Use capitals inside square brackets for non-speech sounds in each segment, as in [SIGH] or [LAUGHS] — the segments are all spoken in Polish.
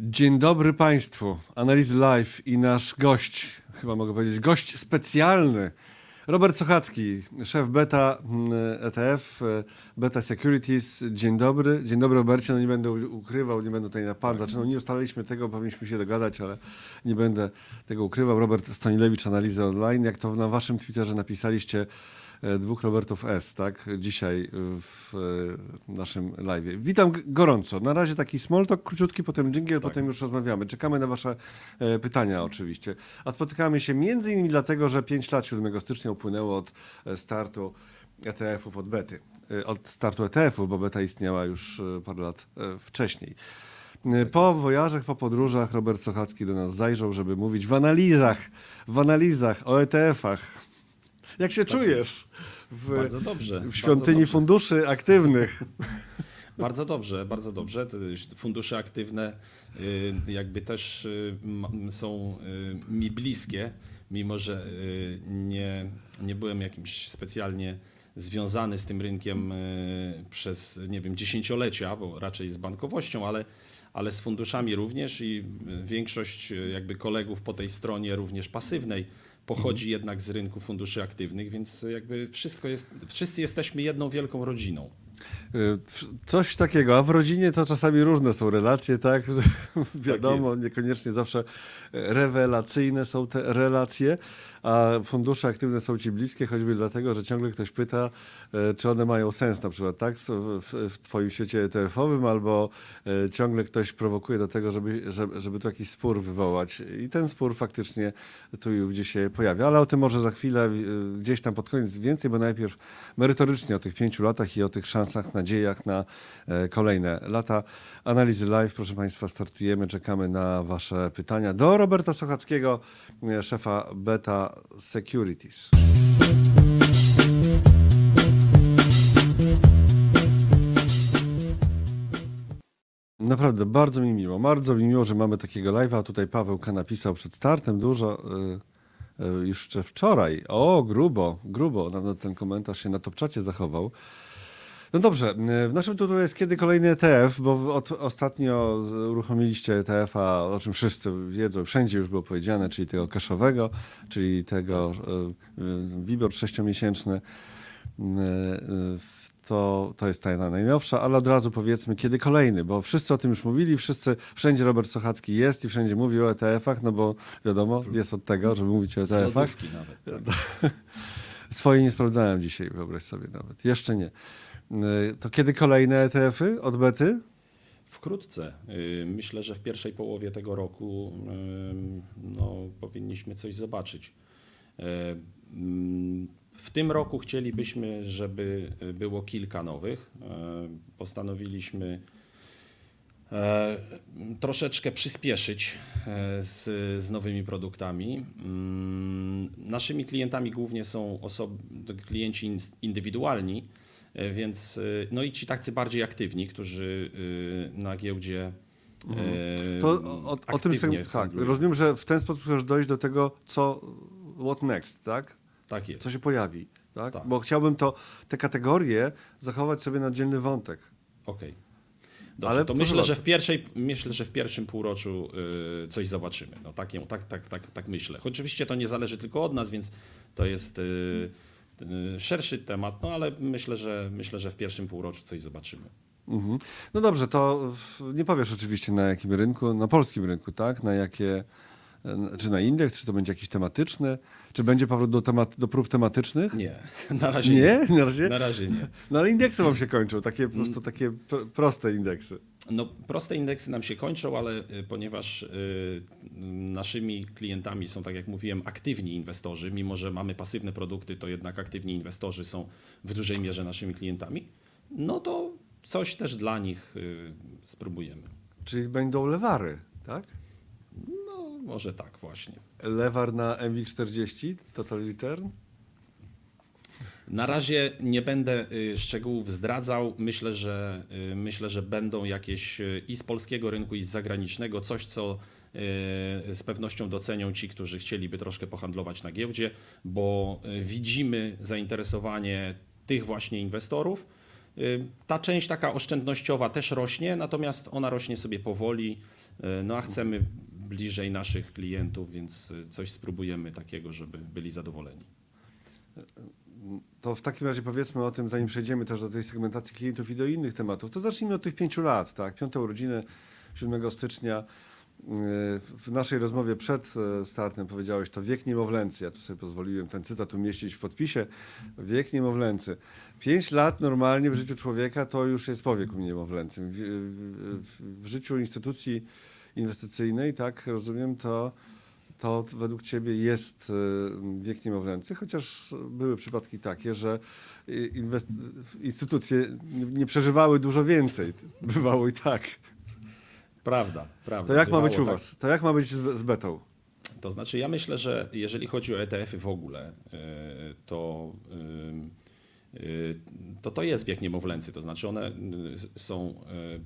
Dzień dobry Państwu. Analizy Live i nasz gość, chyba mogę powiedzieć, gość specjalny. Robert Sochacki, szef Beta mm, ETF, e, Beta Securities. Dzień dobry. Dzień dobry Robercie. No nie będę ukrywał, nie będę tutaj na pan zaczynał. Nie ustaliliśmy tego, powinniśmy się dogadać, ale nie będę tego ukrywał. Robert Stanilewicz, Analizy Online. Jak to na waszym Twitterze napisaliście, dwóch Robertów S, tak? Dzisiaj w e, naszym live. Witam gorąco. Na razie taki small talk króciutki, potem jingle, tak. potem już rozmawiamy. Czekamy na wasze e, pytania oczywiście. A spotykamy się między innymi dlatego, że 5 lat 7 stycznia upłynęło od startu ETF-ów od bety. Od startu ETF-ów, bo beta istniała już parę lat wcześniej. Tak po wojażach, po podróżach Robert Sochacki do nas zajrzał, żeby mówić w analizach, w analizach o ETF-ach, jak się tak czujesz w, bardzo dobrze, w świątyni dobrze. funduszy aktywnych? Bardzo dobrze, bardzo dobrze. Fundusze aktywne y, jakby też y, są y, mi bliskie, mimo że nie, nie byłem jakimś specjalnie związany z tym rynkiem przez, nie wiem, dziesięciolecia, bo raczej z bankowością, ale, ale z funduszami również i większość jakby kolegów po tej stronie również pasywnej pochodzi jednak z rynku funduszy aktywnych, więc jakby wszystko jest, wszyscy jesteśmy jedną wielką rodziną. Y, coś takiego, a w rodzinie to czasami różne są relacje, tak? [LAUGHS] Wiadomo, tak niekoniecznie zawsze rewelacyjne są te relacje, a fundusze aktywne są ci bliskie, choćby dlatego, że ciągle ktoś pyta, e, czy one mają sens na przykład, tak? W, w twoim świecie ETF-owym, albo e, ciągle ktoś prowokuje do tego, żeby, żeby, żeby tu jakiś spór wywołać. I ten spór faktycznie tu i ówdzie się pojawia, ale o tym może za chwilę, e, gdzieś tam pod koniec więcej, bo najpierw merytorycznie o tych pięciu latach i o tych szansach nadziejach na kolejne lata. Analizy live, proszę Państwa, startujemy, czekamy na Wasze pytania. Do Roberta Sochackiego, szefa Beta Securities. Naprawdę, bardzo mi miło. Bardzo mi miło, że mamy takiego live'a. Tutaj Pawełka napisał przed startem dużo. Yy, jeszcze wczoraj. O, grubo, grubo. Nawet ten komentarz się na topczacie zachował. No dobrze, w naszym tytule jest kiedy kolejny ETF, bo od, ostatnio uruchomiliście ETF-a, o czym wszyscy wiedzą, wszędzie już było powiedziane, czyli tego kaszowego, czyli tego WIBOR sześciomiesięczny. To, to jest ta najnowsza, ale od razu powiedzmy, kiedy kolejny, bo wszyscy o tym już mówili, wszyscy, wszędzie Robert Sochacki jest i wszędzie mówi o ETF-ach, no bo wiadomo, jest od tego, żeby mówić o ETF-ach. nawet. Tak. [LAUGHS] Swoje nie sprawdzałem dzisiaj, wyobraź sobie nawet. Jeszcze nie. Y, to kiedy kolejne ETF-y od Bety? Wkrótce. Y, myślę, że w pierwszej połowie tego roku y, no, powinniśmy coś zobaczyć. W tym roku chcielibyśmy, żeby było kilka nowych. Postanowiliśmy troszeczkę przyspieszyć z, z nowymi produktami. Mm, naszymi klientami głównie są osoby, klienci indywidualni, E, więc, e, no i ci tacy bardziej aktywni, którzy e, na giełdzie mhm. To o, o tym tak, rozumiem, że w ten sposób chcesz dojść do tego, co what next, tak? Tak jest. Co się pojawi, tak? tak. Bo chciałbym to, te kategorie zachować sobie na oddzielny wątek. Okej. Okay. Dobrze, Ale to myślę, że w pierwszej, myślę, że w pierwszym półroczu coś zobaczymy. No, tak, tak, tak, tak, tak myślę. Oczywiście to nie zależy tylko od nas, więc to jest szerszy temat, no ale myślę, że myślę, że w pierwszym półroczu coś zobaczymy. Mhm. No dobrze, to nie powiesz oczywiście na jakim rynku, na polskim rynku, tak? Na jakie, czy na indeks, czy to będzie jakiś tematyczny, czy będzie powrót do, temat, do prób tematycznych? Nie, [LAUGHS] na razie nie. nie. Na, razie? na razie nie. No ale indeksy wam się kończą, takie po prostu takie proste indeksy. No, proste indeksy nam się kończą, ale y, ponieważ y, naszymi klientami są, tak jak mówiłem, aktywni inwestorzy, mimo że mamy pasywne produkty, to jednak aktywni inwestorzy są w dużej mierze naszymi klientami, no to coś też dla nich y, spróbujemy. Czyli będą lewary, tak? Może tak właśnie. Lewar na MW40, Total Return? Na razie nie będę y, szczegółów zdradzał. Myślę, że y, myślę, że będą jakieś y, i z polskiego rynku, i z zagranicznego coś, co z pewnością docenią ci, którzy chcieliby troszkę pohandlować na giełdzie, bo widzimy zainteresowanie tych właśnie inwestorów Ta część taka oszczędnościowa też rośnie, natomiast ona rośnie sobie powoli, no a chcemy bliżej naszych klientów, więc coś spróbujemy takiego, żeby byli zadowoleni. To w takim razie powiedzmy o tym, zanim przejdziemy też do tej segmentacji klientów i do innych tematów, to zacznijmy od tych pięciu lat, tak? Piąte urodziny 7 stycznia. W naszej rozmowie przed e, startem powiedziałeś to wiek niemowlęcy. Ja tu sobie pozwoliłem ten cytat umieścić w podpisie. Wiek niemowlęcy. Pięć lat normalnie w życiu człowieka to już jest powiek niemowlęcym. W, w, w życiu instytucji inwestycyjnej, tak rozumiem, to to według Ciebie jest e, wiek niemowlęcy, chociaż były przypadki takie, że instytucje nie przeżywały dużo więcej. Bywało i tak. Prawda, prawda. To jak ma być u tak. Was? To jak ma być z, z betą? To znaczy, ja myślę, że jeżeli chodzi o ETF-y w ogóle, e, to, to to jest wiek niemowlęcy. To znaczy, one są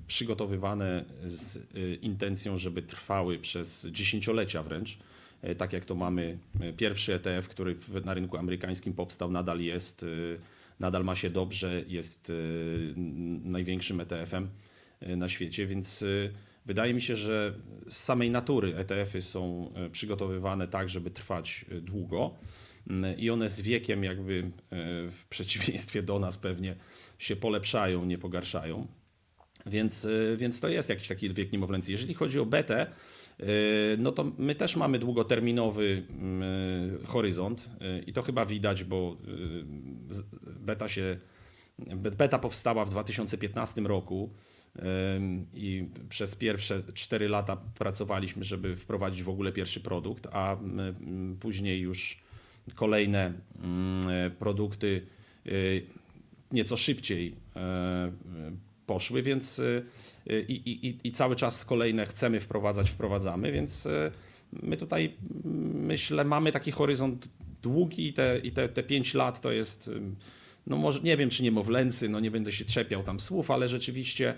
przygotowywane z intencją, żeby trwały przez dziesięciolecia wręcz. Tak jak to mamy pierwszy ETF, który na rynku amerykańskim powstał, nadal jest, nadal ma się dobrze, jest największym ETF-em na świecie, więc wydaje mi się, że z samej natury ETF-y są przygotowywane tak, żeby trwać długo i one z wiekiem jakby w [LAUGHS] przeciwieństwie do nas pewnie się polepszają, nie pogarszają. Więc, więc to jest jakiś taki wiek niemowlęcy. Jeżeli chodzi o betę, E, no to my też mamy długoterminowy mm, e, horyzont e, i to chyba widać, bo beta się beta powstała w 2015 roku i przez pierwsze 4 lata pracowaliśmy, żeby wprowadzić w ogóle pierwszy produkt, a później już kolejne mm, produkty nieco szybciej poszły, więc i, i, i cały czas kolejne chcemy wprowadzać, wprowadzamy, więc e, my tutaj myślę, mamy taki horyzont długi i te, i te, te 5 lat to jest, no może nie wiem czy niemowlęcy, no nie będę się czepiał tam słów, ale rzeczywiście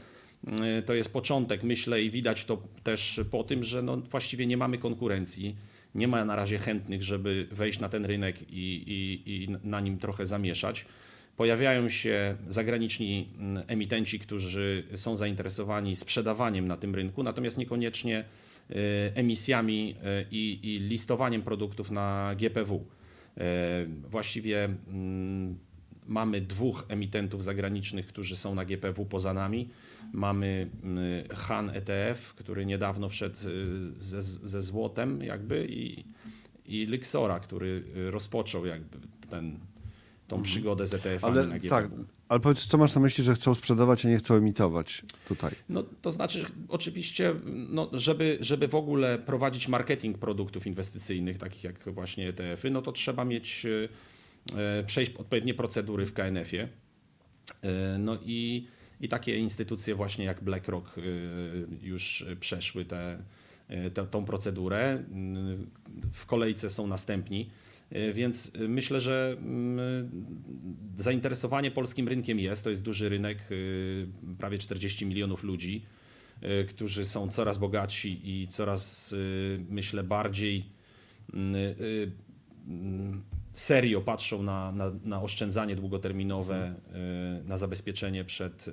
e, to jest początek, myślę, i widać to też po tym, że no właściwie nie mamy konkurencji. Nie ma na razie chętnych, żeby wejść na ten rynek i, i, i na nim trochę zamieszać. Pojawiają się zagraniczni mm, emitenci, którzy są zainteresowani sprzedawaniem na tym rynku, natomiast niekoniecznie y, emisjami y, i, i listowaniem produktów na GPW. Y, właściwie mm, mamy dwóch emitentów zagranicznych, którzy są na GPW poza nami. Mamy Han ETF, który niedawno wszedł ze, ze złotem jakby i, i Lixora, który rozpoczął jakby ten tą mhm. przygodę z ETF-ami ale, na GPW. Tak, ale powiedz, co masz na myśli, że chcą sprzedawać, a nie chcą emitować tutaj? No, to znaczy, oczywiście, no, żeby, żeby w ogóle prowadzić marketing produktów inwestycyjnych, takich jak właśnie ETF-y, no to trzeba mieć, e, przejść odpowiednie procedury w KNF-ie. E, no i, i takie instytucje właśnie jak BlackRock e, już przeszły tę te, tą procedurę. W kolejce są następni. Więc myślę, że mm, zainteresowanie polskim rynkiem jest. To jest duży rynek, prawie 40 milionów ludzi, którzy są coraz bogatsi i coraz, myślę, bardziej mm, serio patrzą na, na, na oszczędzanie długoterminowe, na zabezpieczenie przed,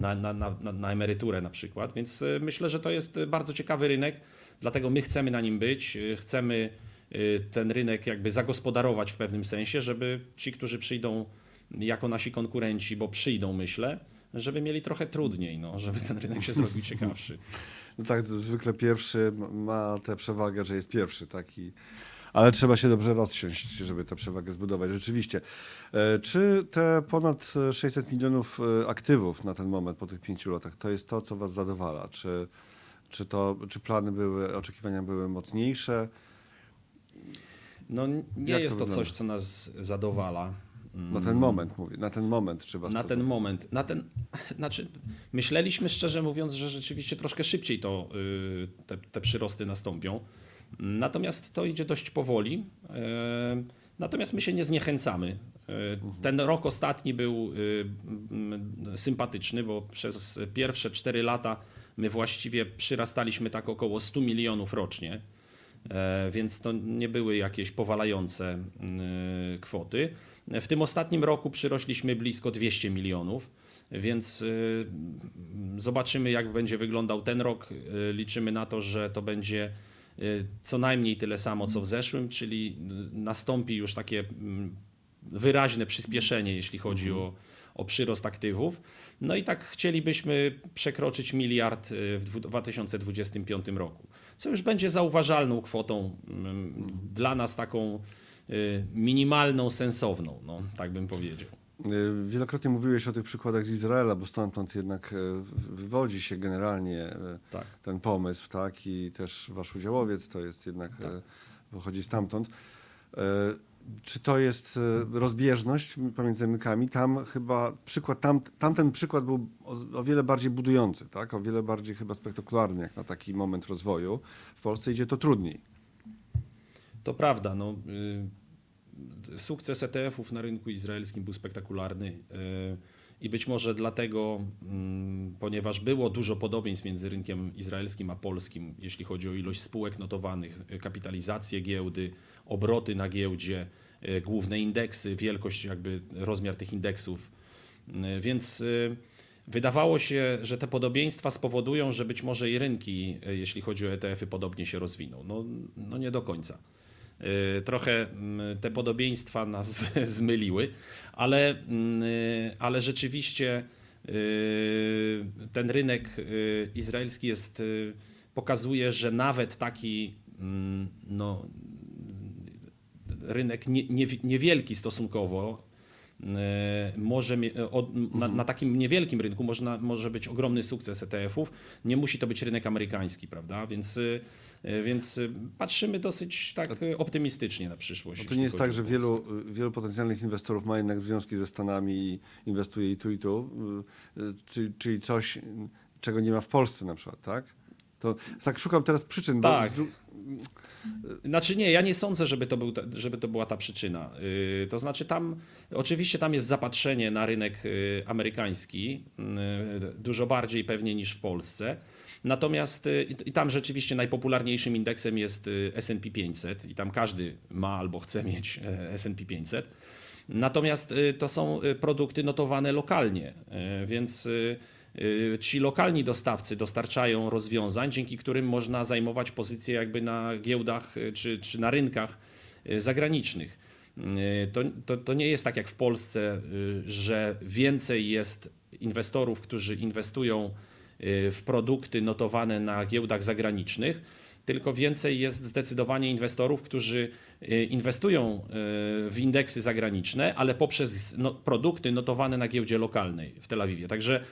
na, na, na, na emeryturę na przykład. Więc myślę, że to jest bardzo ciekawy rynek, dlatego my chcemy na nim być, chcemy Y, ten rynek jakby zagospodarować w pewnym sensie, żeby ci, którzy przyjdą jako nasi konkurenci, bo przyjdą, myślę, żeby mieli trochę trudniej, no, żeby ten rynek się zrobił ciekawszy. [LAUGHS] No tak, zwykle pierwszy ma tę przewagę, że jest pierwszy, taki. Ale trzeba się dobrze rozsiąść, żeby tę przewagę zbudować. Rzeczywiście. E, czy te ponad 600 milionów e, aktywów na ten moment po tych pięciu latach to jest to, co Was zadowala? Czy, czy, to, czy plany były, oczekiwania były mocniejsze? No nie Jak jest to, to coś, co nas zadowala. Na ten moment mówię, na ten moment trzeba. Na ten moment, na ten, [LAUGHS] znaczy myśleliśmy szczerze mówiąc, że rzeczywiście troszkę szybciej to, y, te, te przyrosty nastąpią. Natomiast to idzie dość powoli. Y, natomiast my się nie zniechęcamy. Y, ten rok ostatni był sympatyczny, bo przez pierwsze 4 lata my właściwie przyrastaliśmy tak około 100 milionów rocznie. E, więc to nie były jakieś powalające e, kwoty. W tym ostatnim roku przyrośliśmy blisko 200 milionów. Więc zobaczymy, jak będzie wyglądał ten rok. Liczymy na to, że to będzie co najmniej tyle samo, co w zeszłym, czyli nastąpi już takie mm, wyraźne przyspieszenie, jeśli chodzi o, o przyrost aktywów. No i tak chcielibyśmy przekroczyć miliard w 2025 roku, co już będzie zauważalną kwotą mm, dla nas taką minimalną, sensowną, no, tak bym powiedział. Wielokrotnie mówiłeś o tych przykładach z Izraela, bo stamtąd jednak wywodzi się generalnie tak. ten pomysł, tak? I też wasz udziałowiec to jest jednak, tak. pochodzi stamtąd. Czy to jest rozbieżność pomiędzy rynkami? Tam chyba przykład, tam, tamten przykład był o, o, wiele bardziej budujący, tak? o wiele bardziej chyba spektakularny jak na taki moment rozwoju. W Polsce idzie to trudniej. To prawda. No, y, sukces ETF-ów na rynku izraelskim był spektakularny. Y, I być może dlatego, mm, ponieważ było dużo podobieństw między rynkiem izraelskim a polskim, jeśli chodzi o ilość spółek notowanych, kapitalizację giełdy, obroty na giełdzie, e, główne indeksy, wielkość, jakby rozmiar tych indeksów. Więc wydawało się, że te podobieństwa spowodują, że być może i rynki, jeśli chodzi o ETF-y, podobnie się rozwiną. No, no nie do końca. Trochę te podobieństwa nas [LAUGHS] zmyliły, ale, ale rzeczywiście ten rynek izraelski jest, pokazuje, że nawet taki no, rynek nie, nie, niewielki stosunkowo, może na, na, takim niewielkim rynku można, może być ogromny sukces ETF-ów. Nie musi to być rynek amerykański, prawda? Więc, więc patrzymy dosyć tak optymistycznie na przyszłość. Bo to nie jest tak, że wielu, wielu potencjalnych inwestorów ma jednak związki ze Stanami i inwestuje i tu i tu, czyli, coś, czego nie ma w Polsce na przykład, tak? To tak szukam teraz przyczyn. Tak. Bo znaczy nie, ja nie sądzę, żeby to, był, żeby to była ta przyczyna. Y, to znaczy tam, oczywiście tam jest zapatrzenie na rynek y, amerykański, y, dużo bardziej pewnie niż w Polsce. Natomiast i tam rzeczywiście najpopularniejszym indeksem jest S&P 500 i tam każdy ma albo chce mieć S&P 500. Natomiast to są produkty notowane lokalnie, więc Y, ci lokalni dostawcy dostarczają rozwiązań, dzięki którym można zajmować pozycje jakby na giełdach y, czy, czy na rynkach y, zagranicznych. To, to, to nie jest tak jak w Polsce, że więcej jest inwestorów, którzy inwestują w produkty notowane na giełdach zagranicznych, tylko więcej jest zdecydowanie inwestorów, którzy inwestują e, w indeksy zagraniczne, ale poprzez no, produkty notowane na giełdzie lokalnej w Tel Awiwie. Także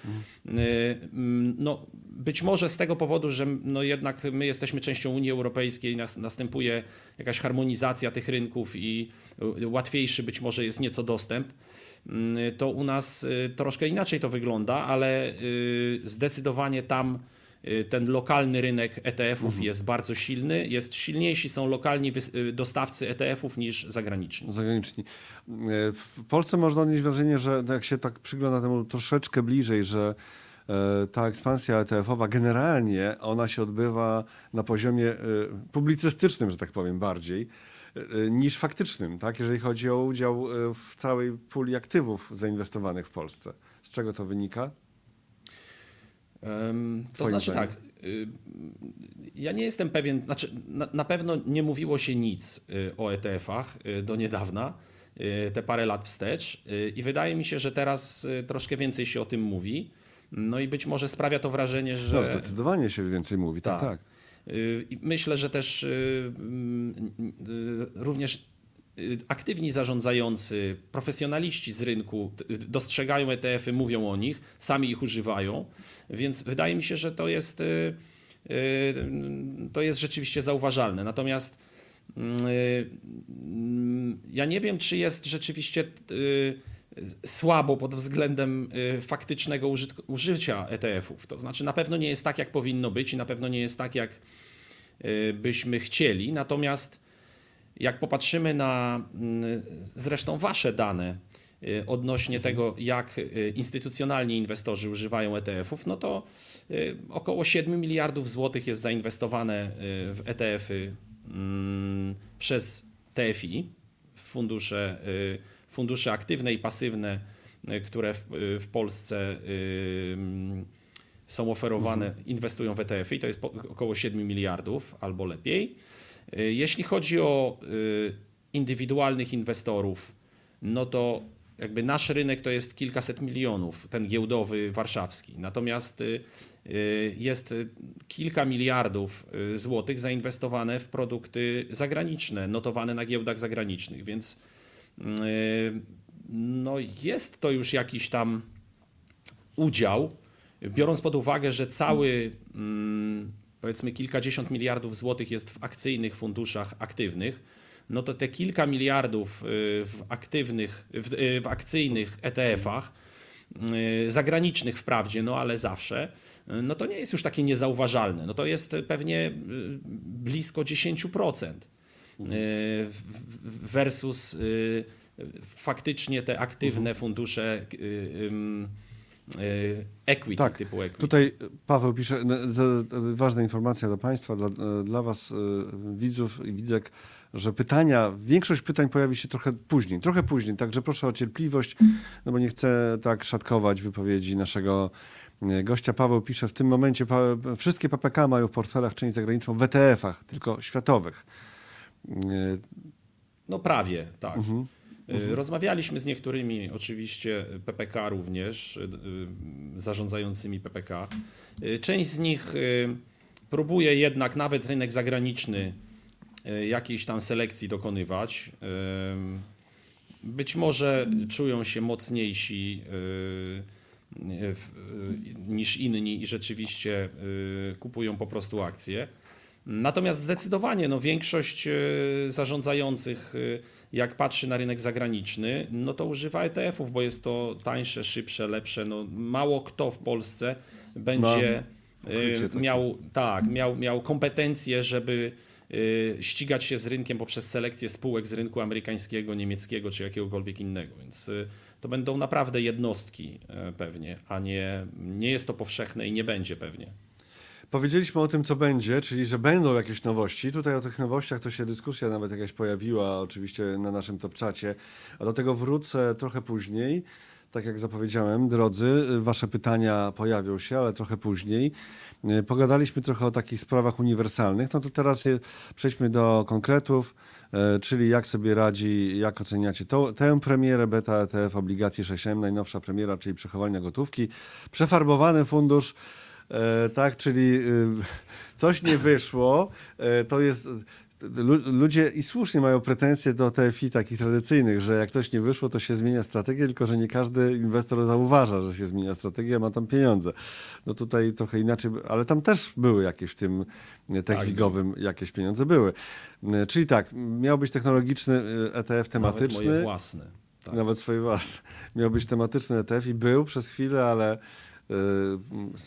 mhm. no, być może z tego powodu, że no, jednak my jesteśmy częścią Unii Europejskiej, nas, następuje jakaś harmonizacja tych rynków i łatwiejszy być może jest nieco dostęp to u nas troszkę inaczej to wygląda, ale zdecydowanie tam Y, ten lokalny rynek ETF-ów mhm. jest bardzo silny. Jest silniejsi są lokalni y, dostawcy ETF-ów niż zagraniczni. Zagraniczni. Y, w Polsce można odnieść wrażenie, że jak się tak przygląda temu troszeczkę bliżej, że ta ekspansja ETF-owa generalnie ona się odbywa na poziomie publicystycznym, że tak powiem, bardziej niż faktycznym, tak? jeżeli chodzi o udział w całej puli aktywów zainwestowanych w Polsce. Z czego to wynika? To znaczy tak, y, ja nie jestem pewien, znaczy na, na, pewno nie mówiło się nic y, o ETF-ach y, do niedawna, te parę lat wstecz i wydaje mi się, że teraz troszkę więcej się o tym mówi. No i być może sprawia to wrażenie, że... No, zdecydowanie się więcej mówi, tak, tak. tak. Myślę, że też również aktywni zarządzający, profesjonaliści z rynku dostrzegają ETF-y, mówią o nich, sami ich używają, więc wydaje mi się, że to jest, y, y, to jest rzeczywiście zauważalne. Natomiast ja nie wiem, czy jest rzeczywiście słabo pod względem faktycznego użycia ETF-ów. To znaczy, na pewno nie jest tak, jak powinno być i na pewno nie jest tak, jak byśmy chcieli. Natomiast jak popatrzymy na mm, zresztą Wasze dane y, odnośnie mhm. tego, jak y, instytucjonalni inwestorzy używają ETF-ów, no to y, około 7 miliardów złotych jest zainwestowane w ETF-y mm, przez TFI, fundusze, fundusze aktywne i pasywne które w, Polsce są oferowane, mhm. inwestują w ETF-y i to jest około 7 miliardów albo lepiej. Jeśli chodzi o indywidualnych inwestorów, no to jakby nasz rynek to jest kilkaset milionów, ten giełdowy warszawski. Natomiast y, y, jest kilka miliardów y, złotych zainwestowane w produkty zagraniczne, notowane na giełdach zagranicznych, więc no jest to już jakiś tam udział, biorąc pod uwagę, że cały mm, powiedzmy kilkadziesiąt miliardów złotych jest w akcyjnych funduszach aktywnych no to te kilka miliardów y, w aktywnych, w, y, w akcyjnych ETF-ach, y, zagranicznych wprawdzie, no ale zawsze, no to nie jest już takie niezauważalne. No to jest pewnie blisko 10% versus faktycznie te aktywne fundusze equity tak, typu equity. Tutaj Paweł pisze, ważna informacja dla Państwa, dla, dla Was, widzów i widzek, że pytania, większość pytań pojawi się trochę później, trochę później, także proszę o cierpliwość, no bo nie chcę tak szatkować wypowiedzi naszego e, gościa. Paweł pisze, w tym momencie wszystkie PPK mają w portfelach część zagraniczną w ETF-ach, tylko światowych. E, no prawie, tak. Mhm. E, mhm. Rozmawialiśmy z niektórymi, oczywiście PPK również, zarządzającymi PPK. Część z nich próbuje jednak nawet rynek zagraniczny jakiejś tam selekcji dokonywać. Być może czują się mocniejsi niż inni i rzeczywiście kupują po prostu akcje. Natomiast zdecydowanie no, większość zarządzających, jak patrzy na rynek zagraniczny, no to używa ETF-ów, bo jest to tańsze, szybsze, lepsze. No, mało kto w Polsce będzie miał, tak, miał, miał kompetencje, żeby Y, ścigać się z rynkiem poprzez selekcję spółek z rynku amerykańskiego, niemieckiego czy jakiegokolwiek innego. Więc y, to będą naprawdę jednostki y, pewnie, a nie, nie jest to powszechne i nie będzie pewnie. Powiedzieliśmy o tym, co będzie, czyli że będą jakieś nowości. Tutaj o tych nowościach to się dyskusja nawet jakaś pojawiła, oczywiście na naszym top czacie, a do tego wrócę trochę później. Tak jak zapowiedziałem, drodzy, wasze pytania pojawią się, ale trochę później. E, pogadaliśmy trochę o takich sprawach uniwersalnych. No to teraz przejdźmy do konkretów, e, czyli jak sobie radzi, jak oceniacie to, tę premierę beta ETF obligacji 6M, najnowsza premiera, czyli przechowania gotówki, przefarbowany fundusz. E, tak, czyli [LAUGHS] coś nie wyszło. To jest ludzie i słusznie mają pretensje do TFI takich tradycyjnych, że jak coś nie wyszło, to się zmienia strategię, tylko że nie każdy inwestor zauważa, że się zmienia strategia, ma tam pieniądze. No tutaj trochę inaczej, ale tam też były jakieś w tym techwigowym, tak, jakieś pieniądze były. Czyli tak, miał być technologiczny ETF tematyczny. Nawet moje własne. Tak. Nawet swoje własne. Miał być tematyczny ETF i był przez chwilę, ale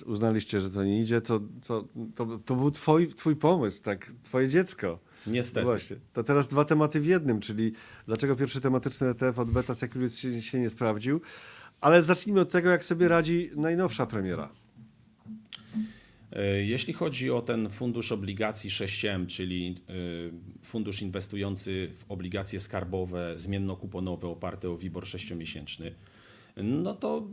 uznaliście, że to nie idzie, to, to, to, to był twój, twój pomysł, tak, twoje dziecko. Niestety. Właśnie. To teraz dwa tematy w jednym, czyli dlaczego pierwszy tematyczny ETF od Beta Securities się, się nie sprawdził. Ale zacznijmy od tego, jak sobie radzi najnowsza premiera. E, jeśli chodzi o ten fundusz obligacji 6M, czyli e, fundusz inwestujący w obligacje skarbowe zmiennokuponowe oparte o WIBOR 6-miesięczny, no to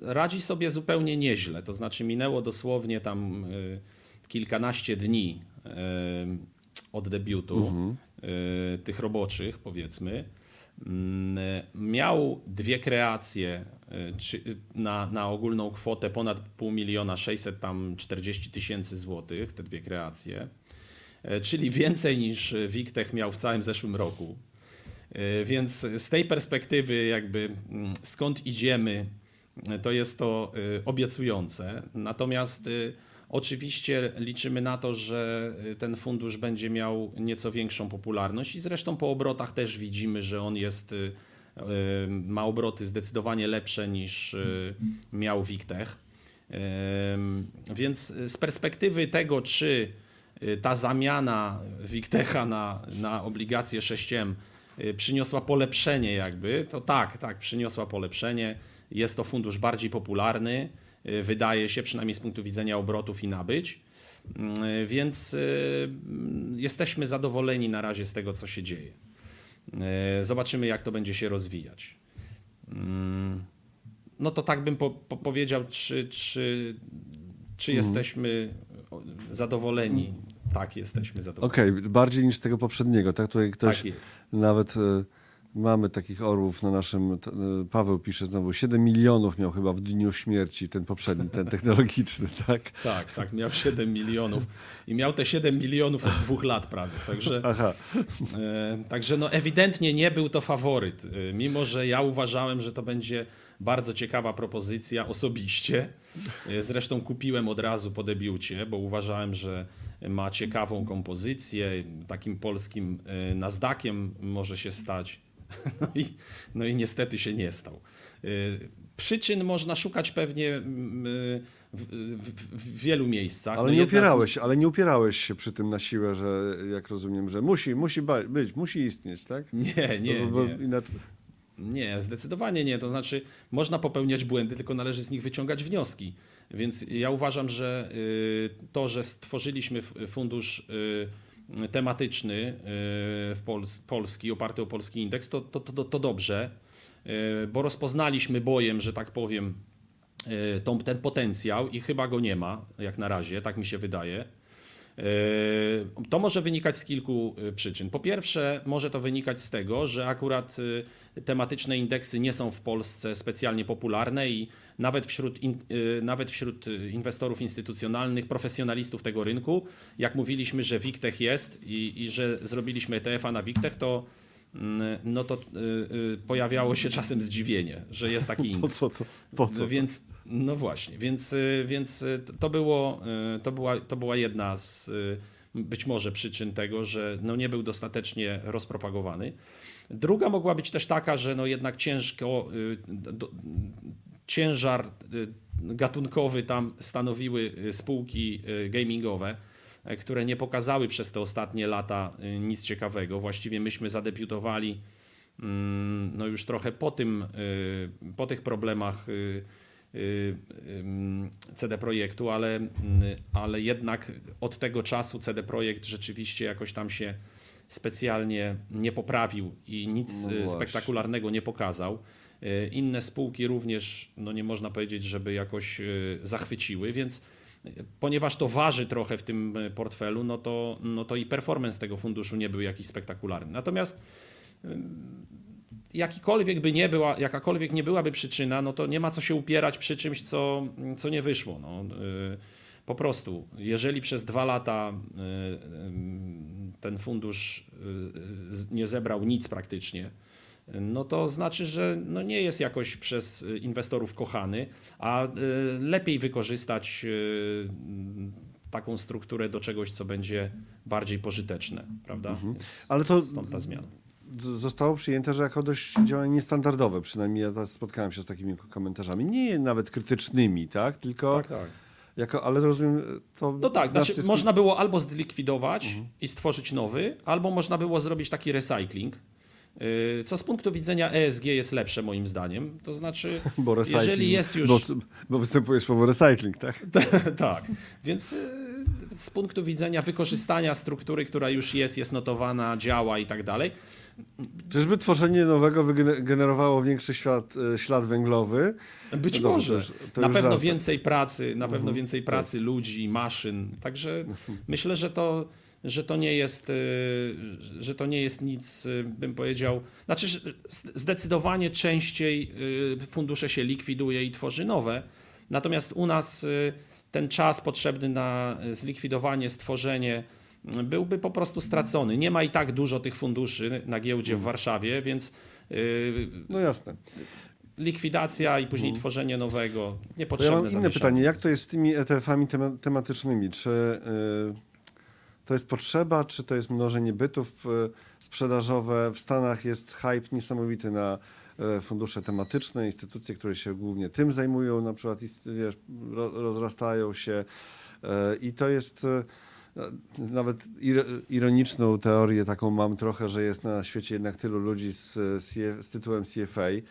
radzi sobie zupełnie nieźle. To znaczy minęło dosłownie tam e, kilkanaście dni od debiutu mhm. E, tych roboczych, powiedzmy. Mm, miał dwie kreacje e, na, na ogólną kwotę ponad pół miliona 600 tam 40 tysięcy złotych, te dwie kreacje, e, czyli więcej niż Wiktech miał w całym zeszłym roku. Więc z tej perspektywy jakby mm, skąd idziemy, to jest to obiecujące. Natomiast Oczywiście liczymy na to, że y, ten fundusz będzie miał nieco większą popularność i zresztą po obrotach też widzimy, że on jest, y, y, ma obroty zdecydowanie lepsze niż miał Wiktech. Więc z perspektywy tego, czy ta zamiana Wiktecha na, na obligacje 6M przyniosła polepszenie jakby, to tak, tak, przyniosła polepszenie. Jest to fundusz bardziej popularny. Y, wydaje się, przynajmniej z punktu widzenia obrotów i nabyć. Y, więc y, jesteśmy zadowoleni na razie z tego, co się dzieje. Zobaczymy, jak to będzie się rozwijać. mm, no to tak bym po, po powiedział, czy, czy, czy Mhm. jesteśmy zadowoleni. Tak, jesteśmy zadowoleni. Okej, bardziej niż tego poprzedniego, tak? Tutaj ktoś Tak jest. nawet e, mamy takich orłów na naszym, e, Paweł pisze znowu, 7 milionów miał chyba w dniu śmierci ten poprzedni, ten technologiczny, [LAUGHS] tak? Tak, tak, miał 7 milionów i miał te 7 milionów od dwóch lat prawie. Także, [LAUGHS] Aha, e, także no ewidentnie nie był to faworyt, mimo że ja uważałem, że to będzie bardzo ciekawa propozycja osobiście. E, Zresztą kupiłem od razu po debiucie, bo uważałem, że ma ciekawą kompozycję, takim polskim e, Nasdaqiem może się stać. [LAUGHS] No i, no i niestety się nie stał. Y, Przyczyn można szukać pewnie w, w, w wielu miejscach. ale No nie jedna z- upierałeś, ale nie upierałeś się przy tym na siłę, że jak rozumiem, że musi, musi być, musi istnieć, tak? Nie, nie, Bo- bo nie. Inaczej, Nie, zdecydowanie nie. To znaczy, można popełniać błędy, tylko należy z nich wyciągać wnioski. Więc ja uważam, że y, to, że stworzyliśmy fundusz y, tematyczny y, w Pols polski, oparty o polski indeks, to, to, to, to dobrze, bo rozpoznaliśmy bojem, że tak powiem, tą, ten potencjał i chyba go nie ma, jak na razie, tak mi się wydaje. To może wynikać z kilku przyczyn. Po pierwsze, może to wynikać z tego, że akurat tematyczne indeksy nie są w Polsce specjalnie popularne i nawet wśród, in, y, nawet wśród y, inwestorów instytucjonalnych, profesjonalistów tego rynku, jak mówiliśmy, że WIGTech jest i, i że zrobiliśmy ETF-a na WIGTech, to mm, no to y, pojawiało się czasem zdziwienie, że jest taki [LAUGHS] po indeks. co to? Po co? Więc, no właśnie, więc, więc to, było, to, była, to była jedna z być może przyczyn tego, że no nie był dostatecznie rozpropagowany. Druga mogła być też taka, że no jednak ciężko, y, do, ciężar y, gatunkowy tam stanowiły y, spółki gamingowe, które nie pokazały przez te ostatnie lata nic ciekawego. Właściwie myśmy zadebiutowali mm, no już trochę po tym, po tych problemach CD Projektu, ale, ale jednak od tego czasu CD Projekt rzeczywiście jakoś tam się specjalnie nie poprawił i nic No właśnie. spektakularnego nie pokazał. Y, Inne spółki również, no nie można powiedzieć, żeby jakoś y, zachwyciły, więc ponieważ to waży trochę w tym portfelu, no to, no to i performance tego funduszu nie był jakiś spektakularny. Natomiast jakikolwiek by nie była, jakakolwiek nie byłaby przyczyna, no to nie ma co się upierać przy czymś, co, co nie wyszło. No. Po prostu, jeżeli przez dwa lata y, y, ten fundusz z- nie zebrał nic praktycznie, no to znaczy, że no nie jest jakoś przez inwestorów kochany, a lepiej wykorzystać taką strukturę do czegoś, co będzie bardziej pożyteczne, prawda? Więc Ale to Stąd ta zmiana. zostało przyjęte, że jako dość działanie niestandardowe, przynajmniej ja spotkałem się z takimi komentarzami, nie nawet krytycznymi, tak? Tylko Tak, tak. Jako, ale rozumiem, to No tak, znaczy, sku- można było albo zlikwidować i stworzyć nowy, albo można było zrobić taki recycling. yy, Co z punktu widzenia ESG jest lepsze moim zdaniem. To znaczy, [LAUGHS] bo jeżeli jest już. Bo, bo występuje słowo recycling, tak? [LAUGHS] tak. Więc yy, z punktu widzenia wykorzystania struktury, która już jest, jest notowana, działa i tak dalej. Czyżby tworzenie nowego wygener- generowało większy świat, e, ślad węglowy? Być No może. na pewno żart. więcej pracy, na pewno Mhm, więcej tak. pracy ludzi, maszyn. Także myślę, że to, że to nie jest, y, że to nie jest nic, y, bym powiedział. Znaczy, zdecydowanie częściej fundusze się likwiduje i tworzy nowe. Natomiast u nas ten czas potrzebny na zlikwidowanie, stworzenie byłby po prostu stracony. Nie ma i tak dużo tych funduszy na giełdzie w Warszawie, więc y, No jasne. likwidacja i później tworzenie nowego. Mhm. To ja Niepotrzebne mam inne pytanie. Jak to jest z tymi ETF-ami tema- tematycznymi? Czy y, to jest potrzeba, czy to jest mnożenie bytów y, sprzedażowe? W Stanach jest hype niesamowity na fundusze tematyczne, instytucje, które się głównie tym zajmują, na przykład wiesz, ro, rozrastają się. Y, i to jest y, nawet ir, ironiczną teorię taką mam trochę, że jest na świecie jednak tylu ludzi z, z, tytułem CFA, e,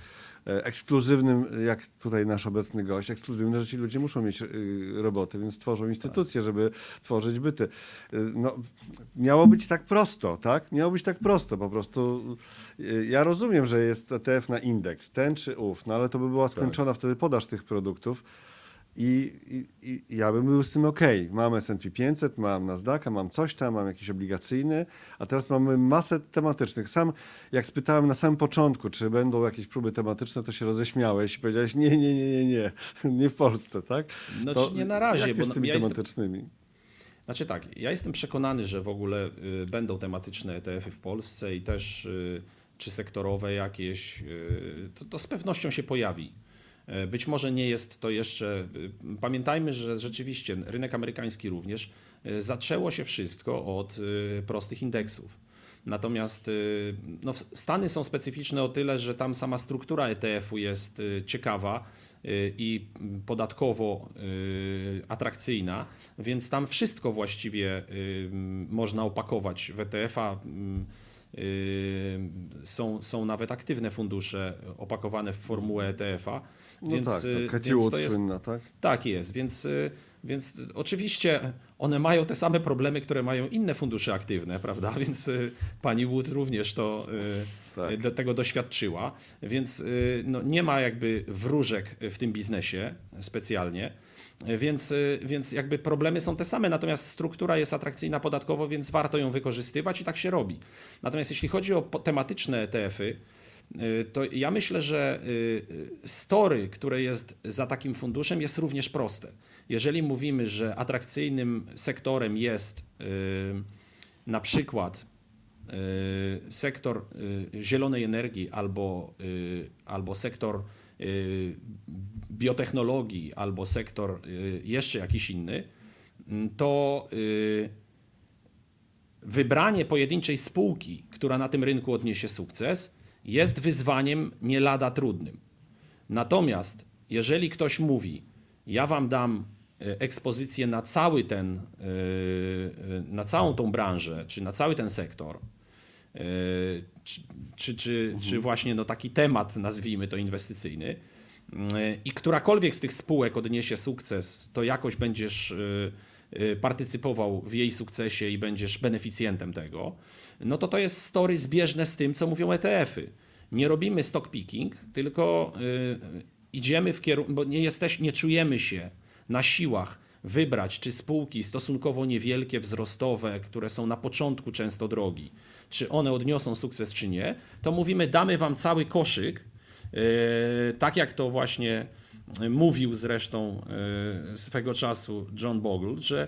ekskluzywnym, jak tutaj nasz obecny gość, ekskluzywne, że ci ludzie muszą mieć y, roboty, więc tworzą instytucje, żeby tworzyć byty. No, miało być tak prosto, tak? Miało być tak prosto, po prostu. Ja rozumiem, że jest ETF na indeks, ten czy ów, no ale to by była skończona wtedy podaż tych produktów. I, i, I ja bym był z tym ok. Mam S&P 500, mam Nasdaqa, mam coś tam, mam jakiś obligacyjny, a teraz mamy masę tematycznych. Sam, jak spytałem na samym początku, czy będą jakieś próby tematyczne, to się roześmiałeś i powiedziałeś, nie, nie, nie, nie, nie, [LAUGHS] nie w Polsce, tak? No To nie na razie, Jak bo jest z tymi ja jestem- tematycznymi? Znaczy tak, ja jestem przekonany, że w ogóle y, będą tematyczne ETF-y w Polsce i też y, czy sektorowe jakieś, y, to, to z pewnością się pojawi. E, Być może nie jest to jeszcze. y, Pamiętajmy, że rzeczywiście rynek amerykański również y, zaczęło się wszystko od prostych indeksów. Natomiast no, Stany są specyficzne o tyle, że tam sama struktura ETF-u jest ciekawa i podatkowo atrakcyjna, więc tam wszystko właściwie można opakować w ETF-a. Są, są nawet aktywne fundusze opakowane w formułę ETF-a. No więc, tak, Wood to jest, słynna, tak? tak jest, więc, y, więc oczywiście one mają te same problemy, które mają inne fundusze aktywne, prawda? [LAUGHS] Więc y, pani Wood również to Tak. do tego doświadczyła, więc no, nie ma jakby wróżek w tym biznesie specjalnie. Więc, więc jakby problemy są te same, natomiast struktura jest atrakcyjna podatkowo, więc warto ją wykorzystywać i tak się robi. Natomiast jeśli chodzi o tematyczne ETF-y, to ja myślę, że y, y, story, które jest za takim funduszem, jest również proste. Jeżeli mówimy, że atrakcyjnym sektorem jest y, na przykład y, sektor y, zielonej energii albo, y, albo sektor y, biotechnologii, albo sektor y, jeszcze jakiś inny, to y, wybranie pojedynczej spółki, która na tym rynku odniesie sukces, jest wyzwaniem nie lada trudnym. Natomiast jeżeli ktoś mówi, ja wam dam e, ekspozycję na cały ten, e, e, na całą tą branżę, czy na cały ten sektor, czy, czy, czy, czy właśnie no taki temat, nazwijmy to inwestycyjny, e, i którakolwiek z tych spółek odniesie sukces, to jakoś będziesz partycypował w jej sukcesie i będziesz beneficjentem tego, no to to jest story zbieżne z tym, co mówią ETF-y. Nie robimy stock picking, tylko y, idziemy w kierunku, bo nie, jesteś, nie czujemy się na siłach wybrać, czy spółki stosunkowo niewielkie, wzrostowe, które są na początku często drogi, czy one odniosą sukces, czy nie, to mówimy, damy wam cały koszyk, y, tak jak to właśnie mówił zresztą y, swego czasu John Bogle, że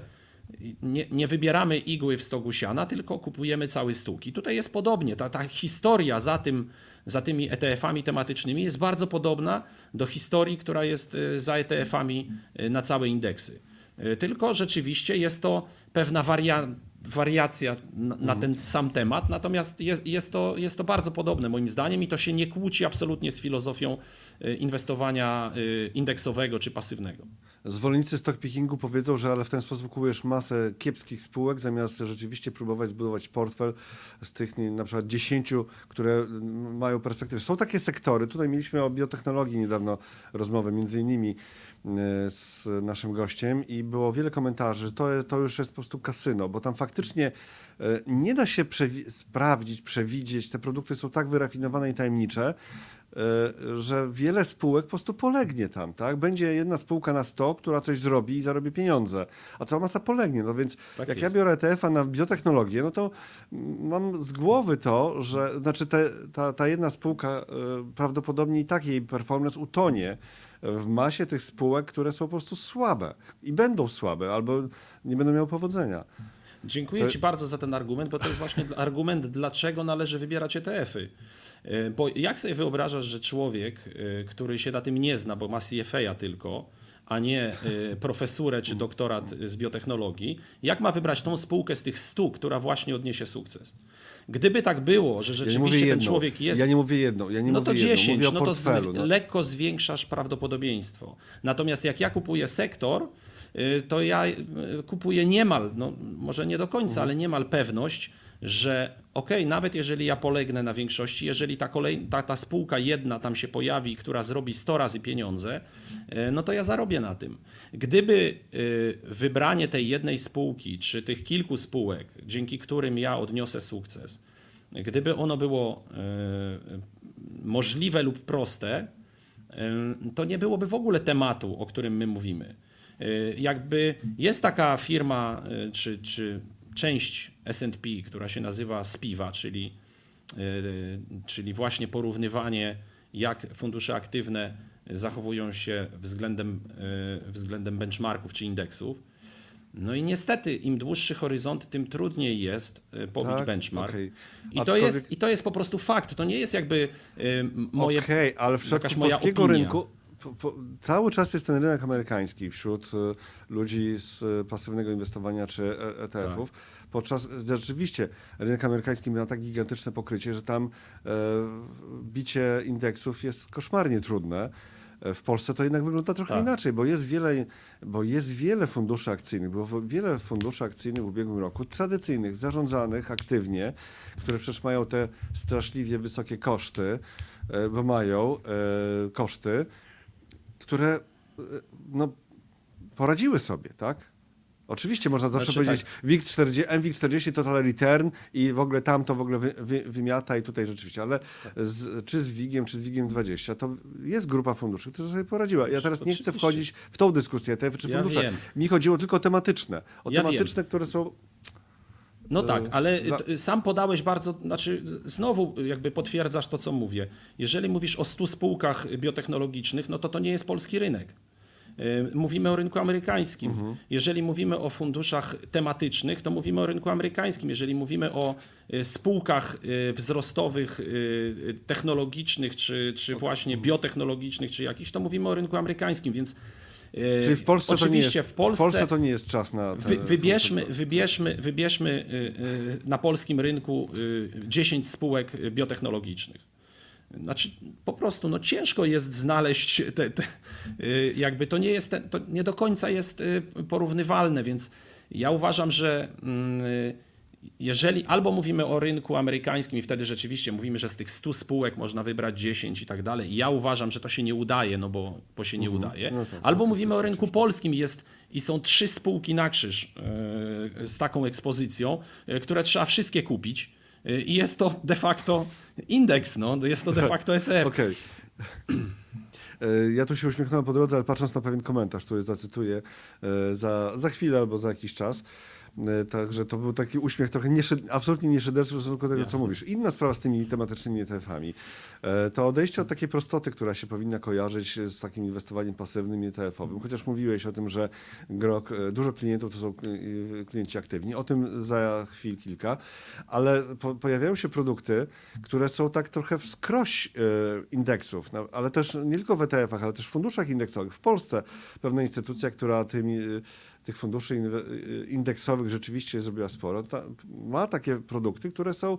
nie, nie wybieramy igły w stogu siana, tylko kupujemy cały stół. I tutaj jest podobnie. Ta, ta historia za, tym, za tymi ETF-ami tematycznymi jest bardzo podobna do historii, która jest y, za ETF-ami y, na całe indeksy. Tylko rzeczywiście jest to pewna waria, wariacja na, na ten sam temat, natomiast jest, jest, to, jest to bardzo podobne moim zdaniem i to się nie kłóci absolutnie z filozofią y, inwestowania y, indeksowego czy pasywnego. Zwolennicy stockpickingu powiedzą, że ale w ten sposób kupujesz masę kiepskich spółek, zamiast rzeczywiście próbować zbudować portfel z tych na przykład 10, które mają perspektywę. Są takie sektory, tutaj mieliśmy o biotechnologii niedawno rozmowę, między innymi z naszym gościem i było wiele komentarzy, że to, to już jest po prostu kasyno, bo tam faktycznie e, nie da się przewi- sprawdzić, przewidzieć, te produkty są tak wyrafinowane i tajemnicze, e, że wiele spółek po prostu polegnie tam, tak? Będzie jedna spółka na 100, która coś zrobi i zarobi pieniądze, a cała masa polegnie. No więc Tak jak jest. ja biorę ETF-a na biotechnologię, no to mam z głowy to, że znaczy te, ta, ta jedna spółka e, prawdopodobnie i tak jej performance utonie w masie tych spółek, które są po prostu słabe i będą słabe, albo nie będą miały powodzenia. Dziękuję To- Ci bardzo za ten argument, bo to jest właśnie argument, dlaczego należy wybierać ETF-y. E, Bo jak sobie wyobrażasz, że człowiek, e, który się na tym nie zna, bo ma CFA tylko, a nie e, profesurę czy doktorat z biotechnologii, jak ma wybrać tą spółkę z tych stu, która właśnie odniesie sukces? Gdyby tak było, że Ja mówię rzeczywiście ten jedną, człowiek jest Ja nie mówię jedną, ja nie no mówię to jedną, 10, mówię o no to no. lekko zwiększasz prawdopodobieństwo. Natomiast jak ja kupuję sektor, y, to ja y, kupuję niemal, no może nie do końca, Mhm. ale niemal pewność, że ok, nawet jeżeli ja polegnę na większości, jeżeli ta, kolej, ta, ta spółka jedna tam się pojawi, która zrobi 100 razy pieniądze, e, no to ja zarobię na tym. Gdyby e, wybranie tej jednej spółki, czy tych kilku spółek, dzięki którym ja odniosę sukces, gdyby ono było e, możliwe lub proste, to nie byłoby w ogóle tematu, o którym my mówimy. Jakby jest taka firma, czy, czy część SP, która się nazywa SPIWA, czyli, e, czyli właśnie porównywanie, jak fundusze aktywne zachowują się względem, e, względem benchmarków czy indeksów. No i niestety, im dłuższy horyzont, tym trudniej jest e, pobić tak, benchmark. Okay. I, to jest, I to jest po prostu fakt. To nie jest jakby moje. Okej, okay, ale w przypadku polskiego rynku po, po, cały czas jest ten rynek amerykański wśród ludzi z pasywnego inwestowania czy ETF-ów. Tak. Podczas rzeczywiście rynek amerykański ma tak gigantyczne pokrycie, że tam e, bicie indeksów jest koszmarnie trudne. E, w Polsce to jednak wygląda trochę tak. inaczej, bo jest, wiele, bo jest wiele funduszy akcyjnych, było wiele funduszy akcyjnych w ubiegłym roku, tradycyjnych, zarządzanych aktywnie, które przecież mają te straszliwie wysokie koszty, e, bo mają koszty, które e, no, poradziły sobie, tak? Oczywiście można zawsze znaczy, powiedzieć tak. WIG 40, MWIG40 Total Return i w ogóle tam to w ogóle wy, wy, wymiata i tutaj rzeczywiście, ale z, czy z WIGiem, czy z WIGiem 20 to jest grupa funduszy, która sobie poradziła. Ja teraz nie chcę wchodzić w tą dyskusję ETF czy fundusze. Ja Mi chodziło tylko o tematyczne. O ja tematyczne, wiem. które są no tak, e, ale sam podałeś bardzo, znaczy znowu jakby potwierdzasz to, co mówię. Jeżeli mówisz o 100 spółkach biotechnologicznych, no to to nie jest polski rynek. Mówimy o rynku amerykańskim. Mhm. Jeżeli mówimy o funduszach tematycznych, to mówimy o rynku amerykańskim. Jeżeli mówimy o e, spółkach wzrostowych, technologicznych, czy, czy właśnie biotechnologicznych, czy jakichś, to mówimy o rynku amerykańskim. Więc Czyli w Polsce, Oczywiście to nie jest, w Polsce, w Polsce to nie jest czas na. Wy, wybierzmy, wybierzmy, wybierzmy y, y, na polskim rynku 10 y, spółek biotechnologicznych. Znaczy, po prostu no, ciężko jest znaleźć te, te jakby to nie jest, to nie do końca jest porównywalne, więc ja uważam, że mm, jeżeli albo mówimy o rynku amerykańskim i wtedy rzeczywiście mówimy, że z tych 100 spółek można wybrać 10 i tak dalej, i ja uważam, że to się nie udaje, no bo, bo się nie mhm. udaje, no tak, albo mówimy o rynku polskim jest, i są trzy spółki na krzyż z taką ekspozycją, które trzeba wszystkie kupić i jest to de facto indeks, no, jest to de facto ETF. [LAUGHS] Okej. Okay. Ja tu się uśmiechnąłem po drodze, ale patrząc na pewien komentarz, który zacytuję za, za chwilę albo za jakiś czas. E, także to był taki uśmiech trochę nie, absolutnie nieszyderczy w stosunku do tego, Jasne. co mówisz. Inna sprawa z tymi tematycznymi ETF-ami. E, to odejście od takiej prostoty, która się powinna kojarzyć z takim inwestowaniem pasywnym ETF-owym. Chociaż mówiłeś o tym, że e, dużo klientów to są klienci aktywni. O tym za chwil kilka. Ale po, pojawiają się produkty, które są tak trochę wskroś indeksów. No, ale też nie tylko w ETF-ach, ale też w funduszach indeksowych. W Polsce pewna instytucja, która tymi tych funduszy indeksowych rzeczywiście zrobiła sporo, ta, ma takie produkty, które są,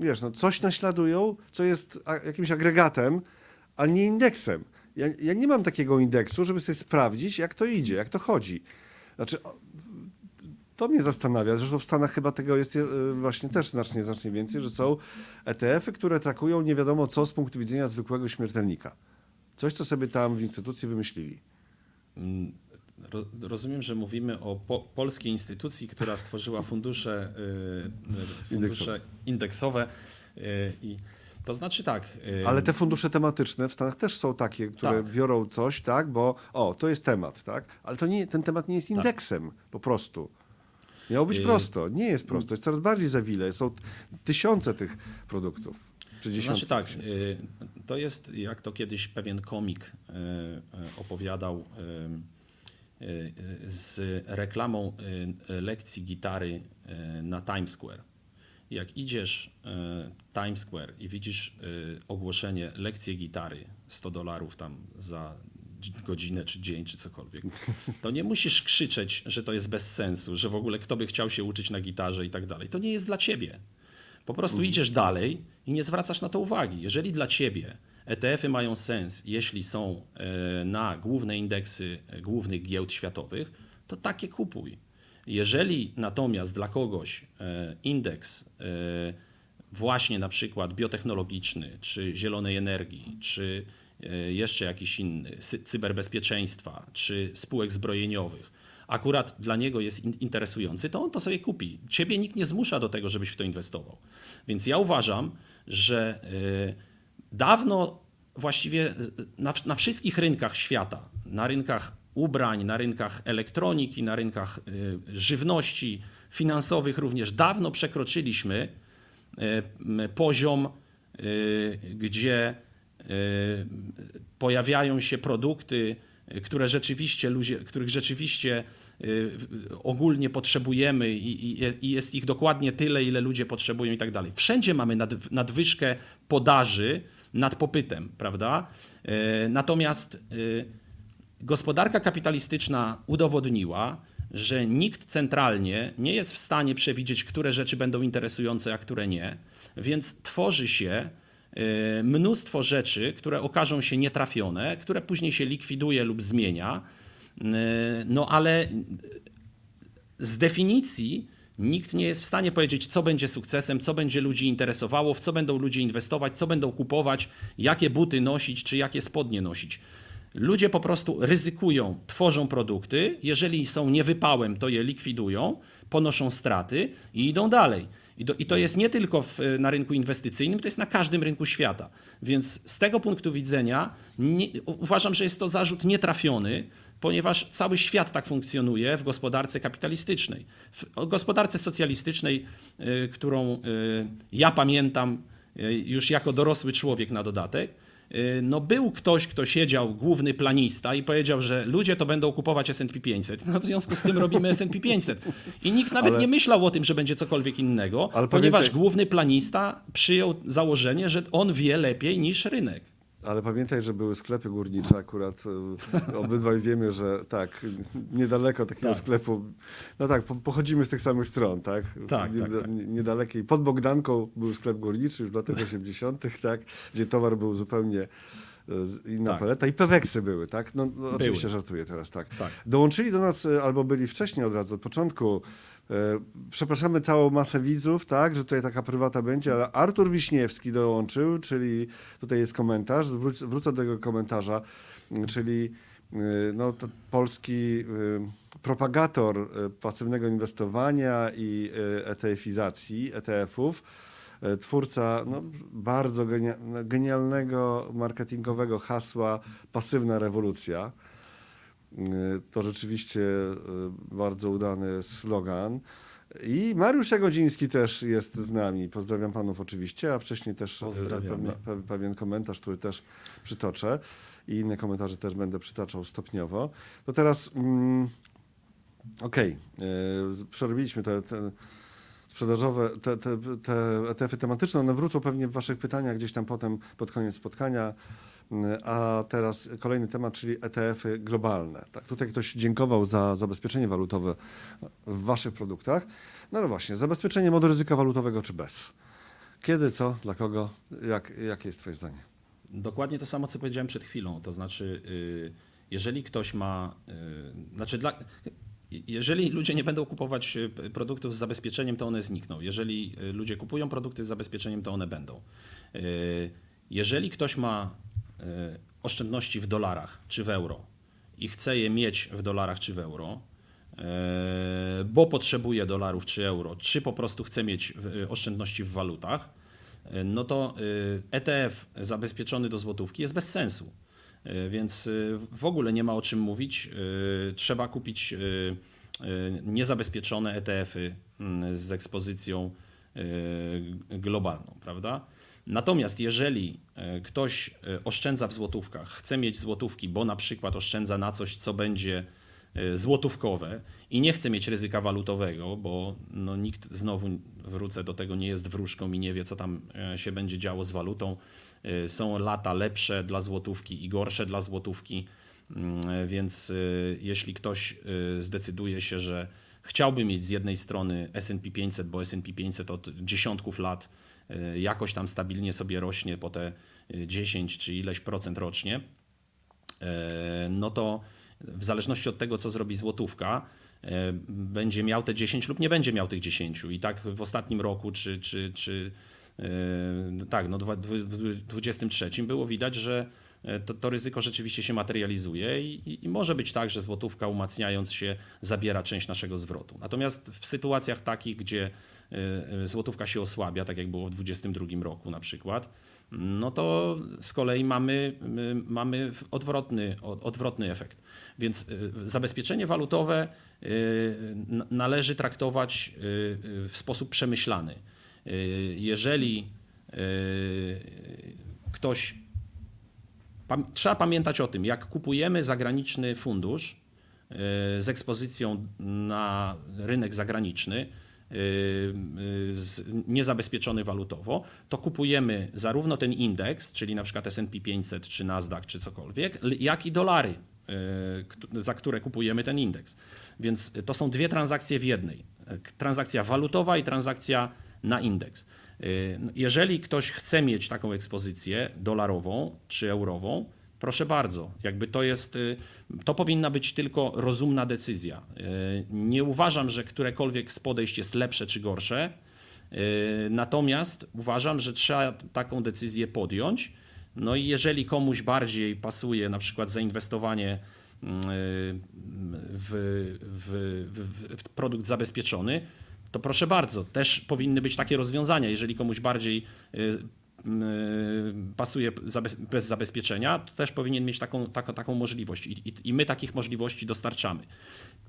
wiesz, no coś naśladują, co jest jakimś agregatem, a nie indeksem. Ja, ja nie mam takiego indeksu, żeby sobie sprawdzić, jak to idzie, jak to chodzi. Znaczy, to mnie zastanawia. Zresztą w Stanach chyba tego jest e, właśnie też znacznie, znacznie więcej, że są ETF-y, które trakują nie wiadomo co z punktu widzenia zwykłego śmiertelnika. Coś, co sobie tam w instytucji wymyślili. Rozumiem, że mówimy o po, polskiej instytucji, która stworzyła fundusze, y, fundusze indeksowe y, i to znaczy tak. Y, Ale te fundusze tematyczne w Stanach też są takie, które tak. biorą coś, tak, bo o, to jest temat, tak? Ale to nie, ten temat nie jest tak. indeksem tak. po prostu. Miało być prosto. Nie jest prosto. Jest coraz bardziej zawile. Są tysiące tych produktów. Czy dziesiątki znaczy tak, to jest jak to kiedyś pewien komik opowiadał z reklamą y, lekcji gitary y, na Times Square. Jak idziesz y, Times Square i widzisz ogłoszenie lekcje gitary 100 dolarów tam za godzinę, czy dzień, czy cokolwiek, to nie musisz krzyczeć, że to jest bez sensu, że w ogóle kto by chciał się uczyć na gitarze i tak dalej. To nie jest dla ciebie. Po prostu mhm. idziesz dalej i nie zwracasz na to uwagi. Jeżeli dla ciebie ETF-y mają sens, jeśli są e, na główne indeksy głównych giełd światowych, to takie kupuj. Jeżeli natomiast dla kogoś e, indeks e, właśnie na przykład biotechnologiczny, czy zielonej energii, czy e, jeszcze jakiś inny, cyberbezpieczeństwa, czy spółek zbrojeniowych, akurat dla niego jest interesujący, to on to sobie kupi. Ciebie nikt nie zmusza do tego, żebyś w to inwestował. Więc ja uważam, że dawno właściwie na, na wszystkich rynkach świata, na rynkach ubrań, na rynkach elektroniki, na rynkach y, żywności, finansowych również dawno przekroczyliśmy y, poziom, y, gdzie pojawiają się produkty, które rzeczywiście których rzeczywiście ogólnie potrzebujemy i, jest ich dokładnie tyle, ile ludzie potrzebują i tak dalej. Wszędzie mamy nad, nadwyżkę podaży nad popytem, prawda? Natomiast Gospodarka kapitalistyczna udowodniła, że nikt centralnie nie jest w stanie przewidzieć, które rzeczy będą interesujące, a które nie, więc tworzy się y, mnóstwo rzeczy, które okażą się nietrafione, które później się likwiduje lub zmienia. No ale z definicji nikt nie jest w stanie powiedzieć, co będzie sukcesem, co będzie ludzi interesowało, w co będą ludzie inwestować, co będą kupować, jakie buty nosić, czy jakie spodnie nosić. Ludzie po prostu ryzykują, tworzą produkty, jeżeli są niewypałem, to je likwidują, ponoszą straty i idą dalej. I to, I to, jest nie tylko w, na rynku inwestycyjnym, to jest na każdym rynku świata. Więc z tego punktu widzenia nie, uważam, że jest to zarzut nietrafiony, ponieważ cały świat tak funkcjonuje w gospodarce kapitalistycznej. W gospodarce socjalistycznej, y, którą y, ja pamiętam y, już jako dorosły człowiek na dodatek, no był ktoś, kto siedział, główny planista i powiedział, że ludzie to będą kupować S&P 500. No w związku z tym robimy S&P 500. I nikt nawet ale, nie myślał o tym, że będzie cokolwiek innego, ponieważ pamiętaj... główny planista przyjął założenie, że on wie lepiej niż rynek. Ale pamiętaj, że były sklepy górnicze akurat. E, obydwaj wiemy, że tak, niedaleko takiego tak. sklepu. No tak, pochodzimy z tych samych stron, tak? Tak, nie, tak, tak. Niedalekiej. Pod Bogdanką był sklep górniczy już w latach 80., tak? Gdzie towar był zupełnie e, inna tak. paleta i peweksy były, tak? No, no oczywiście żartuję teraz, tak. tak. Dołączyli do nas e, albo byli wcześniej od razu, od początku przepraszamy całą masę widzów, tak, że tutaj taka prywata będzie, ale Artur Wiśniewski dołączył, czyli tutaj jest komentarz, wróc, wrócę do tego komentarza, czyli e, no, polski e, propagator pasywnego inwestowania i ETF-izacji, ETF-ów, twórca no, bardzo genialnego marketingowego hasła pasywna rewolucja. Y, to rzeczywiście y, bardzo udany slogan. I Mariusz Jagodziński też jest z nami. Pozdrawiam panów oczywiście, a wcześniej też y, pewien, pewien komentarz, który też przytoczę i inne komentarze też będę przytaczał stopniowo. To teraz mm, okej, okay. przerobiliśmy te, te sprzedażowe, te, te, te ETF-y tematyczne, one wrócą pewnie w waszych pytaniach gdzieś tam potem pod koniec spotkania. A teraz kolejny temat, czyli ETF-y globalne. Tak, tutaj ktoś dziękował za zabezpieczenie walutowe w waszych produktach. No ale właśnie, zabezpieczenie modu ryzyka walutowego czy bez? Kiedy, co, dla kogo, jak, jakie jest twoje zdanie? Dokładnie to samo, co powiedziałem przed chwilą. To znaczy, y, jeżeli ktoś ma, y, znaczy dla, jeżeli ludzie nie będą kupować y, produktów z zabezpieczeniem, to one znikną. Jeżeli ludzie kupują produkty z zabezpieczeniem, to one będą. Jeżeli ktoś ma oszczędności w dolarach czy w euro i chce je mieć w dolarach czy w euro, e, bo potrzebuje dolarów czy euro, czy po prostu chce mieć oszczędności w walutach, no to ETF zabezpieczony do złotówki jest bez sensu. Więc w ogóle nie ma o czym mówić. Trzeba kupić niezabezpieczone ETF-y mm, z ekspozycją globalną, prawda? Natomiast jeżeli ktoś e, oszczędza w złotówkach, chce mieć złotówki, bo na przykład oszczędza na coś, co będzie e, złotówkowe i nie chce mieć ryzyka walutowego, bo no, nikt znowu wrócę do tego, nie jest wróżką i nie wie, co tam się będzie działo z walutą. Są lata lepsze dla złotówki i gorsze dla złotówki, mm, więc jeśli ktoś zdecyduje się, że chciałby mieć z jednej strony S&P 500, bo S&P 500 od dziesiątków lat jakoś tam stabilnie sobie rośnie po te 10 y, czy ileś procent rocznie, y, no to w zależności od tego, co zrobi złotówka, będzie miał te 10 lub nie będzie miał tych 10. I tak w ostatnim roku, czy, czy, czy tak, no dwu- 23 było widać, że to, to ryzyko rzeczywiście się materializuje i, i, może być tak, że złotówka umacniając się zabiera część naszego zwrotu. Natomiast w sytuacjach takich, gdzie złotówka się osłabia, tak jak było w 2022 roku na przykład, no to z kolei mamy, my mamy odwrotny, odwrotny efekt. Więc y, zabezpieczenie walutowe y, należy traktować y, y, w sposób przemyślany. Y, Jeżeli y, ktoś. Trzeba pamiętać o tym, jak kupujemy zagraniczny fundusz y, z ekspozycją na rynek zagraniczny, y, y, niezabezpieczony walutowo, to kupujemy zarówno ten indeks, czyli na przykład S&P 500 czy Nasdaq czy cokolwiek, jak i dolary, y, za które kupujemy ten indeks. Więc to są dwie transakcje w jednej. Transakcja walutowa i transakcja na indeks. Y, Jeżeli ktoś chce mieć taką ekspozycję dolarową czy eurową, proszę bardzo, jakby to jest, y, to powinna być tylko rozumna decyzja. Y, Nie uważam, że którekolwiek z podejść jest lepsze czy gorsze, y, natomiast uważam, że trzeba taką decyzję podjąć. No i jeżeli komuś bardziej pasuje na przykład zainwestowanie mm, w, w, w, produkt zabezpieczony, to proszę bardzo, też powinny być takie rozwiązania. Jeżeli komuś bardziej pasuje zabez- bez zabezpieczenia, to też powinien mieć taką, taką, taką możliwość. I, i, I my takich możliwości dostarczamy.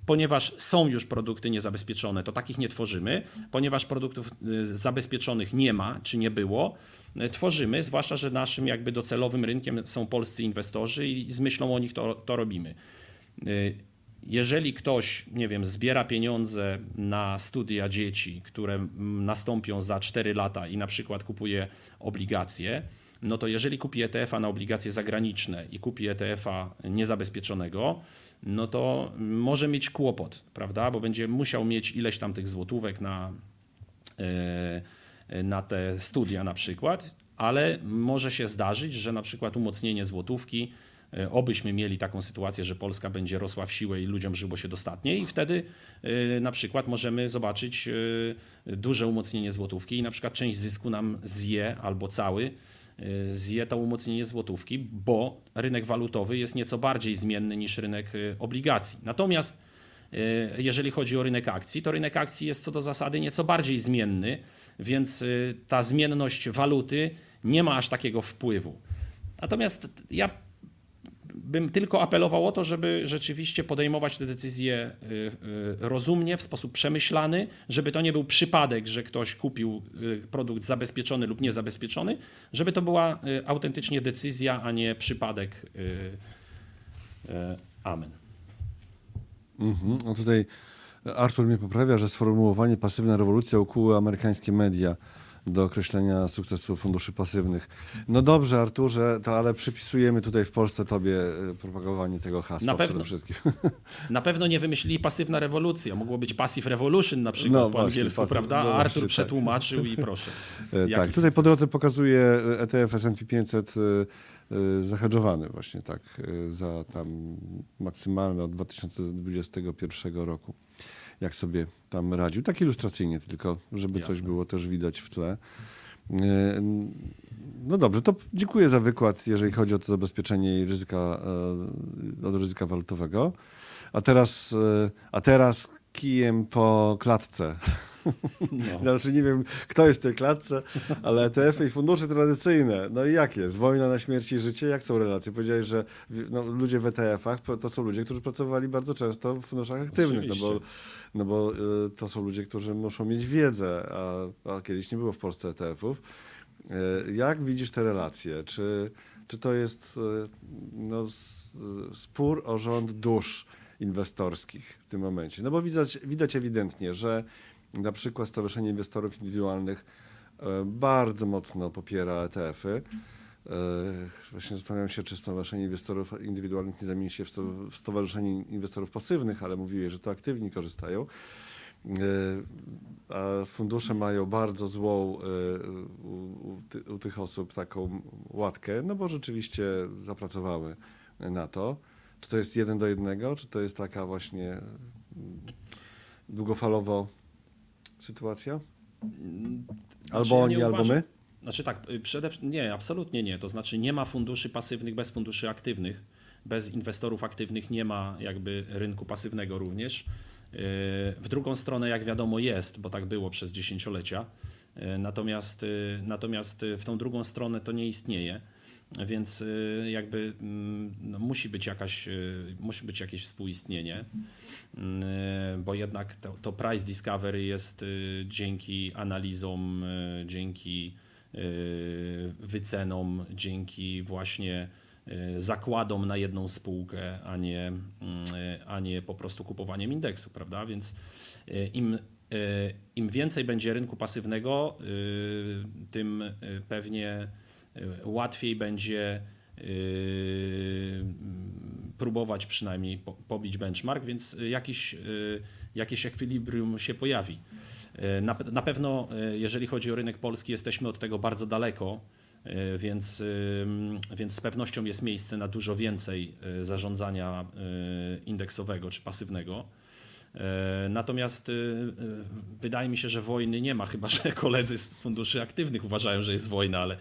Ponieważ są już produkty niezabezpieczone, to takich nie tworzymy. Ponieważ produktów y, zabezpieczonych nie ma, czy nie było, y, tworzymy, zwłaszcza, że naszym jakby docelowym rynkiem są polscy inwestorzy i z myślą o nich to, to robimy. Jeżeli ktoś, nie wiem, zbiera pieniądze na studia dzieci, które nastąpią za 4 lata i na przykład kupuje obligacje, no to jeżeli kupi ETF-a na obligacje zagraniczne i kupi ETF-a niezabezpieczonego, no to może mieć kłopot, prawda? Bo będzie musiał mieć ileś tam tych złotówek na, e, na te studia na przykład, ale może się zdarzyć, że na przykład umocnienie złotówki, obyśmy mieli taką sytuację, że Polska będzie rosła w siłę i ludziom żyło się dostatnie i wtedy e, na przykład możemy zobaczyć e, duże umocnienie złotówki i na przykład część zysku nam zje albo cały e, zje to umocnienie złotówki, bo rynek walutowy jest nieco bardziej zmienny niż rynek e, obligacji. Natomiast e, jeżeli chodzi o rynek akcji, to rynek akcji jest co do zasady nieco bardziej zmienny, więc ta zmienność waluty nie ma aż takiego wpływu. Natomiast ja bym tylko apelował o to, żeby rzeczywiście podejmować te decyzje y, y, rozumnie, w sposób przemyślany, żeby to nie był przypadek, że ktoś kupił y, produkt zabezpieczony lub niezabezpieczony, żeby to była autentycznie decyzja, a nie przypadek. Amen. Mhm. No tutaj Artur mnie poprawia, że sformułowanie pasywna rewolucja ukuły amerykańskie media do określenia sukcesu funduszy pasywnych. No dobrze, Arturze, to ale przypisujemy tutaj w Polsce tobie e, propagowanie tego hasła Na pewno. przede wszystkim. [LAUGHS] Na pewno nie wymyślili pasywna rewolucja. Mogło być passive revolution na przykład No po właśnie, angielsku, prawda? no Artur tak. przetłumaczył i proszę. [LAUGHS] E, Tak, tutaj po sukces? drodze pokazuje ETF S&P 500 e, e, zahedżowany właśnie tak e, za tam maksymalne od 2021 roku. Jak sobie tam radził. Tak ilustracyjnie tylko, żeby coś Jasne. było też widać w tle. E, No dobrze, to dziękuję za wykład, jeżeli chodzi o to zabezpieczenie i ryzyka, e, od ryzyka walutowego. A teraz, e, a teraz kijem po klatce. No. [LAUGHS] Znaczy nie wiem, kto jest w tej klatce, ale ETF-y i fundusze tradycyjne. No i jak jest? Wojna na śmierć i życie? Jak są relacje? Powiedziałeś, że no, ludzie w ETF-ach to- są ludzie, którzy pracowali bardzo często w funduszach aktywnych, no bo, Oczywiście. no bo y, to są ludzie, którzy muszą mieć wiedzę, a, a kiedyś nie było w Polsce ETF-ów. Y, Jak widzisz te relacje? Czy, czy to jest y, no, s- spór o rząd dusz inwestorskich w tym momencie? No bo widać, widać ewidentnie, że na przykład Stowarzyszenie Inwestorów Indywidualnych e, bardzo mocno popiera ETF-y. E, Właśnie zastanawiam się, czy Stowarzyszenie Inwestorów Indywidualnych nie zamieni się w, sto, w Stowarzyszenie Inwestorów Pasywnych, ale mówiłeś, że to aktywni korzystają. E, A fundusze mają bardzo złą u tych osób taką łatkę, no bo rzeczywiście zapracowały na to. Czy to jest jeden do jednego, czy to jest taka właśnie długofalowo sytuacja? Znaczy, Albo ja oni, albo uważam- my? Znaczy tak, y, przede wszystkim nie, absolutnie nie. To znaczy nie ma funduszy pasywnych bez funduszy aktywnych. Bez inwestorów aktywnych nie ma jakby rynku pasywnego również. Y, W drugą stronę, jak wiadomo, jest, bo tak było przez dziesięciolecia. Y, Natomiast, natomiast w tą drugą stronę to nie istnieje. Więc y, jakby mm, no, musi być jakaś, y, musi być jakieś współistnienie, y, bo jednak to, to price discovery jest dzięki analizom, dzięki wycenom, dzięki właśnie zakładom na jedną spółkę, a nie, y, a nie po prostu kupowaniem indeksu, prawda? Więc im, im więcej będzie rynku pasywnego, tym pewnie łatwiej będzie y, próbować przynajmniej po- pobić benchmark, więc jakiś, y, jakieś ekwilibrium się pojawi. Y, Na, na pewno, y, jeżeli chodzi o rynek polski, jesteśmy od tego bardzo daleko, y, więc, y, więc z pewnością jest miejsce na dużo więcej y, zarządzania y, indeksowego czy pasywnego. Natomiast y, y, wydaje mi się, że wojny nie ma, chyba że [LAUGHS] koledzy z funduszy aktywnych uważają, że jest wojna, ale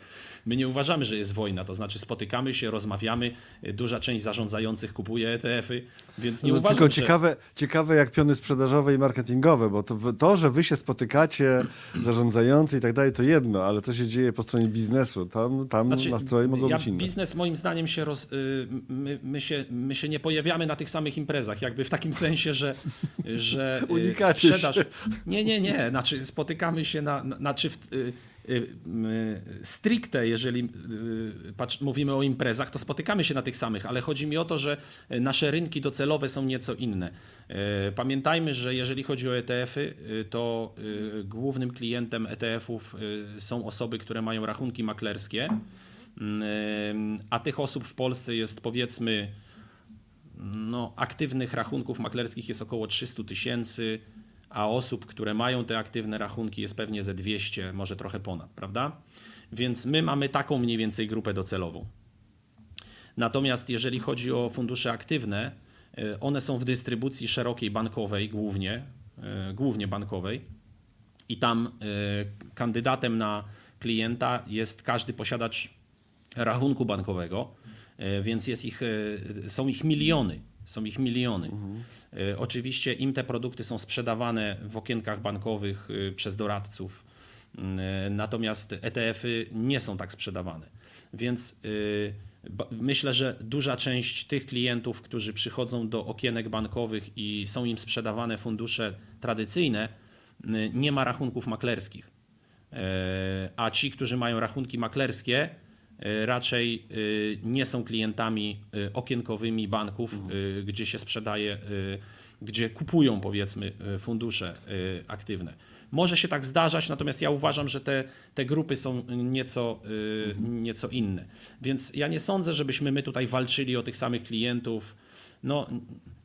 my nie uważamy, że jest wojna. To znaczy spotykamy się, rozmawiamy, y, duża część zarządzających kupuje ETF-y, więc nie No, uważam, tylko że... ciekawe, ciekawe jak piony sprzedażowe i marketingowe, bo to, w- to, że wy się spotykacie, [CLEARS THROAT] zarządzający i tak dalej, to jedno, ale co się dzieje po stronie biznesu, tam, tam Znaczy, nastroje mogą ja, być inne. Biznes moim zdaniem się roz, y, my, my się my się nie pojawiamy na tych samych imprezach, jakby w takim sensie, że, że y, [LAUGHS] Unikacie sprzedaż. się. Nie, nie, nie. Znaczy spotykamy się na, na znaczy w, y, y, y, stricte, jeżeli y, mówimy o imprezach, to spotykamy się na tych samych, ale chodzi mi o to, że nasze rynki docelowe są nieco inne. Y, Pamiętajmy, że jeżeli chodzi o ETF-y, y, to y, głównym klientem ETF-ów y, są osoby, które mają rachunki maklerskie, a tych osób w Polsce jest powiedzmy no, aktywnych rachunków maklerskich jest około 300 tysięcy, a osób, które mają te aktywne rachunki jest pewnie ze 200, może trochę ponad, prawda? Więc my mamy taką mniej więcej grupę docelową. Natomiast jeżeli chodzi o fundusze aktywne, y, one są w dystrybucji szerokiej bankowej głównie, y, głównie bankowej i tam y, kandydatem na klienta jest każdy posiadacz rachunku bankowego, więc jest ich, są ich miliony. Są ich miliony. Y, Oczywiście im te produkty są sprzedawane w okienkach bankowych y, przez doradców, y, natomiast ETF-y nie są tak sprzedawane. Więc myślę, że duża część tych klientów, którzy przychodzą do okienek bankowych i są im sprzedawane fundusze tradycyjne, y, nie ma rachunków maklerskich. E, A ci, którzy mają rachunki maklerskie, e, raczej e, nie są klientami e, okienkowymi banków, e, gdzie się sprzedaje, e, gdzie kupują powiedzmy e, fundusze e, aktywne. Może się tak zdarzać, natomiast ja uważam, że te, te grupy są nieco, e, nieco inne. Więc ja nie sądzę, żebyśmy my tutaj walczyli o tych samych klientów. No,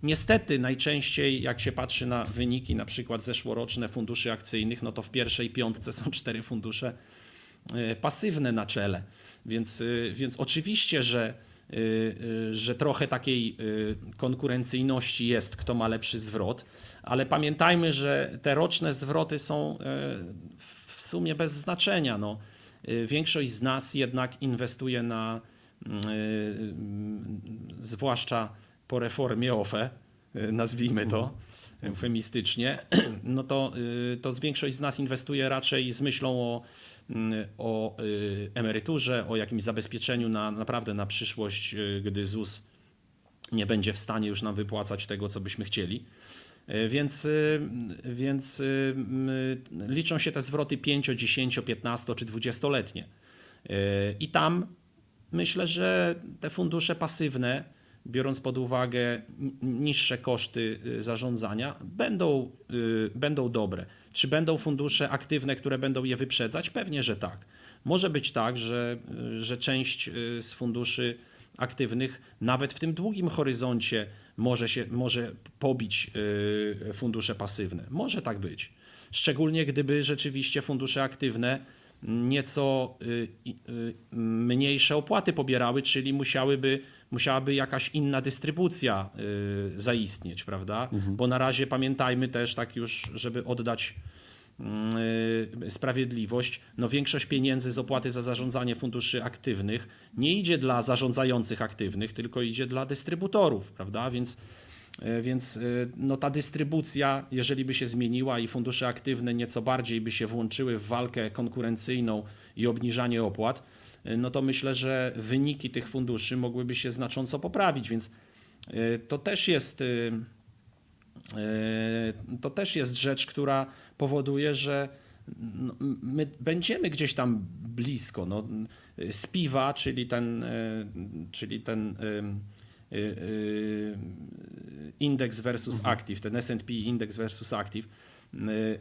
niestety najczęściej jak się patrzy na wyniki, na przykład zeszłoroczne funduszy akcyjnych, no to w pierwszej piątce są cztery fundusze e, pasywne na czele. Więc, e, więc oczywiście, że, e, e, że trochę takiej konkurencyjności jest, kto ma lepszy zwrot, ale pamiętajmy, że te roczne zwroty są w sumie bez znaczenia. No, większość z nas jednak inwestuje na mm, zwłaszcza po reformie OFE, y, nazwijmy to eufemistycznie, [CLEARS THROAT] no to, y, to większość z nas inwestuje raczej z myślą o, o y, emeryturze, o jakimś zabezpieczeniu na naprawdę na przyszłość, y, gdy ZUS nie będzie w stanie już nam wypłacać tego, co byśmy chcieli. Y, Więc, y, więc liczą się te zwroty 5, 10, 15 czy 20-letnie. Y, I tam myślę, że te fundusze pasywne, biorąc pod uwagę niższe koszty zarządzania, będą, będą dobre. Czy będą fundusze aktywne, które będą je wyprzedzać? Pewnie, że tak. Może być tak, że, y, że część y, z funduszy aktywnych nawet w tym długim horyzoncie może, się, może pobić y, fundusze pasywne. Może tak być. Szczególnie gdyby rzeczywiście fundusze aktywne nieco y, y, mniejsze opłaty pobierały, czyli musiałyby, musiałaby jakaś inna dystrybucja y, zaistnieć, prawda? Bo na razie pamiętajmy też, tak już, żeby oddać sprawiedliwość, no większość pieniędzy z opłaty za zarządzanie funduszy aktywnych nie idzie dla zarządzających aktywnych, tylko idzie dla dystrybutorów, prawda? Więc więc e, no, ta dystrybucja, jeżeli by się zmieniła i fundusze aktywne nieco bardziej by się włączyły w walkę konkurencyjną i obniżanie opłat, e, no to myślę, że wyniki tych funduszy mogłyby się znacząco poprawić, więc to też jest to też jest rzecz, która powoduje, że no, my będziemy gdzieś tam blisko. No, spiwa, czyli ten, czyli ten indeks versus mhm. active, ten S&P indeks versus active, y,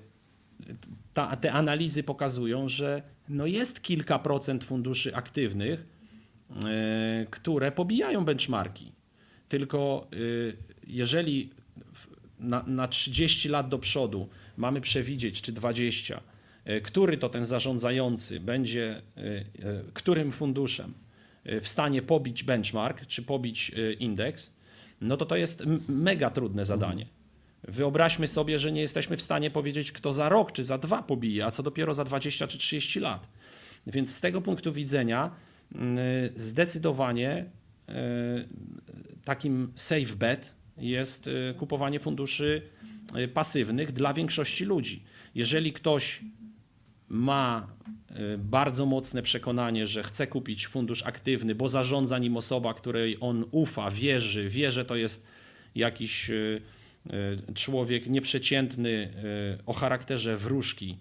ta, te analizy pokazują, że no jest kilka procent funduszy aktywnych, które pobijają benchmarki. Tylko jeżeli na, na 30 lat do przodu mamy przewidzieć, czy 20, który to ten zarządzający będzie, którym funduszem w stanie pobić benchmark czy pobić y, indeks, no to to jest mega trudne zadanie. Wyobraźmy sobie, że nie jesteśmy w stanie powiedzieć, kto za rok czy za dwa pobije, a co dopiero za 20 czy 30 lat. Więc z tego punktu widzenia zdecydowanie y, takim safe bet jest kupowanie funduszy pasywnych dla większości ludzi. Jeżeli ktoś ma y, bardzo mocne przekonanie, że chce kupić fundusz aktywny, bo zarządza nim osoba, której on ufa, wierzy, wie, że to jest jakiś y, y, człowiek nieprzeciętny o charakterze wróżki,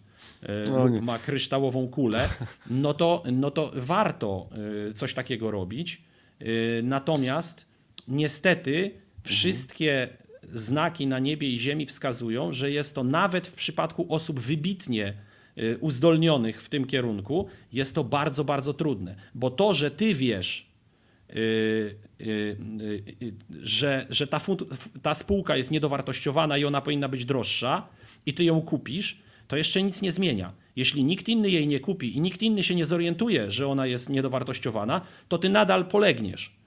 no ma kryształową kulę, no to, no to warto coś takiego robić. Natomiast niestety wszystkie znaki na niebie i ziemi wskazują, że jest to nawet w przypadku osób wybitnie uzdolnionych w tym kierunku, jest to bardzo, bardzo trudne. Bo to, że ty wiesz, y, y, że, że ta, ta spółka jest niedowartościowana i ona powinna być droższa, i ty ją kupisz, to jeszcze nic nie zmienia. Jeśli nikt inny jej nie kupi i nikt inny się nie zorientuje, że ona jest niedowartościowana, to ty nadal polegniesz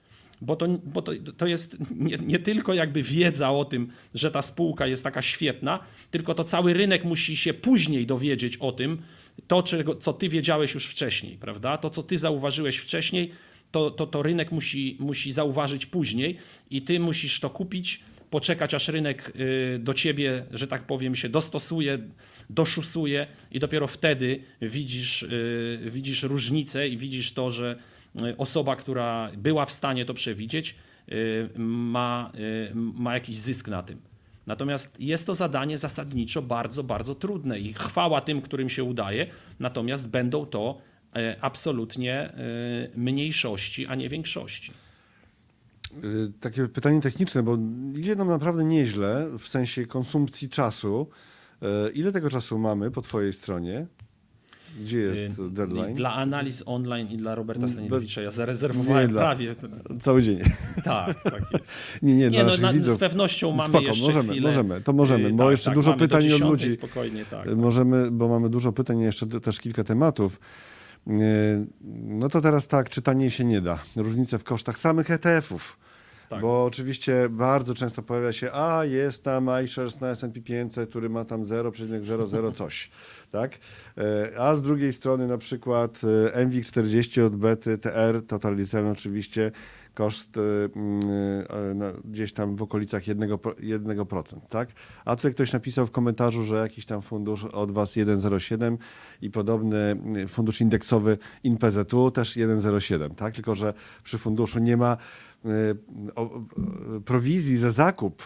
bo to, bo to, to jest nie, nie, tylko jakby wiedza o tym, że ta spółka jest taka świetna, tylko to cały rynek musi się później dowiedzieć o tym, to, czego, co ty wiedziałeś już wcześniej, prawda? To, co ty zauważyłeś wcześniej, to, to, to rynek musi, musi zauważyć później i ty musisz to kupić, poczekać, aż rynek y, do ciebie, że tak powiem, się dostosuje, doszusuje i dopiero wtedy widzisz, y, widzisz różnicę i widzisz to, że osoba, która była w stanie to przewidzieć, y, ma, y, ma jakiś zysk na tym. Natomiast jest to zadanie zasadniczo bardzo, bardzo trudne i chwała tym, którym się udaje, natomiast będą to absolutnie mniejszości, a nie większości. Y, takie pytanie techniczne, bo idzie nam naprawdę nieźle w sensie konsumpcji czasu. Ile tego czasu mamy po Twojej stronie? Gdzie jest y, deadline? Dla analiz online i dla Roberta Staniewicza ja zarezerwowałem nie, prawie. Cały dzień. [LAUGHS] Tak, tak jest. [LAUGHS] Nie, nie, nie no, widzów. Z pewnością mamy Spoko, jeszcze możemy, chwilę. możemy, to możemy, bo tak, jeszcze tak, dużo pytań od ludzi. Spokojnie, tak. Możemy, bo mamy dużo pytań jeszcze też kilka tematów. Y, no to teraz tak, czytanie się nie da. Różnice w kosztach samych ETF-ów tak. Bo oczywiście bardzo często pojawia się, a jest tam iShares na S&P 500, który ma tam 0,00 [LAUGHS] coś, tak? E, a z drugiej strony na przykład e, MW40 od Bety TR, Total Return oczywiście, koszt e, mm, gdzieś tam w okolicach 1%, 1%, tak? A tutaj ktoś napisał w komentarzu, że jakiś tam fundusz od Was 1,07 i podobny fundusz indeksowy InPZU też 1,07, tak? Tylko, że przy funduszu nie ma prowizji za zakup.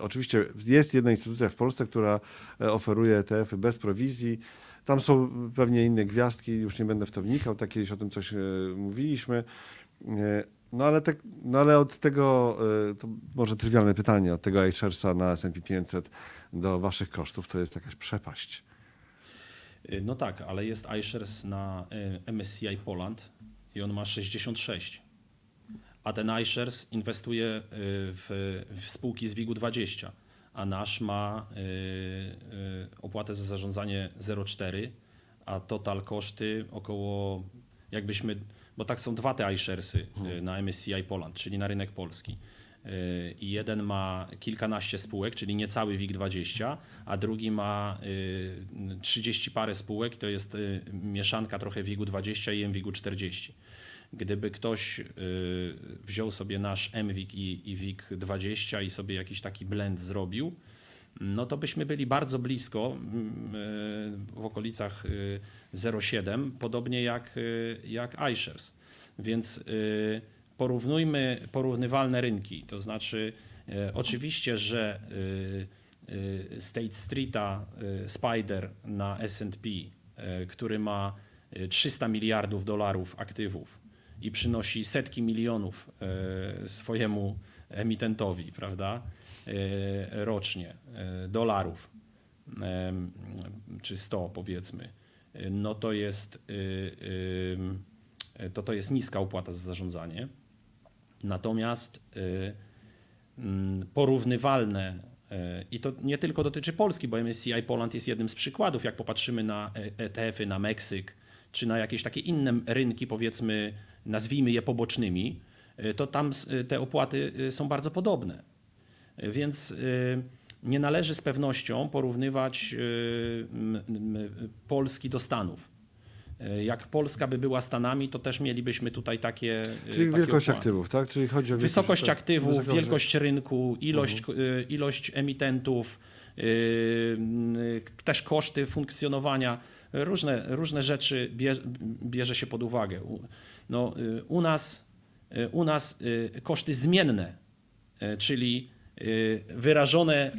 Oczywiście jest jedna instytucja w Polsce, która oferuje ETF-y bez prowizji. Tam są pewnie inne gwiazdki, już nie będę w to wnikał, tak kiedyś o tym coś mówiliśmy. No ale, te, no ale od tego, to może trywialne pytanie, od tego iSharesa na S&P 500 do waszych kosztów to jest jakaś przepaść. No tak, ale jest iShares na MSCI Poland i on ma 66 a ten iShares inwestuje y, w, w spółki z WIG-20, a nasz ma y, y, opłatę za zarządzanie 0,4, a total koszty około, jakbyśmy, bo tak są dwa te iSharesy y, na MSCI Poland, czyli na rynek polski. Y, I jeden ma kilkanaście spółek, czyli niecały WIG20, a drugi ma y, 30 parę spółek, to jest y, mieszanka trochę WIG-u 20 i MWIG-u 40. Gdyby ktoś y, wziął sobie nasz MWIG i, i WIG20 i sobie jakiś taki blend zrobił, no to byśmy byli bardzo blisko mm, y, w okolicach y, 0,7, podobnie jak, y, jak iShares. Więc porównujmy porównywalne rynki. To znaczy, oczywiście, że State Streeta Spider na S&P, który ma y, 300 miliardów dolarów aktywów i przynosi setki milionów swojemu emitentowi, prawda, rocznie, y, dolarów, em, czy 100 powiedzmy, no to jest, to to jest niska opłata za zarządzanie. Natomiast mm, porównywalne i to nie tylko dotyczy Polski, bo MSCI Poland jest jednym z przykładów. Jak popatrzymy na e- ETF-y, na Meksyk, czy na jakieś takie inne rynki, powiedzmy, nazwijmy je pobocznymi, to tam te opłaty są bardzo podobne. Więc y, nie należy z pewnością porównywać y, Polski do Stanów. Y, Jak Polska by była Stanami, to też mielibyśmy tutaj takie. Czyli takie wielkość aktywów, tak? Czyli chodzi o wielkość, Wysokość tak, aktywów, wysokość- wielkość rynku, ilość, y, ilość emitentów, też koszty funkcjonowania. Różne, różne rzeczy bierze, bierze się pod uwagę. U- No, u, nas, u nas koszty zmienne, czyli wyrażone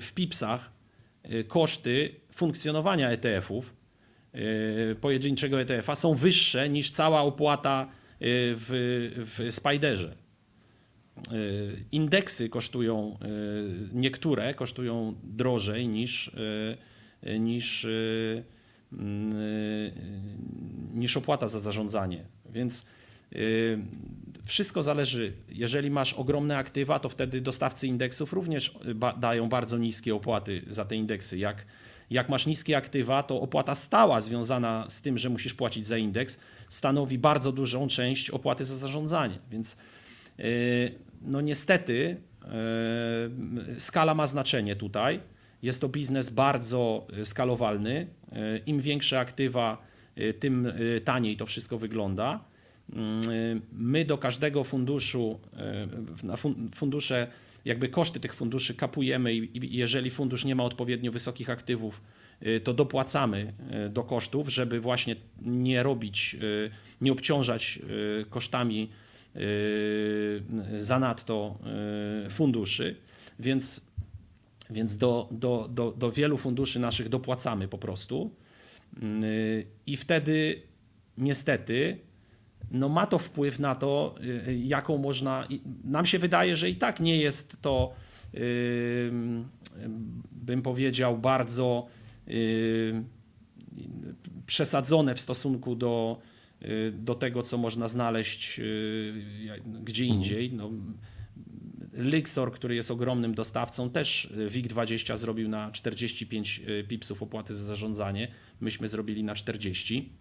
w pipsach y, koszty funkcjonowania ETF-ów, y, pojedynczego ETF-a są wyższe niż cała opłata y, w, w Spiderze. Y, Indeksy kosztują, y, niektóre kosztują drożej niż, y, niż, y, mm, y, niż opłata za zarządzanie. Więc y, wszystko zależy. Jeżeli masz ogromne aktywa, to wtedy dostawcy indeksów również ba- dają bardzo niskie opłaty za te indeksy. Jak, jak masz niskie aktywa, to opłata stała związana z tym, że musisz płacić za indeks, stanowi bardzo dużą część opłaty za zarządzanie. Więc Yy, No niestety yy, skala ma znaczenie tutaj. Jest to biznes bardzo skalowalny. Im większe aktywa, tym taniej to wszystko wygląda. My do każdego funduszu, yy, na fun- fundusze, jakby koszty tych funduszy kapujemy i jeżeli fundusz nie ma odpowiednio wysokich aktywów, yy, to dopłacamy yy, do kosztów, żeby właśnie nie robić, nie obciążać kosztami zanadto funduszy, więc, więc do, do, do, do wielu funduszy naszych dopłacamy po prostu. I wtedy niestety no ma to wpływ na to, yy, jaką można. Nam się wydaje, że i tak nie jest to, yy, bym powiedział, bardzo przesadzone w stosunku do, y, do tego, co można znaleźć y, gdzie indziej. No, Lixor, który jest ogromnym dostawcą, też y, WIG20 zrobił na 45 y, pipsów opłaty za zarządzanie. Myśmy zrobili na 40.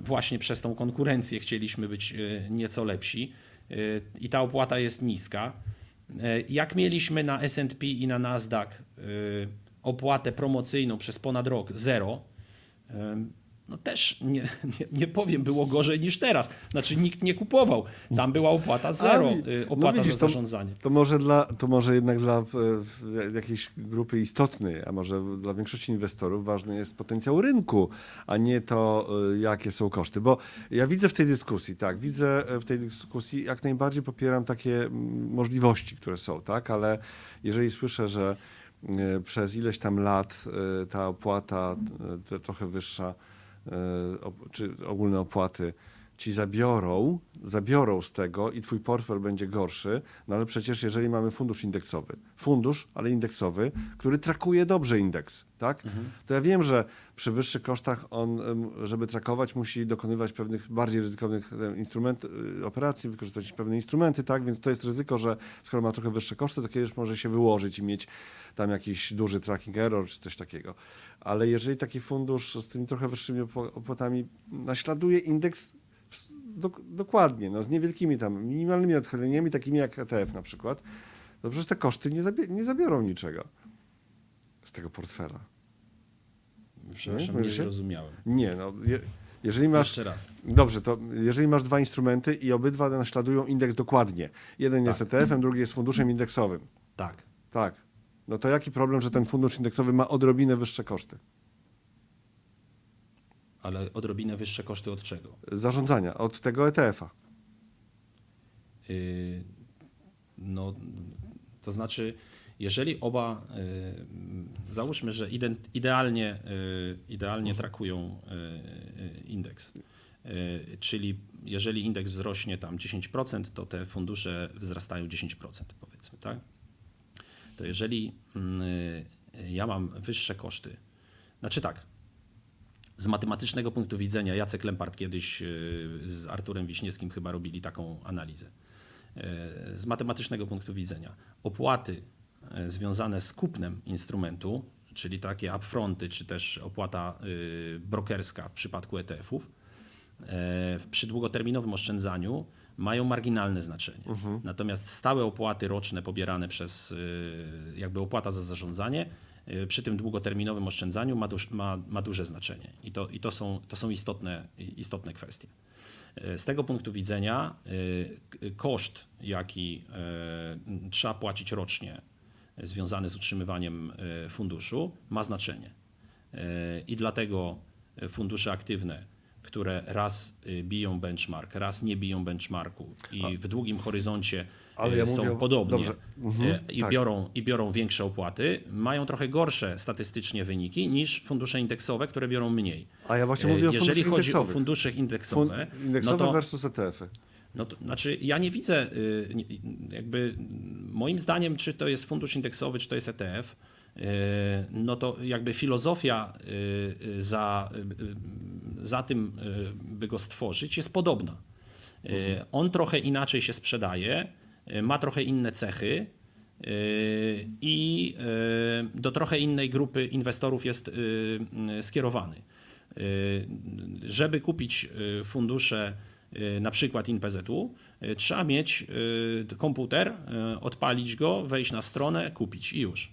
Właśnie przez tą konkurencję chcieliśmy być y, nieco lepsi. Y, i ta opłata jest niska. Y, Jak mieliśmy na S&P i na Nasdaq opłatę promocyjną przez ponad rok? Zero, No też nie, nie, nie powiem, było gorzej niż teraz. Znaczy nikt nie kupował. Tam była opłata zero, wi- y, no opłata widzisz, za to- zarządzanie. To może, dla, to może jednak dla w- jakiejś grupy istotnej, a może dla większości inwestorów ważny jest potencjał rynku, a nie to, e, jakie są koszty. Bo ja widzę w tej dyskusji, tak, widzę w tej dyskusji, jak najbardziej popieram takie mm, możliwości, które są, tak, ale jeżeli słyszę, że przez ileś tam lat ta opłata trochę wyższa, czy ogólne opłaty ci zabiorą, zabiorą z tego i twój portfel będzie gorszy, no ale przecież jeżeli mamy fundusz indeksowy, fundusz, ale indeksowy, który trakuje dobrze indeks, tak? To ja wiem, że przy wyższych kosztach on, żeby trakować, musi dokonywać pewnych bardziej ryzykownych instrument, y, operacji, wykorzystać pewne instrumenty, tak? Więc to jest ryzyko, że skoro ma trochę wyższe koszty, to kiedyś może się wyłożyć i mieć tam jakiś duży tracking error czy coś takiego. Ale jeżeli taki fundusz z tymi trochę wyższymi opłatami naśladuje indeks dokładnie, no, z niewielkimi tam minimalnymi odchyleniami, takimi jak ETF na przykład, to przecież te koszty nie, zabie- nie zabiorą niczego z tego portfela. Przepraszam, Nie? nie zrozumiałem. Nie, no, je, jeżeli masz... Jeszcze raz. Dobrze, to jeżeli masz dwa instrumenty i obydwa naśladują indeks dokładnie, jeden jest Tak. ETF-em, drugi jest funduszem indeksowym, Tak. tak, no to jaki problem, że ten fundusz indeksowy ma odrobinę wyższe koszty Ale odrobinę wyższe koszty od czego? zarządzania od tego ETF-a? Y, No, to znaczy, jeżeli oba, y, załóżmy, że iden- idealnie, y, idealnie trakują y, y, indeks, y, czyli jeżeli indeks wzrośnie tam 10%, to te fundusze wzrastają 10%, powiedzmy, tak? To jeżeli mm, ja mam wyższe koszty, znaczy tak, z matematycznego punktu widzenia Jacek Lempart kiedyś y, z Arturem Wiśniewskim chyba robili taką analizę. Y, Z matematycznego punktu widzenia opłaty y, związane z kupnem instrumentu, czyli takie upfronty, czy też opłata brokerska w przypadku ETF-ów, przy długoterminowym oszczędzaniu mają marginalne znaczenie. Natomiast stałe opłaty roczne pobierane przez jakby opłata za zarządzanie przy tym długoterminowym oszczędzaniu ma, duż, ma, ma duże znaczenie. I to, i to są, to są istotne, istotne kwestie. Y, Z tego punktu widzenia y, koszt, jaki y, trzeba płacić rocznie y, związany z utrzymywaniem y, funduszu, ma znaczenie. Y, I dlatego y, fundusze aktywne, które raz y, biją benchmark, raz nie biją benchmarku i w długim horyzoncie y, ja są mówię o- podobnie. Mhm, y, i, tak. biorą, i biorą większe opłaty, mają trochę gorsze statystycznie wyniki niż fundusze indeksowe, które biorą mniej. A ja właśnie Y, mówię o Jeżeli funduszach chodzi o indeksowych. fundusze Fun- indeksowe, indeksowe no to, versus ETF-y. no to znaczy ja nie widzę y, jakby moim zdaniem, czy to jest fundusz indeksowy, czy to jest ETF, y, no to jakby filozofia y, y, za, y, za tym, y, by go stworzyć, jest podobna. Y, On trochę inaczej się sprzedaje, y, ma trochę inne cechy y, i y, do trochę innej grupy inwestorów jest y, y, skierowany. Y, Żeby kupić y, fundusze y, na przykład InPZU, y, trzeba mieć y, komputer, y, odpalić go, wejść na stronę, kupić i już.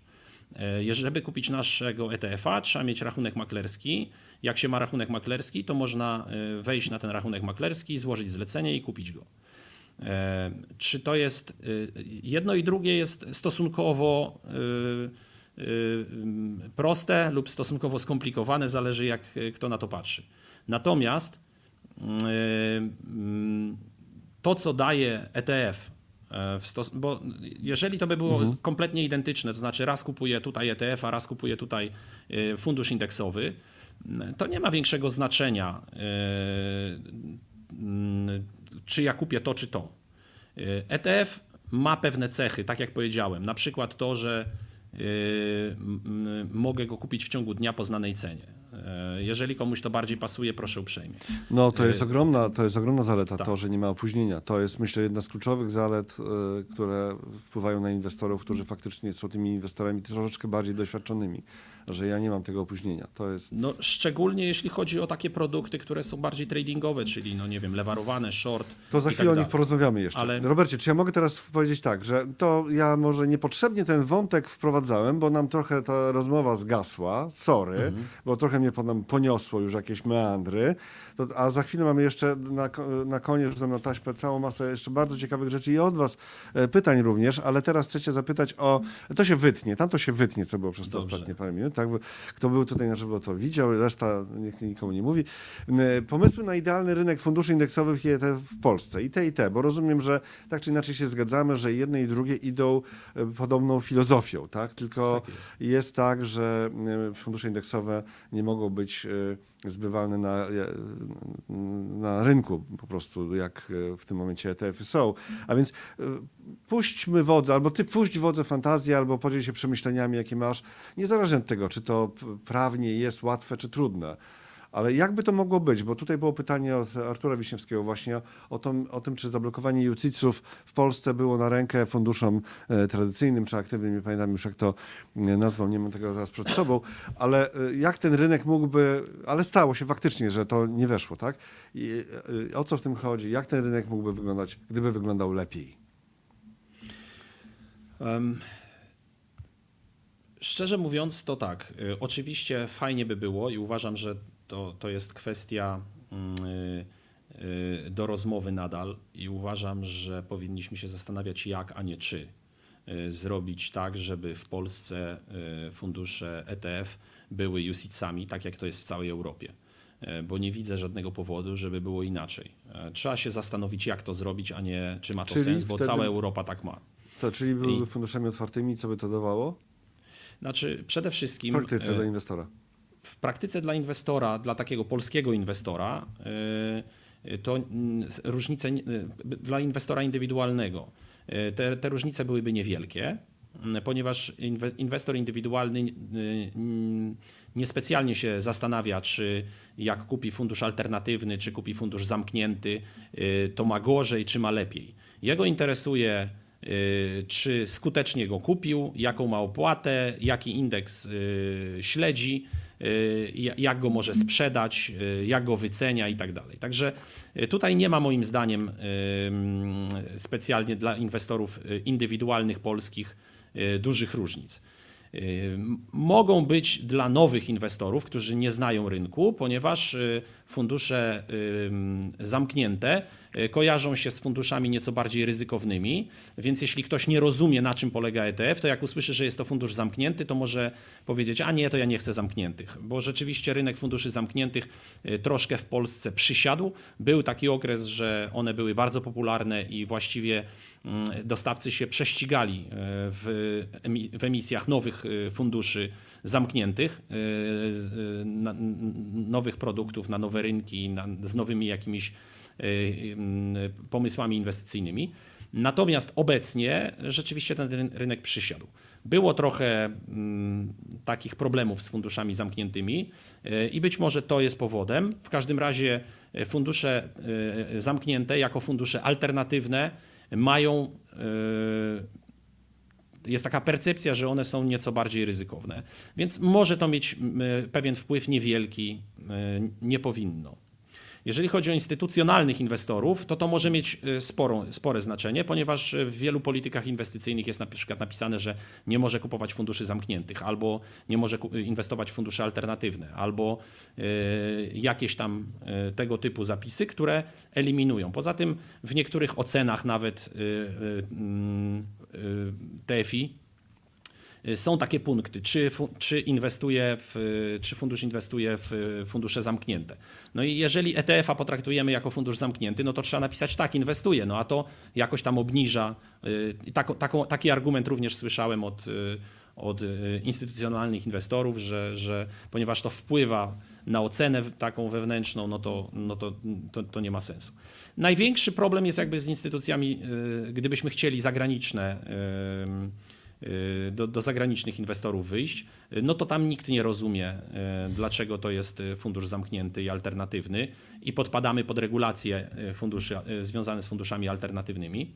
Y, Żeby kupić naszego ETF-a, trzeba mieć rachunek maklerski. Jak się ma rachunek maklerski, to można y, wejść na ten rachunek maklerski, złożyć zlecenie i kupić go. E, Czy to jest y, jedno i drugie jest stosunkowo mm, proste lub stosunkowo skomplikowane, zależy jak kto na to patrzy. Natomiast to, co daje ETF, e, bo jeżeli to by było kompletnie identyczne, to znaczy raz kupuję tutaj ETF, a raz kupuję tutaj fundusz indeksowy, to nie ma większego znaczenia, czy ja kupię to, czy to. Y, ETF ma pewne cechy, tak jak powiedziałem, na przykład to, że y, mogę go kupić w ciągu dnia po znanej cenie. Y, Jeżeli komuś to bardziej pasuje, proszę uprzejmie. No to jest ogromna, to jest ogromna zaleta, tak. to, że nie ma opóźnienia. To jest myślę jedna z kluczowych zalet, które wpływają na inwestorów, którzy faktycznie są tymi inwestorami troszeczkę bardziej doświadczonymi, że ja nie mam tego opóźnienia. To jest... No, szczególnie jeśli chodzi o takie produkty, które są bardziej tradingowe, czyli no nie wiem, lewarowane, short. To za i chwilę tak o nich porozmawiamy jeszcze. Ale- Robercie, czy ja mogę teraz powiedzieć tak, że to ja może niepotrzebnie ten wątek wprowadzałem, bo nam trochę ta rozmowa zgasła, sorry, Mhm. bo trochę mnie nam poniosło już jakieś meandry, to, a za chwilę mamy jeszcze na, na koniec, rzucam na taśmę całą masę jeszcze bardzo ciekawych rzeczy i od was e, pytań również, ale teraz chcecie zapytać o, to się wytnie, tam to się wytnie, co było przez te Dobrze. ostatnie parę minut, tak? Kto był tutaj na żywo, to widział, reszta niech nikomu nie mówi. E, Pomysły na idealny rynek funduszy indeksowych i ETF w Polsce, i te, i te, bo rozumiem, że tak czy inaczej się zgadzamy, że jedne i drugie idą e, podobną filozofią, tak? Tylko jest. tak, że e, fundusze indeksowe nie mogą mogą być zbywalne na, na rynku po prostu, jak w tym momencie ETF-y są. A więc puśćmy wodze, albo ty puść wodze fantazji, albo podziel się przemyśleniami, jakie masz, niezależnie od tego, czy to prawnie jest łatwe, czy trudne. Ale jakby to mogło być? Bo tutaj było pytanie od Artura Wiśniewskiego właśnie o, tom, o tym, czy zablokowanie UCITS-ów w Polsce było na rękę funduszom e, tradycyjnym czy aktywnym, nie pamiętam już jak to e, nazwał, nie mam tego teraz przed sobą, ale e, jak ten rynek mógłby, ale stało się faktycznie, że to nie weszło, tak? I o co w tym chodzi? Jak ten rynek mógłby wyglądać, gdyby wyglądał lepiej? Um, szczerze mówiąc, to tak. Oczywiście fajnie by było i uważam, że to, to jest kwestia mm, y, y, do rozmowy nadal i uważam, że powinniśmy się zastanawiać jak, a nie czy y, zrobić tak, żeby w Polsce fundusze ETF były UCITS-ami, tak jak to jest w całej Europie. Bo nie widzę żadnego powodu, żeby było inaczej. Trzeba się zastanowić, jak to zrobić, a nie czy ma to czyli sens, bo wtedy... cała Europa tak ma. To czyli byłyby I... funduszami otwartymi, co by to dawało? Znaczy, przede wszystkim. W praktyce dla inwestora w praktyce dla inwestora, dla takiego polskiego inwestora, y, to różnice y, dla inwestora indywidualnego, y, te, te różnice byłyby niewielkie, ponieważ inwestor indywidualny niespecjalnie się zastanawia, czy jak kupi fundusz alternatywny, czy kupi fundusz zamknięty, to ma gorzej, czy ma lepiej. Jego interesuje, czy skutecznie go kupił, jaką ma opłatę, jaki indeks śledzi jak go może sprzedać, y, jak go wycenia i tak dalej. Także y, tutaj nie ma moim zdaniem specjalnie dla inwestorów indywidualnych polskich dużych różnic. Mogą być dla nowych inwestorów, którzy nie znają rynku, ponieważ fundusze zamknięte E, kojarzą się z funduszami nieco bardziej ryzykownymi, więc jeśli ktoś nie rozumie, na czym polega ETF, to jak usłyszy, że jest to fundusz zamknięty, to może powiedzieć, a nie, to ja nie chcę zamkniętych, bo rzeczywiście rynek funduszy zamkniętych e, troszkę w Polsce przysiadł. Był taki okres, że one były bardzo popularne i właściwie mm, dostawcy się prześcigali e, w, emisjach nowych funduszy zamkniętych, nowych produktów na nowe rynki, z nowymi jakimiś Y, y, pomysłami inwestycyjnymi. Natomiast obecnie rzeczywiście ten rynek przysiadł. Było trochę mm, takich problemów z funduszami zamkniętymi y, i być może to jest powodem. W każdym razie fundusze zamknięte jako fundusze alternatywne mają jest taka percepcja, że one są nieco bardziej ryzykowne. Więc może to mieć pewien wpływ niewielki, nie powinno. Jeżeli chodzi o instytucjonalnych inwestorów, to to może mieć y, sporą, spore znaczenie, ponieważ w wielu politykach inwestycyjnych jest na przykład napisane, że nie może kupować funduszy zamkniętych, albo nie może inwestować w fundusze alternatywne, albo y, jakieś tam y, tego typu zapisy, które eliminują. Poza tym w niektórych ocenach nawet mm, TFI Y, są takie punkty, czy, czy, inwestuje w, czy fundusz inwestuje w fundusze zamknięte. No i jeżeli ETF-a potraktujemy jako fundusz zamknięty, no to trzeba napisać tak, inwestuje, no a to jakoś tam obniża. Y, tak, taki argument również słyszałem od, y, od instytucjonalnych inwestorów, że, że ponieważ to wpływa na ocenę taką wewnętrzną, no to, no to, to, to nie ma sensu. Największy problem jest jakby z instytucjami, gdybyśmy chcieli zagraniczne Y, do, do, zagranicznych inwestorów wyjść, y, no to tam nikt nie rozumie, y, dlaczego to jest fundusz zamknięty i alternatywny i podpadamy pod regulacje funduszy związane z funduszami alternatywnymi.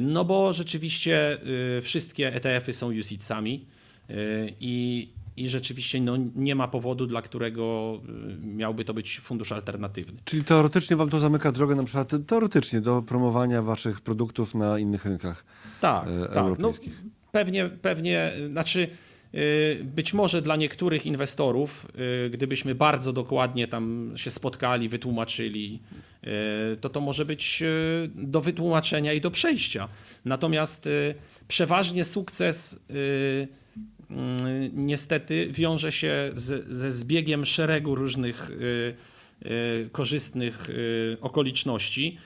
No bo rzeczywiście wszystkie ETF-y są UCITS-ami i, i rzeczywiście no, nie ma powodu, dla którego y, miałby to być fundusz alternatywny. Czyli teoretycznie wam to zamyka drogę na przykład teoretycznie do promowania waszych produktów na innych rynkach tak, e, tak. No, pewnie, pewnie, znaczy y, być może dla niektórych inwestorów, y, gdybyśmy bardzo dokładnie tam się spotkali, wytłumaczyli, to to może być do wytłumaczenia i do przejścia. Natomiast przeważnie sukces niestety wiąże się z, ze zbiegiem szeregu różnych y, y, korzystnych y, okoliczności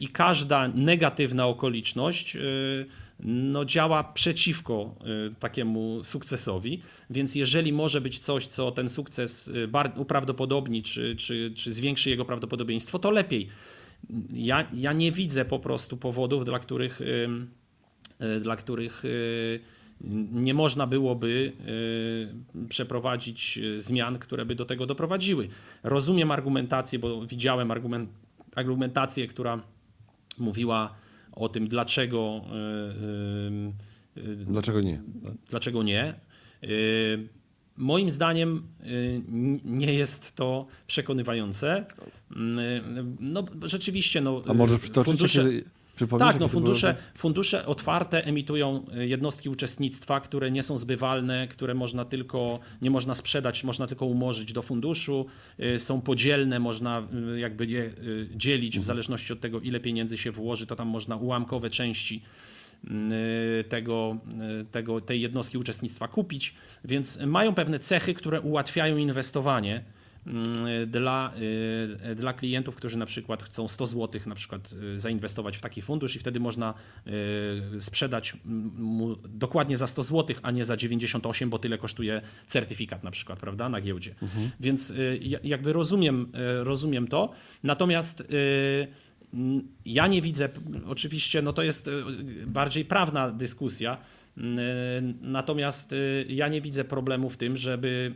i każda negatywna okoliczność no, działa przeciwko takiemu sukcesowi. Więc jeżeli może być coś, co ten sukces uprawdopodobni, czy, czy, czy zwiększy jego prawdopodobieństwo, to lepiej. Ja, ja nie widzę po prostu powodów, dla których, dla których nie można byłoby przeprowadzić zmian, które by do tego doprowadziły. Rozumiem argumentację, bo widziałem argument, argumentację, która mówiła o tym, dlaczego. E, e, dlaczego nie? Dlaczego nie? E, moim zdaniem nie jest to przekonywające. No rzeczywiście, no, A możesz przytoczyć, fundusze, tak, no fundusze, fundusze otwarte emitują e, jednostki uczestnictwa, które nie są zbywalne, które można tylko, nie można sprzedać, można tylko umorzyć do funduszu, e, są podzielne, można e, jakby je dzielić w mhm. zależności od tego, ile pieniędzy się włoży, to tam można ułamkowe części tego, tego, tej jednostki uczestnictwa kupić, więc mają pewne cechy, które ułatwiają inwestowanie dla, y, dla klientów, którzy na przykład chcą 100 zł na przykład y, zainwestować w taki fundusz i wtedy można y, sprzedać mu dokładnie za 100 zł, a nie za 98, bo tyle kosztuje certyfikat na przykład, prawda, na giełdzie. Mhm. Więc jakby rozumiem, rozumiem to. Natomiast ja nie widzę, oczywiście no to jest bardziej prawna dyskusja, natomiast ja nie widzę problemu w tym, żeby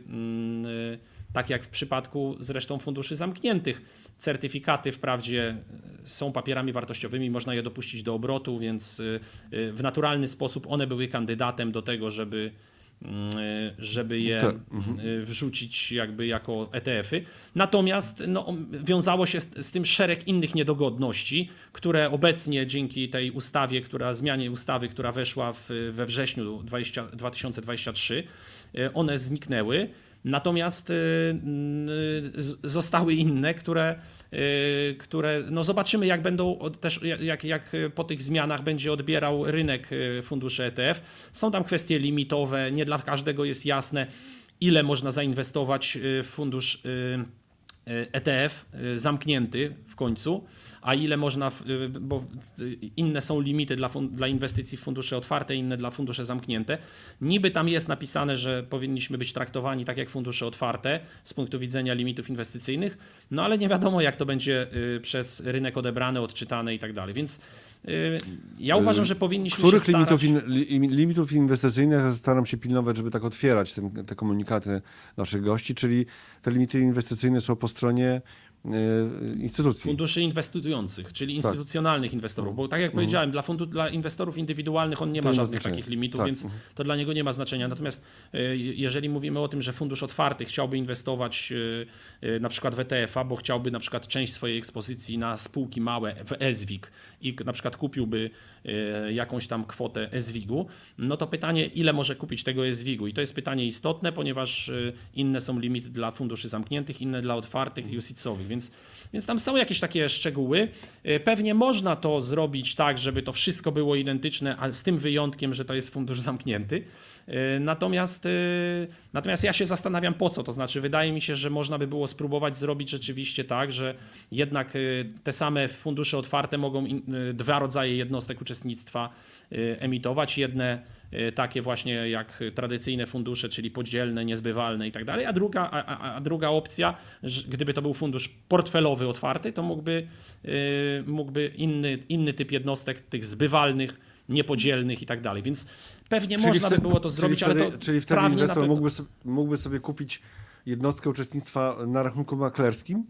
tak jak w przypadku zresztą funduszy zamkniętych. Certyfikaty wprawdzie są papierami wartościowymi, można je dopuścić do obrotu, więc y, y, w naturalny sposób one były kandydatem do tego, żeby mm, żeby je mhm. wrzucić jakby jako ETF-y. Natomiast no, wiązało się z tym szereg innych niedogodności, które obecnie dzięki tej ustawie, która zmianie ustawy, która weszła w, we wrześniu 20, 2023, one zniknęły. Natomiast y, y, zostały inne, które, y, które no zobaczymy, jak będą też, jak, jak po tych zmianach będzie odbierał rynek funduszy ETF. Są tam kwestie limitowe, nie dla każdego jest jasne, ile można zainwestować w fundusz ETF zamknięty w końcu a ile można, y, bo inne są limity dla, dla inwestycji w fundusze otwarte, inne dla fundusze zamknięte. Niby tam jest napisane, że powinniśmy być traktowani tak jak fundusze otwarte z punktu widzenia limitów inwestycyjnych, no ale nie wiadomo jak to będzie y, przez rynek odebrane, odczytane i tak dalej. Więc y, ja uważam, że powinniśmy Których się starać... limitów, in, limitów inwestycyjnych staram się pilnować, żeby tak otwierać te, te komunikaty naszych gości, czyli te limity inwestycyjne są po stronie instytucji. Funduszy inwestujących, czyli tak. instytucjonalnych tak. inwestorów, bo tak jak mhm. powiedziałem, dla, fundu, dla inwestorów indywidualnych on nie ma żadnych takich limitów, tak. więc mhm. to dla niego nie ma znaczenia. Natomiast e, jeżeli mówimy o tym, że fundusz otwarty chciałby inwestować e, na przykład w ETF-a, bo chciałby na przykład część swojej ekspozycji na spółki małe w ESWIG i na przykład kupiłby jakąś tam kwotę ESWIG-u, no to pytanie, ile może kupić tego ESWIG-u? I to jest pytanie istotne, ponieważ inne są limity dla funduszy zamkniętych, inne dla otwartych i UCITS-owych. Więc, więc tam są jakieś takie szczegóły. E, pewnie można to zrobić tak, żeby to wszystko było identyczne, ale z tym wyjątkiem, że to jest fundusz zamknięty. Natomiast, natomiast ja się zastanawiam po co. To znaczy, wydaje mi się, że można by było spróbować zrobić rzeczywiście tak, że jednak te same fundusze otwarte mogą dwa rodzaje jednostek uczestnictwa emitować. Jedne Y, takie właśnie jak tradycyjne fundusze, czyli podzielne, niezbywalne i tak dalej, a druga, a, a druga opcja, gdyby to był fundusz portfelowy otwarty, to mógłby, y, mógłby inny, inny typ jednostek, tych zbywalnych, niepodzielnych i tak dalej, więc pewnie czyli można wtedy, by było to zrobić, wtedy, ale to Czyli wtedy inwestor mógłby sobie, mógłby sobie kupić jednostkę uczestnictwa na rachunku maklerskim?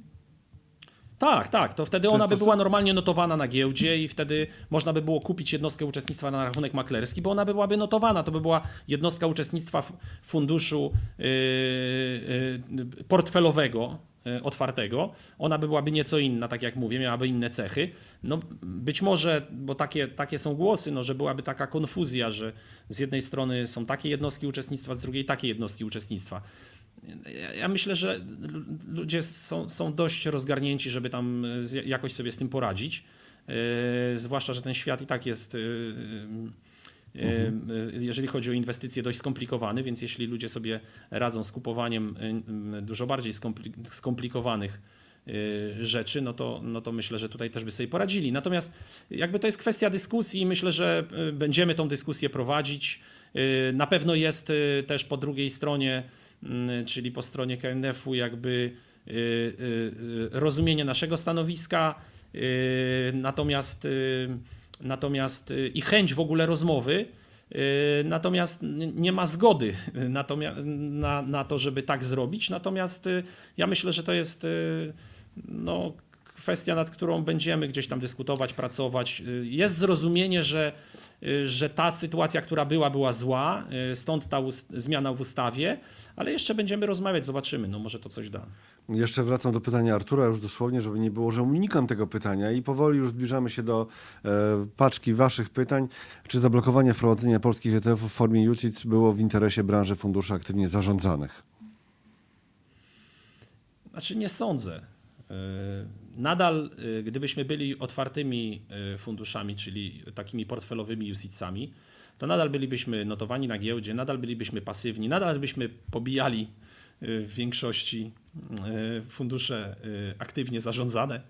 Tak, tak. To wtedy ona by była normalnie notowana na giełdzie i wtedy można by było kupić jednostkę uczestnictwa na rachunek maklerski, bo ona by byłaby notowana. To by była jednostka uczestnictwa w funduszu yy, yy, portfelowego, yy, otwartego. Ona by byłaby nieco inna, tak jak mówię, miałaby inne cechy. No, być może, bo takie, takie są głosy, no, że byłaby taka konfuzja, że z jednej strony są takie jednostki uczestnictwa, z drugiej takie jednostki uczestnictwa ja myślę, że ludzie są, są dość rozgarnięci, żeby tam jakoś sobie z tym poradzić. E, zwłaszcza, że ten świat i tak jest, e, e, mhm. jeżeli chodzi o inwestycje, dość skomplikowany, więc jeśli ludzie sobie radzą z kupowaniem dużo bardziej skomplikowanych rzeczy, no to, no to myślę, że tutaj też by sobie poradzili. Natomiast jakby to jest kwestia dyskusji i myślę, że będziemy tą dyskusję prowadzić. Na pewno jest też po drugiej stronie, czyli po stronie KNF-u jakby rozumienie naszego stanowiska, natomiast, natomiast i chęć w ogóle rozmowy, Natomiast nie ma zgody na, na to, żeby tak zrobić. Natomiast ja myślę, że to jest no, kwestia, nad którą będziemy gdzieś tam dyskutować, pracować. Jest zrozumienie, że, że ta sytuacja, która była, była zła, stąd ta zmiana w ustawie, ale jeszcze będziemy rozmawiać, zobaczymy, no może to coś da. Jeszcze wracam do pytania Artura, już dosłownie, żeby nie było, że unikam tego pytania i powoli już zbliżamy się do e, paczki waszych pytań. Czy zablokowanie wprowadzenia polskich ETF-ów w formie UCITS było w interesie branży funduszy aktywnie zarządzanych? Znaczy nie sądzę. E, nadal, e, gdybyśmy byli otwartymi e, funduszami, czyli takimi portfelowymi UCITSami, to nadal bylibyśmy notowani na giełdzie, nadal bylibyśmy pasywni, nadal byśmy pobijali w większości fundusze aktywnie zarządzane.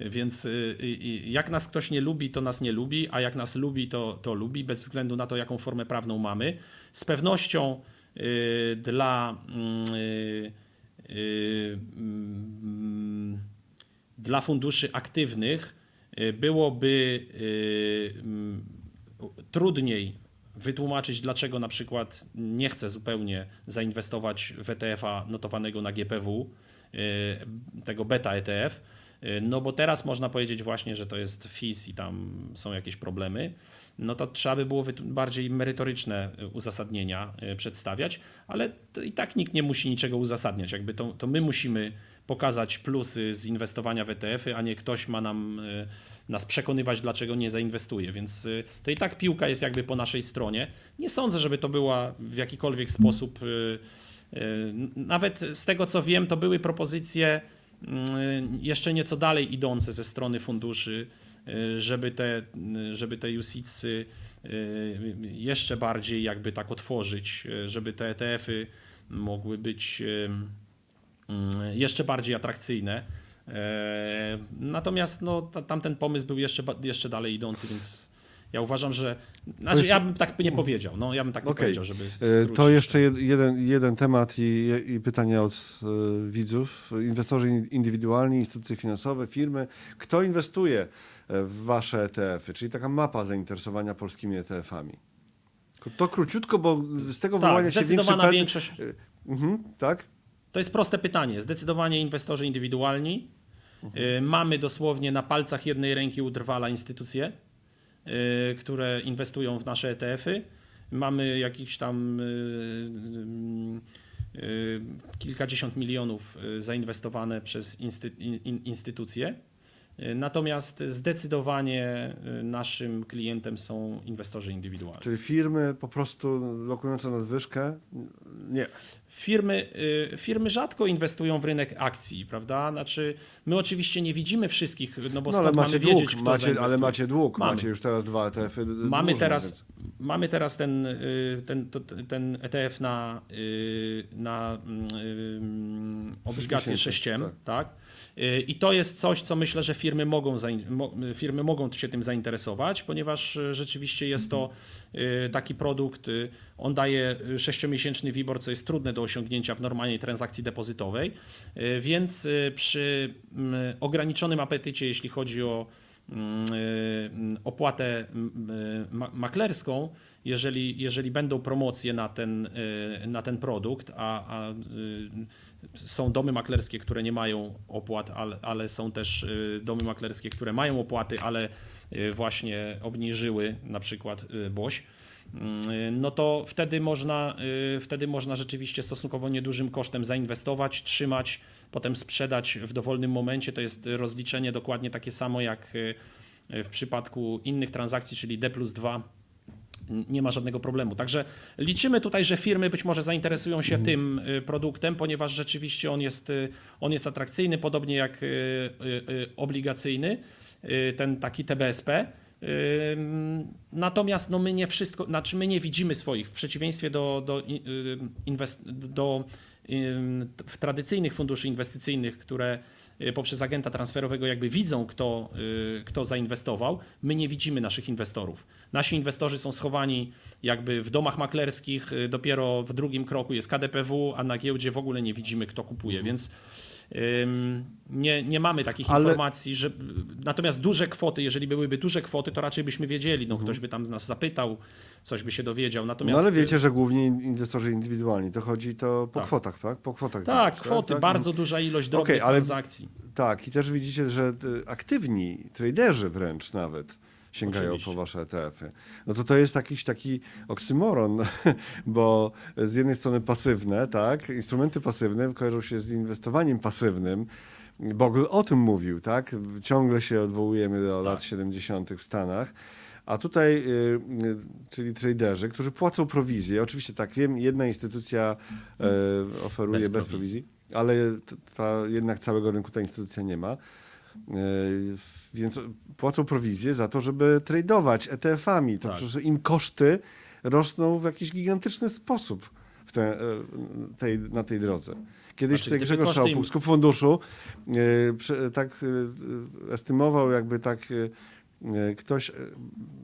Więc jak nas ktoś nie lubi, to nas nie lubi, a jak nas lubi, to, to lubi, bez względu na to, jaką formę prawną mamy. Z pewnością dla mm, Y, mm, dla funduszy aktywnych y, byłoby y, mm, trudniej wytłumaczyć, dlaczego na przykład nie chce zupełnie zainwestować w ETF-a notowanego na GPW, tego beta ETF, no bo teraz można powiedzieć właśnie, że to jest FIS i tam są jakieś problemy no to trzeba by było bardziej merytoryczne y, uzasadnienia y, przedstawiać, ale i tak nikt nie musi niczego uzasadniać. Jakby to, to my musimy pokazać plusy z inwestowania w ETF-y, a nie ktoś ma nam y, nas przekonywać, dlaczego nie zainwestuje. Więc to i tak piłka jest jakby po naszej stronie. Nie sądzę, żeby to była w jakikolwiek sposób. Nawet z tego co wiem, to były propozycje jeszcze nieco dalej idące ze strony funduszy Y, żeby te, y, żeby te USITSy y, jeszcze bardziej jakby tak otworzyć, żeby te ETF-y mogły być jeszcze bardziej atrakcyjne. Natomiast no, tamten pomysł był jeszcze, jeszcze dalej idący, więc ja uważam, że. Znaczy, jeszcze... ja bym tak nie powiedział. No, ja bym tak okay. nie powiedział, żeby. To jeszcze jeden, jeden temat i, i pytania od y, widzów. Inwestorzy indywidualni, instytucje finansowe, firmy. Kto inwestuje w wasze ETF-y, czyli taka mapa zainteresowania polskimi ETF-ami. To króciutko, bo z tego tak, wyłania się większy... większość... Mhm, tak? To jest proste pytanie. Zdecydowanie inwestorzy indywidualni. Mhm. Mamy dosłownie na palcach jednej ręki utrwala instytucje, y, które inwestują w nasze ETF-y. Mamy jakiś tam y, kilkadziesiąt milionów zainwestowane przez instytucje. Natomiast zdecydowanie y, naszym klientem są inwestorzy indywidualni. Czyli firmy po prostu lokujące nadwyżkę? Nie. Firmy, y, firmy rzadko inwestują w rynek akcji, prawda? Znaczy, my oczywiście nie widzimy wszystkich, no bo no, ale macie mamy wiedzieć, dług, macie, Ale macie dług, mamy. macie już teraz dwa ETF-y. Mamy teraz, mamy teraz ten, y, ten, ten ETF na, na obligacje 6 tak. tak? Y, I to jest coś, co myślę, że firmy mogą, firmy mogą się tym zainteresować, ponieważ y, rzeczywiście jest to y, taki produkt, on daje sześciomiesięczny WIBOR, co jest trudne do osiągnięcia w normalnej transakcji depozytowej, więc przy mm, ograniczonym apetycie, jeśli chodzi o mm, opłatę mm, maklerską, jeżeli, jeżeli będą promocje na ten, na ten produkt, a, a są domy maklerskie, które nie mają opłat, ale, ale są też y, domy maklerskie, które mają opłaty, ale y, właśnie obniżyły na przykład y, BOŚ no to wtedy można, wtedy można rzeczywiście stosunkowo niedużym kosztem zainwestować, trzymać, potem sprzedać w dowolnym momencie. To jest rozliczenie dokładnie takie samo jak w przypadku innych transakcji, czyli D plus 2 nie ma żadnego problemu. Także liczymy tutaj, że firmy być może zainteresują się mhm. tym y, produktem, ponieważ rzeczywiście on jest, y, on jest atrakcyjny, podobnie jak y, obligacyjny, ten taki TBSP. Natomiast no my nie wszystko, znaczy my nie widzimy swoich, w przeciwieństwie do, do, inwest, do w tradycyjnych funduszy inwestycyjnych, które poprzez agenta transferowego jakby widzą, kto, kto zainwestował. My nie widzimy naszych inwestorów. Nasi inwestorzy są schowani jakby w domach maklerskich, dopiero w drugim kroku jest KDPW, a na giełdzie w ogóle nie widzimy, kto kupuje, mhm. więc nie, nie mamy takich Ale... informacji, że natomiast duże kwoty, jeżeli byłyby duże kwoty, to raczej byśmy wiedzieli, no, mhm. ktoś by tam z nas zapytał, coś by się dowiedział. Natomiast... No ale wiecie, że głównie inwestorzy indywidualni, to chodzi to po tak. kwotach, tak? Po kwotach. Tak, tak kwoty, tak? bardzo duża ilość drobnych okay, ale... transakcji. Tak, i też widzicie, że aktywni traderzy wręcz nawet sięgają Oczywiście. po wasze ETF-y. No to to jest jakiś taki oksymoron, [LAUGHS] bo z jednej strony pasywne, tak, instrumenty pasywne kojarzą się z inwestowaniem pasywnym, Bogle o tym mówił, tak? Ciągle się odwołujemy do tak. lat 70. w Stanach. A tutaj, y, y, czyli traderzy, którzy płacą prowizję. Oczywiście tak, wiem, jedna instytucja y, oferuje bez, bez prowizji, ale ta, jednak całego rynku ta instytucja nie ma. Więc płacą prowizję za to, żeby tradować ETF-ami. To tak. przecież im koszty rosną w jakiś gigantyczny sposób w te, tej, na tej drodze. Kiedyś znaczy, tutaj Grzegorz Szałpuk z Funduszu yy, tak yy, estymował jakby tak yy, ktoś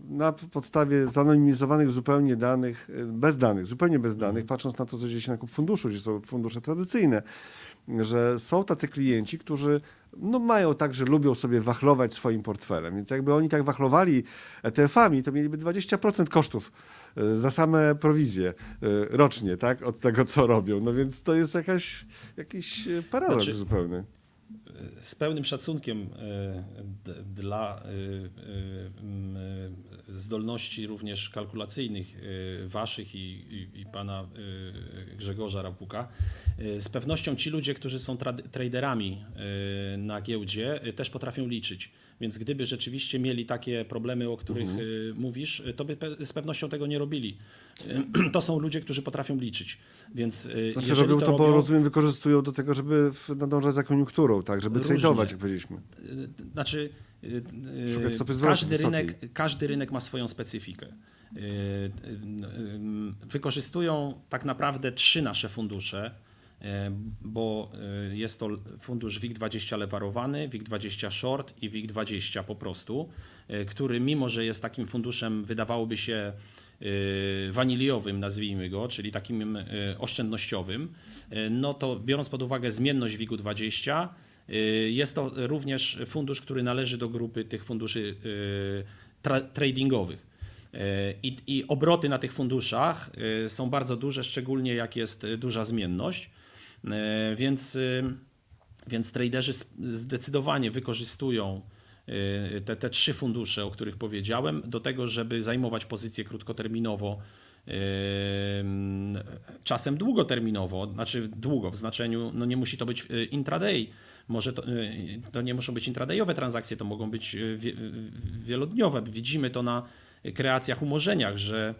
na podstawie zanonimizowanych zupełnie danych, bez danych, zupełnie bez danych, mhm. patrząc na to, co dzieje się na kup funduszu, gdzie są fundusze tradycyjne, że są tacy klienci, którzy no, mają tak, że lubią sobie wachlować swoim portfelem. Więc jakby oni tak wachlowali ETF-ami, to mieliby 20% kosztów e, za same prowizje e, rocznie, tak, od tego, co robią. No więc to jest jakaś, jakiś e, paradoks znaczy, zupełny z pełnym szacunkiem dla zdolności również kalkulacyjnych waszych i, i, i pana Grzegorza Rapuka, z pewnością ci ludzie, którzy są traderami na giełdzie, też potrafią liczyć. Więc gdyby rzeczywiście mieli takie problemy, o których mhm. mówisz, to by z pewnością tego nie robili. [CLEARS THROAT] To są ludzie, którzy potrafią liczyć. Więc y, znaczy robią to, to robią, bo rozumiem, wykorzystują do tego, żeby nadążać za komuniuturą, tak, żeby różnie. tradeować, jak powiedzieliśmy. Y, znaczy, y, każdy rynek, każdy rynek ma swoją specyfikę. Wykorzystują tak naprawdę trzy nasze fundusze, bo jest to fundusz WIG20 lewarowany, WIG20 short i WIG20 po prostu, który mimo, że jest takim funduszem, wydawałoby się waniliowym, nazwijmy go, czyli takim oszczędnościowym, no to biorąc pod uwagę zmienność WIG-u 20, jest to również fundusz, który należy do grupy tych funduszy tra tradingowych. I, I, obroty na tych funduszach są bardzo duże, szczególnie jak jest duża zmienność. Więc, więc traderzy zdecydowanie wykorzystują Y, te, te trzy fundusze, o których powiedziałem, do tego, żeby zajmować pozycję krótkoterminowo, y, czasem długoterminowo, znaczy długo w znaczeniu, no nie musi to być y, intraday, może to, to nie muszą być intradayowe transakcje, to mogą być wielodniowe. Widzimy to na kreacjach, umorzeniach, że,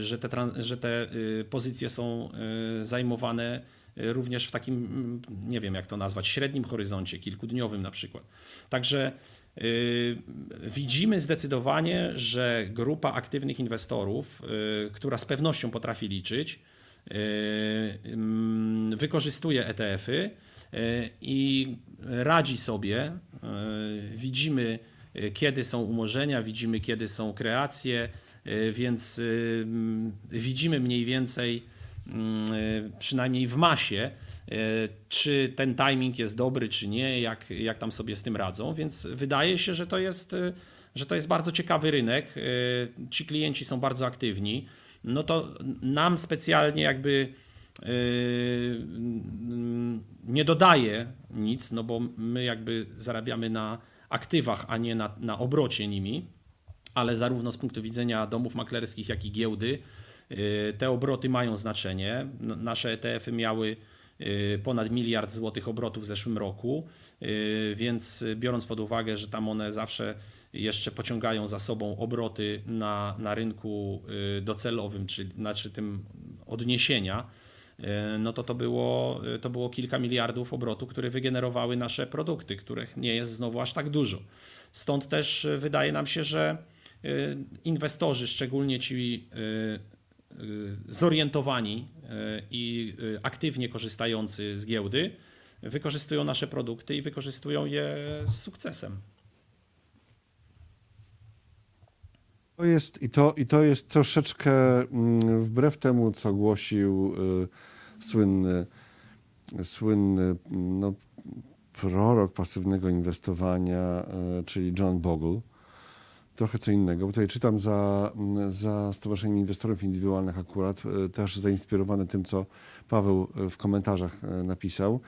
że, te, że te pozycje są zajmowane również w takim, nie wiem jak to nazwać, średnim horyzoncie, kilkudniowym na przykład. Także Y, widzimy zdecydowanie, że grupa aktywnych inwestorów, y, która z pewnością potrafi liczyć, y, mm, wykorzystuje ETF-y i radzi sobie. Widzimy, kiedy są umorzenia, widzimy, kiedy są kreacje, więc widzimy mniej więcej, przynajmniej w masie, E, czy ten timing jest dobry, czy nie, jak, jak tam sobie z tym radzą. Więc wydaje się, że to jest, e, że to jest bardzo ciekawy rynek. Ci klienci są bardzo aktywni. No to nam specjalnie jakby nie dodaje nic, no bo my jakby zarabiamy na aktywach, a nie na, na obrocie nimi, ale zarówno z punktu widzenia domów maklerskich, jak i giełdy te obroty mają znaczenie. Nasze ETF-y miały Y, ponad miliard złotych obrotów w zeszłym roku, y, więc biorąc pod uwagę, że tam one zawsze jeszcze pociągają za sobą obroty na, na rynku y, docelowym, czyli znaczy tym odniesienia, no to to było, to było kilka miliardów obrotów, które wygenerowały nasze produkty, których nie jest znowu aż tak dużo. Stąd też wydaje nam się, że inwestorzy, szczególnie ci Y, zorientowani y, i y, aktywnie korzystający z giełdy wykorzystują nasze produkty i wykorzystują je z sukcesem. To jest, i, to, I to jest troszeczkę mm, wbrew temu, co głosił y, słynny, słynny mm, no, prorok pasywnego inwestowania, y, czyli John Bogle. Trochę co innego, bo tutaj czytam za, mm, za Stowarzyszeniem Inwestorów Indywidualnych akurat, y, też zainspirowany tym, co Paweł y, w komentarzach y, napisał.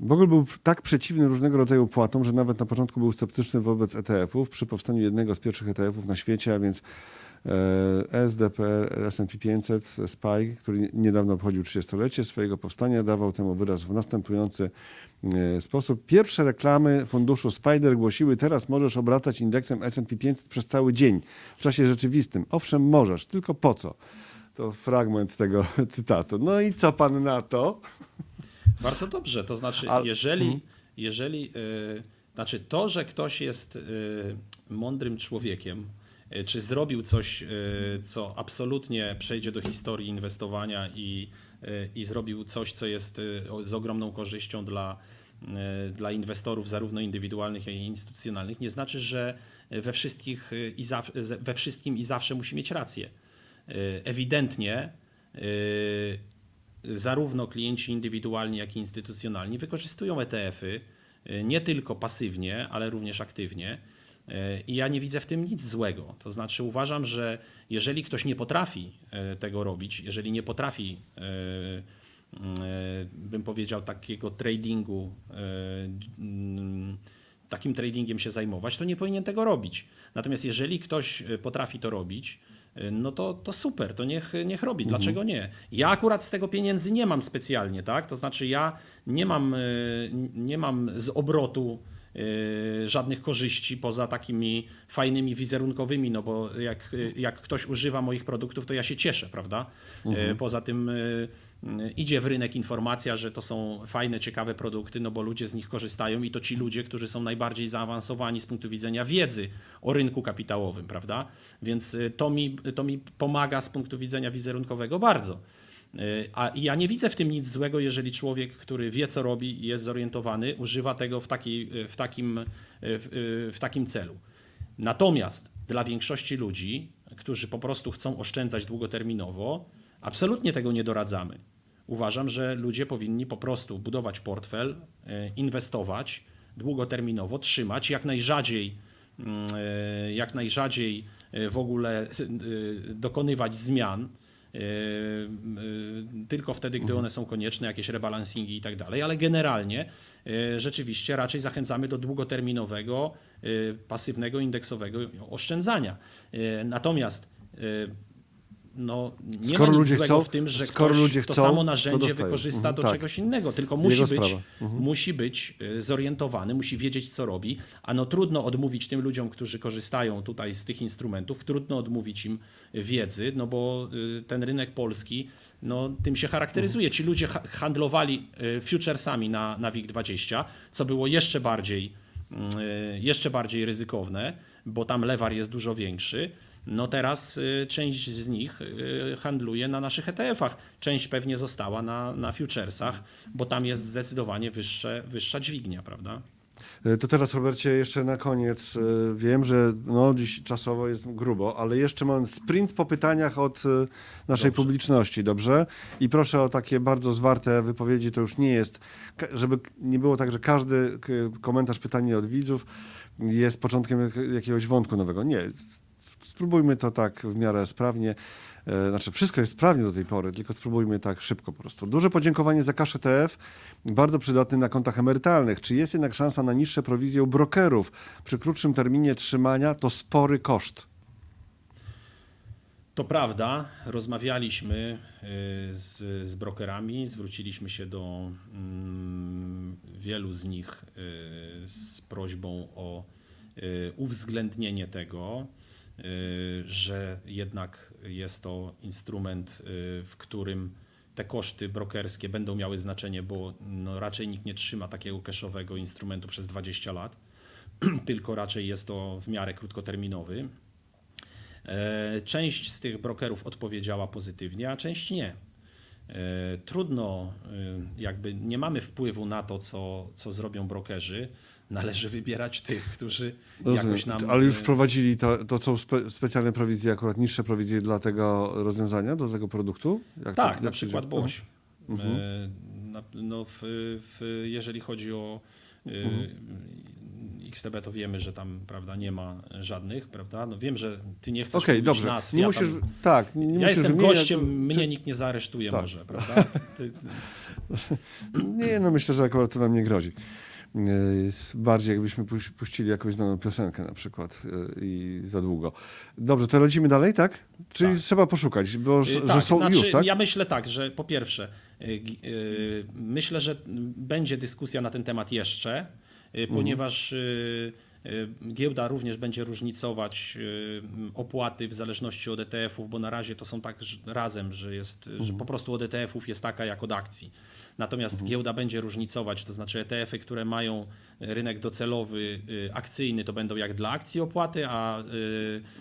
Bogle był tak przeciwny różnego rodzaju płatom, że nawet na początku był sceptyczny wobec ETF-ów. Przy powstaniu jednego z pierwszych ETF-ów na świecie, a więc SDPR, S&P 500, SPY, który niedawno obchodził 30-lecie swojego powstania, dawał temu wyraz w następujący sposób. Pierwsze reklamy funduszu Spider głosiły, teraz możesz obracać indeksem S&P 500 przez cały dzień w czasie rzeczywistym. Owszem, możesz, tylko po co? To fragment tego [LAUGHS] cytatu. No i co pan na to? Bardzo dobrze. To znaczy, jeżeli, mhm. jeżeli yy, znaczy to, że ktoś jest yy, mądrym człowiekiem, yy, czy zrobił coś, co absolutnie przejdzie do historii inwestowania i, i zrobił coś, co jest z ogromną korzyścią dla, dla inwestorów, zarówno indywidualnych, jak i instytucjonalnych, nie znaczy, że we, wszystkich i we wszystkim i zawsze musi mieć rację. Ewidentnie zarówno klienci indywidualni, jak i instytucjonalni wykorzystują ETF-y nie tylko pasywnie, ale również aktywnie. I ja nie widzę w tym nic złego. To znaczy, uważam, że jeżeli ktoś nie potrafi tego robić, jeżeli nie potrafi, powiedział, takiego tradingu, mm, takim tradingiem się zajmować, to nie powinien tego robić. Natomiast jeżeli ktoś potrafi to robić, no to, to super, to niech, niech robi. Mhm. Dlaczego nie? Ja akurat z tego pieniędzy nie mam specjalnie, tak? To znaczy ja nie mam, nie mam z obrotu żadnych korzyści poza takimi fajnymi wizerunkowymi, no bo jak, jak ktoś używa moich produktów, to ja się cieszę, prawda? Mhm. Poza tym idzie w rynek informacja, że to są fajne, ciekawe produkty, no bo ludzie z nich korzystają i to ci ludzie, którzy są najbardziej zaawansowani z punktu widzenia wiedzy o rynku kapitałowym, prawda? Więc y, to mi, to mi pomaga z punktu widzenia wizerunkowego bardzo. Y, a ja nie widzę w tym nic złego, jeżeli człowiek, który wie, co robi i jest zorientowany, używa tego w, taki, y, w, takim, w, w takim celu. Natomiast dla większości ludzi, którzy po prostu chcą oszczędzać długoterminowo, absolutnie tego nie doradzamy uważam, że ludzie powinni po prostu budować portfel, e, inwestować długoterminowo, trzymać jak najrzadziej, mm, e, jak najrzadziej e, w ogóle dokonywać zmian. Tylko wtedy, gdy one są konieczne, jakieś rebalansingi i tak dalej, ale generalnie rzeczywiście raczej zachęcamy do długoterminowego, pasywnego, indeksowego oszczędzania. Natomiast no, nie skoro ma nic złego chcą, w tym, że skoro ludzie chcą, to samo narzędzie to wykorzysta mhm, do tak. czegoś innego, tylko musi być, mhm. musi być y, zorientowany, musi wiedzieć, co robi, a no trudno odmówić tym ludziom, którzy korzystają tutaj z tych instrumentów, trudno odmówić im wiedzy, no bo y, ten rynek polski no, tym się charakteryzuje. Ci ludzie handlowali y, futuresami na, na WIG20, co było jeszcze bardziej, jeszcze bardziej ryzykowne, bo tam lewar jest dużo większy. No teraz y, część z nich y, handluje na naszych ETF-ach. Część pewnie została na, na futuresach, bo tam jest zdecydowanie wyższe, wyższa dźwignia, prawda? E, to teraz, Robercie, jeszcze na koniec. Wiem, że no, dziś czasowo jest grubo, ale jeszcze mam sprint po pytaniach od naszej dobrze. publiczności, dobrze? I proszę o takie bardzo zwarte wypowiedzi. To już nie jest, żeby nie było tak, że każdy komentarz, pytanie od widzów jest początkiem jakiegoś wątku nowego. Nie, spróbujmy to tak w miarę sprawnie. E, znaczy, wszystko jest sprawnie do tej pory, tylko spróbujmy tak szybko po prostu. Duże podziękowanie za cash ETF, bardzo przydatny na kontach emerytalnych. Czy jest jednak szansa na niższe prowizje u brokerów? Przy krótszym terminie trzymania to spory koszt. To prawda, rozmawialiśmy e, z, z brokerami, zwróciliśmy się do mm, wielu z nich e, z prośbą o uwzględnienie tego. Y, że jednak jest to instrument, y, w którym te koszty brokerskie będą miały znaczenie, bo no raczej nikt nie trzyma takiego cashowego instrumentu przez 20 lat, [CLEARS THROAT] tylko raczej jest to w miarę krótkoterminowy. E, część z tych brokerów odpowiedziała pozytywnie, a część nie. Trudno, jakby nie mamy wpływu na to, co, co zrobią brokerzy. Należy wybierać tych, którzy Rozumiem. jakoś nam. Ale już wprowadzili to, to są spe, specjalne prowizje, akurat niższe prowizje dla tego rozwiązania, do tego produktu? Jak tak, to, na przykład BOŚ. Mhm. No, w, w, jeżeli chodzi o mhm. XTB to wiemy, że tam prawda, nie ma żadnych, prawda? No wiem, że ty nie chcesz okay, dobrze. nazw. Nie ja musisz, tam, tak, nie, nie ja musisz jestem gościem, to, mnie czy... nikt nie zaaresztuje tak. może, prawda? Ty... [LAUGHS] nie, no myślę, że akurat to nam nie grozi. Bardziej jakbyśmy puścili jakąś znaną piosenkę na przykład e, i za długo. Dobrze, to lecimy dalej, tak? Czyli tak. trzeba poszukać, bo e, że tak, są znaczy, już, tak? Ja myślę tak, że po pierwsze, myślę, że będzie dyskusja na ten temat jeszcze. Ponieważ Giełda również będzie różnicować opłaty w zależności od ETF-ów, bo na razie to są tak razem, że, jest, że mhm. po prostu od ETF-ów jest taka jak od akcji. Natomiast mhm. giełda będzie różnicować, to znaczy ETF-y, które mają rynek docelowy akcyjny, to będą jak dla akcji opłaty, a,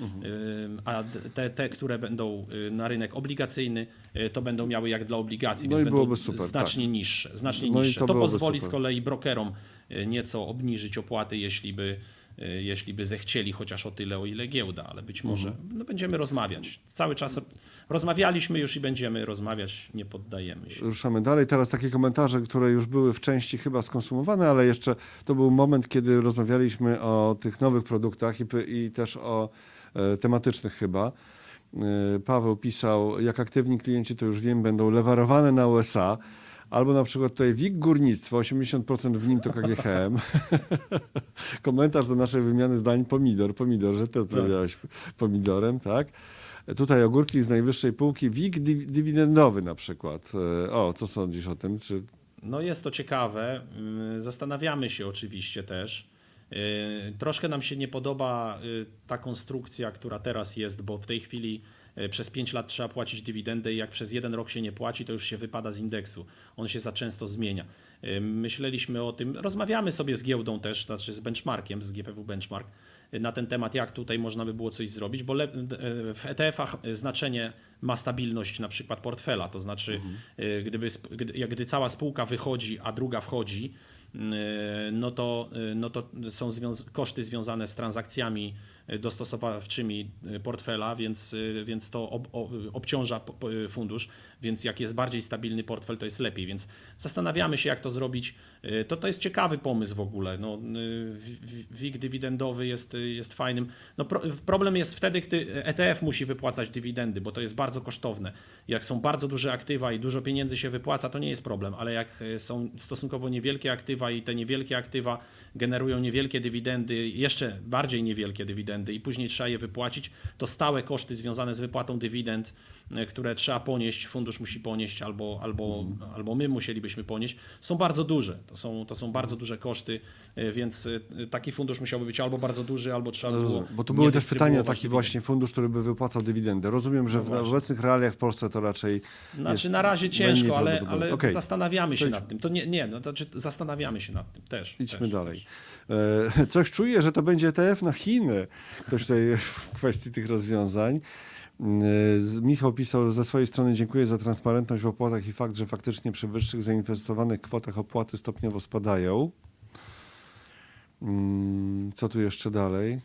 mhm. A te, te, które będą na rynek obligacyjny, to będą miały jak dla obligacji, no więc będą super, znacznie tak. niższe. Znacznie no niższe. To, to pozwoli super. z kolei brokerom nieco obniżyć opłaty, jeśli by jeśli by zechcieli chociaż o tyle, o ile giełda, ale być może mhm. no, będziemy rozmawiać. Cały czas Rozmawialiśmy już i będziemy rozmawiać, nie poddajemy się. Ruszamy dalej. Teraz takie komentarze, które już były w części chyba skonsumowane, ale jeszcze to był moment, kiedy rozmawialiśmy o tych nowych produktach i, i też o e, tematycznych chyba. E, Paweł pisał, jak aktywni klienci, to już wiem, będą lewarowane na USA. Albo na przykład tutaj WIG Górnictwo, 80% w nim to KGHM. [LAUGHS] Komentarz do naszej wymiany zdań pomidor. Pomidor, że ty odpowiadałeś pomidorem, tak? Tutaj ogórki z najwyższej półki, WIG dywidendowy na przykład. E, o, co sądzisz o tym? Czy... No jest to ciekawe. Mm, zastanawiamy się oczywiście też. E, troszkę nam się nie podoba e, ta konstrukcja, która teraz jest, bo w tej chwili przez 5 lat trzeba płacić dywidendę i jak przez jeden rok się nie płaci, to już się wypada z indeksu. On się za często zmienia. Myśleliśmy o tym, rozmawiamy sobie z giełdą też, znaczy z benchmarkiem, z GPW Benchmark, na ten temat, jak tutaj można by było coś zrobić, bo w ETF-ach znaczenie ma stabilność na przykład portfela, to znaczy mhm. Gdyby, gdy, cała spółka wychodzi, a druga wchodzi, y, no to, no to są koszty związane z transakcjami dostosowawczymi portfela, więc, więc to ob, obciąża fundusz, więc jak jest bardziej stabilny portfel, to jest lepiej. Więc zastanawiamy się, jak to zrobić. To, to jest ciekawy pomysł w ogóle. No, WIG dywidendowy jest, jest fajnym. No, pro, problem jest wtedy, gdy ETF musi wypłacać dywidendy, bo to jest bardzo kosztowne. Jak są bardzo duże aktywa i dużo pieniędzy się wypłaca, to nie jest problem, ale jak są stosunkowo niewielkie aktywa i te niewielkie aktywa generują niewielkie dywidendy, jeszcze bardziej niewielkie dywidendy i później trzeba je wypłacić, to stałe koszty związane z wypłatą dywidend które trzeba ponieść, fundusz musi ponieść albo, albo, mhm. albo my musielibyśmy ponieść, są bardzo duże. To są, to są bardzo duże koszty, e, więc e, taki fundusz musiałby być albo bardzo duży, albo trzeba było. Bo tu były też pytania o taki właśnie fundusz, który by wypłacał dywidendę. Rozumiem, że no w obecnych realiach w Polsce to raczej. Znaczy na razie ciężko, ale, ale okay. zastanawiamy się nad tym. To nie, nie no, to znaczy zastanawiamy się nad tym też. Idźmy też, dalej. Też. [LAUGHS] Coś czuję, że to będzie ETF na Chiny. Ktoś tutaj w kwestii tych rozwiązań. Michał pisał ze swojej strony dziękuję za transparentność w opłatach i fakt, że faktycznie przy wyższych zainwestowanych kwotach opłaty stopniowo spadają. Mm, co tu jeszcze dalej?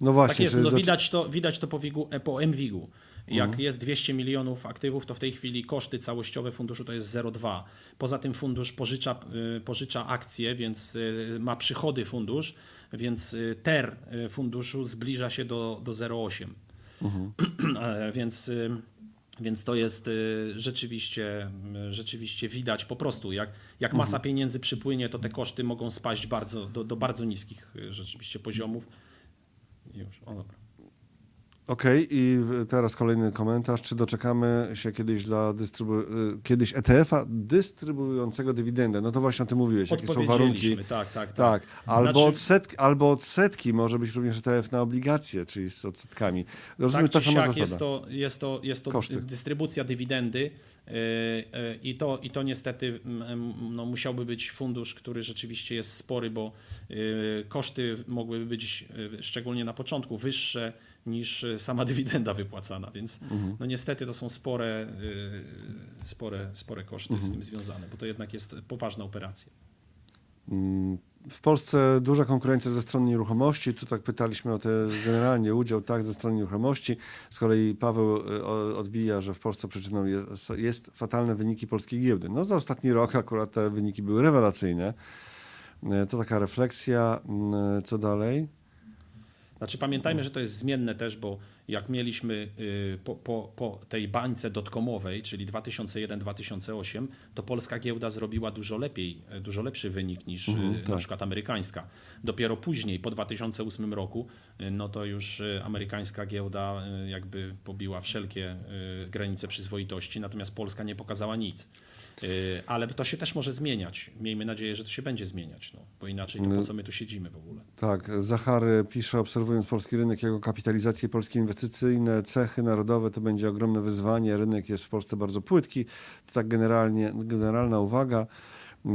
No właśnie. Tak jest, no widać, to, widać to po, WIG-u, e, po MWIG-u. Jak mhm. jest 200 milionów aktywów, to w tej chwili koszty całościowe funduszu to jest 0,2. Poza tym fundusz pożycza, y, pożycza akcje, więc y, ma przychody fundusz, więc y, TER funduszu zbliża się do, do 0,8. Mhm. [CLEARS THROAT] więc, y, więc to jest y, rzeczywiście, y, rzeczywiście widać po prostu, jak, jak masa mhm. pieniędzy przypłynie, to te koszty mogą spaść bardzo, do, do bardzo niskich rzeczywiście poziomów. Już, o dobra. Okej, okay, i teraz kolejny komentarz. Czy doczekamy się kiedyś dla dystrybu- y, kiedyś ETF-a dystrybuującego dywidendę? No to właśnie o tym mówiłeś, jakie są warunki. Tak, tak, tak. tak. Albo, znaczy... odsetki, albo odsetki może być również ETF na obligacje, czyli z odsetkami. Rozumiem, tak, ta sama zasada. Jest to, jest to, jest to dystrybucja dywidendy y, y, i to, i to niestety no, musiałby być fundusz, który rzeczywiście jest spory, bo koszty mogłyby być szczególnie na początku wyższe niż sama dywidenda wypłacana, więc Mhm. no niestety to są spore, y, spore, spore koszty Mhm. z tym związane, bo to jednak jest poważna operacja. Mm, W Polsce duża konkurencja ze strony nieruchomości. Tu tak pytaliśmy o te generalnie udział tak ze strony nieruchomości. Z kolei Paweł y, odbija, że w Polsce przyczyną jest, jest fatalne wyniki polskiej giełdy. No za ostatni rok akurat te wyniki były rewelacyjne. Y, To taka refleksja. Mm, Co dalej? Znaczy pamiętajmy, że to jest zmienne też, bo jak mieliśmy y, po, po, po tej bańce dotkomowej, czyli 2001-2008, to polska giełda zrobiła dużo lepiej, y, dużo lepszy wynik niż y, Mhm, na tak. przykład amerykańska. Dopiero później, po 2008 roku, y, no to już amerykańska giełda jakby pobiła wszelkie granice przyzwoitości, natomiast Polska nie pokazała nic. Y, Ale to się też może zmieniać. Miejmy nadzieję, że to się będzie zmieniać, no, bo inaczej to po co my tu siedzimy w ogóle. Tak, Zachary pisze, obserwując polski rynek, jego kapitalizację, polskie inwestycyjne, cechy narodowe, to będzie ogromne wyzwanie. Rynek jest w Polsce bardzo płytki. To tak generalnie, generalna uwaga. Yy,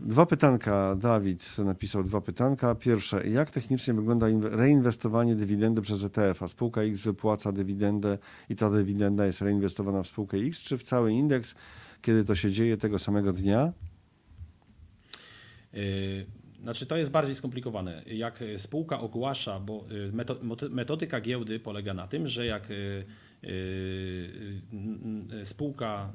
Dwa pytanka, Dawid napisał dwa pytanka. Pierwsze, jak technicznie wygląda inwe- reinwestowanie dywidendy przez ETF? A spółka X wypłaca dywidendę i ta dywidenda jest reinwestowana w spółkę X, czy w cały indeks, kiedy to się dzieje tego samego dnia? Yy, Znaczy to jest bardziej skomplikowane. Jak spółka ogłasza, bo moty- metodyka giełdy polega na tym, że jak spółka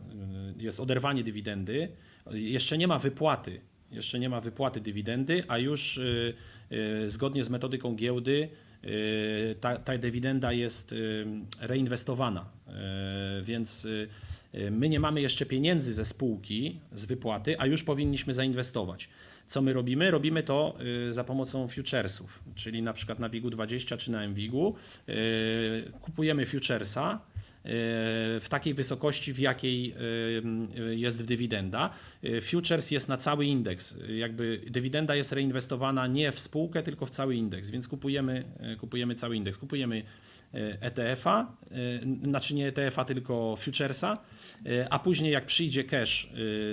jest oderwanie dywidendy, jeszcze nie ma wypłaty, jeszcze nie ma wypłaty dywidendy, a już y, y, zgodnie z metodyką giełdy y, ta, ta dywidenda jest reinwestowana. Więc my nie mamy jeszcze pieniędzy ze spółki, z wypłaty, a już powinniśmy zainwestować. Co my robimy? Robimy to za pomocą futuresów, czyli na przykład na WIG-20 czy na MWIG-u kupujemy futuresa w takiej wysokości, w jakiej y, y, jest dywidenda. Futures jest na cały indeks. Jakby dywidenda jest reinwestowana nie w spółkę, tylko w cały indeks, więc kupujemy, kupujemy cały indeks. Kupujemy ETF-a, znaczy nie ETF-a, tylko futuresa, a później jak przyjdzie cash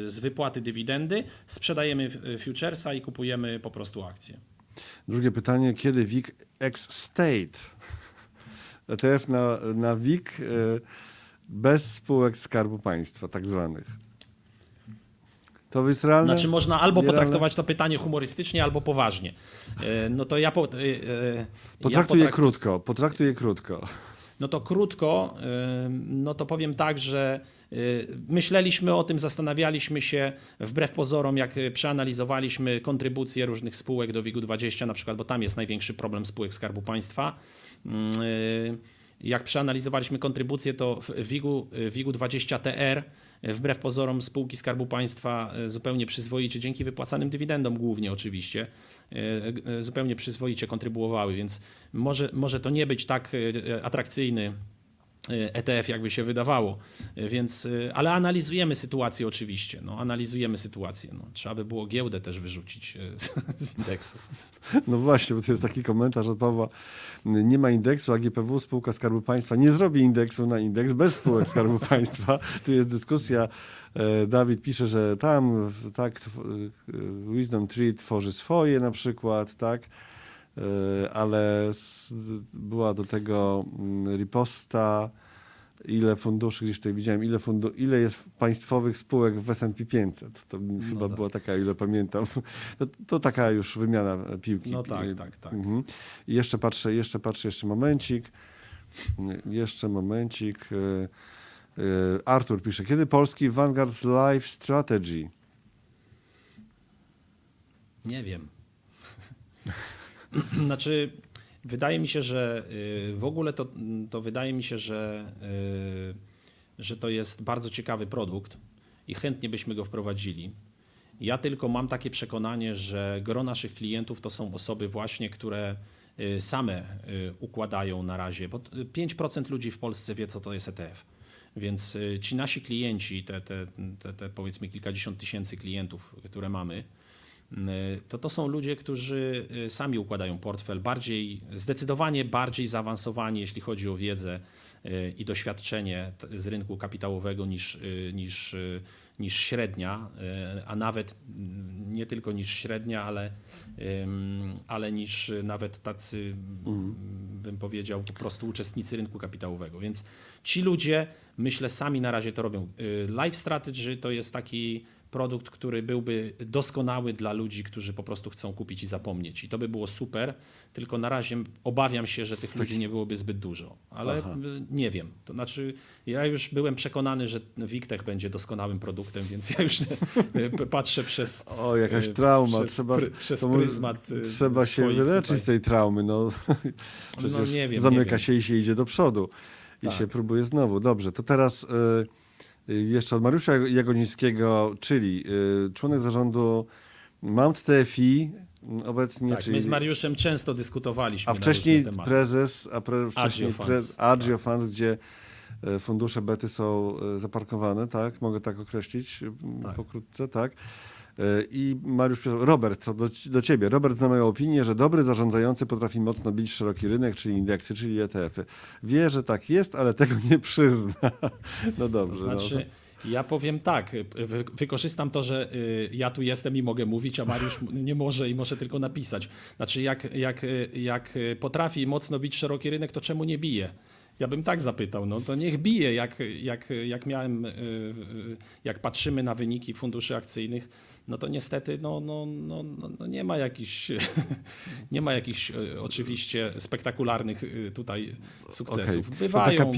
z wypłaty dywidendy, sprzedajemy futuresa i kupujemy po prostu akcje. Drugie pytanie, kiedy WIG ex-state? ETF na, na WIG y, bez spółek Skarbu Państwa, tak zwanych. To jest realne? Znaczy można albo potraktować to pytanie humorystycznie, albo poważnie. Y, No to ja, po, y, Potraktuję ja potrak- krótko, potraktuję krótko. No to krótko, no to powiem tak, że myśleliśmy o tym, zastanawialiśmy się wbrew pozorom, jak przeanalizowaliśmy kontrybucje różnych spółek do WIG-20, na przykład, bo tam jest największy problem spółek Skarbu Państwa. Y, Jak przeanalizowaliśmy kontrybucje, to w WIG-u, WIG-u 20 TR y, wbrew pozorom spółki Skarbu Państwa y, zupełnie przyzwoicie, dzięki wypłacanym dywidendom głównie oczywiście, y, zupełnie przyzwoicie kontrybuowały, więc może, może to nie być tak atrakcyjny ETF, jakby się wydawało. Y, Więc, y, ale analizujemy sytuację oczywiście. No, analizujemy sytuację. No, trzeba by było giełdę też wyrzucić y, z- z indeksów. No właśnie, bo tu jest taki komentarz od Pawła. Nie ma indeksu, a GPW, spółka Skarbu Państwa, nie zrobi indeksu na indeks bez spółek Skarbu [LAUGHS] Państwa. Tu jest dyskusja. E, Dawid pisze, że tam tak Wisdom Tree tworzy swoje na przykład, tak? E, Ale była do tego mm, riposta, ile funduszy, gdzieś tutaj widziałem, ile, fundu, ile jest państwowych spółek w S&P 500. To chyba tak. była taka, ile pamiętam. To, to taka już wymiana piłki. No tak, tak, tak. Mhm. I jeszcze patrzę, jeszcze patrzę, jeszcze momencik. Jeszcze momencik. E, e, Artur pisze, kiedy polski Vanguard Life Strategy? Nie wiem. [CLEARS THROAT] znaczy, wydaje mi się, że y, w ogóle to, to wydaje mi się, że, y, że to jest bardzo ciekawy produkt i chętnie byśmy go wprowadzili. Ja tylko mam takie przekonanie, że gro naszych klientów to są osoby właśnie, które y, same układają na razie, bo t- 5% ludzi w Polsce wie, co to jest ETF. Więc ci nasi klienci, te, te, te, te powiedzmy kilkadziesiąt tysięcy klientów, które mamy, to to są ludzie, którzy y, sami układają portfel, bardziej, zdecydowanie bardziej zaawansowani, jeśli chodzi o wiedzę y, i doświadczenie z rynku kapitałowego niż, y, niż, y, niż średnia, a nawet mm, nie tylko niż średnia, ale, ale niż nawet tacy, mm, bym powiedział, po prostu uczestnicy rynku kapitałowego. Więc ci ludzie, myślę, sami na razie to robią. Y, Life Strategy to jest taki produkt, który byłby doskonały dla ludzi, którzy po prostu chcą kupić i zapomnieć. I to by było super, tylko na razie obawiam się, że tych ludzi nie byłoby zbyt dużo. Ale Aha. y, nie wiem. To znaczy, ja już byłem przekonany, że Wiktek będzie doskonałym produktem, więc ja już [LAUGHS] y, patrzę przez. O, jakaś y, trauma. Przez, trzeba pry, przez pryzmat. trzeba się wyleczyć tutaj- z tej traumy. No, [LAUGHS] przecież nie wiem, zamyka nie wiem. się i się idzie do przodu. I Tak. się próbuje znowu. Dobrze, to teraz y, jeszcze od Mariusza Jagonińskiego, czyli y, członek zarządu Mount TFI m, obecnie, Tak, czyli... my z Mariuszem często dyskutowaliśmy. A wcześniej prezes, a pre, wcześniej Funds, pre, tak. Agio Funds, gdzie e, fundusze bety są e, zaparkowane, tak? Mogę tak określić Tak. pokrótce, tak? E, I Mariusz, Robert, to do, do ciebie. Robert zna moją opinię, że dobry zarządzający potrafi mocno bić szeroki rynek, czyli indeksy, czyli ETF-y. Wie, że tak jest, ale tego nie przyzna. [LAUGHS] No To dobrze. znaczy, ja powiem tak, wy, wykorzystam to, że y, ja tu jestem i mogę mówić, a Mariusz nie może i może tylko napisać. Znaczy, jak, jak, y, jak y, potrafi mocno bić szeroki rynek, to czemu nie bije? Ja bym tak zapytał, no to niech bije, jak, jak, jak miałem, y, y, jak patrzymy na wyniki funduszy akcyjnych, no to niestety no, no, no, no, no nie ma jakichś, [LAUGHS] nie ma jakichś y, oczywiście spektakularnych y, tutaj sukcesów. Okej. To Bywają,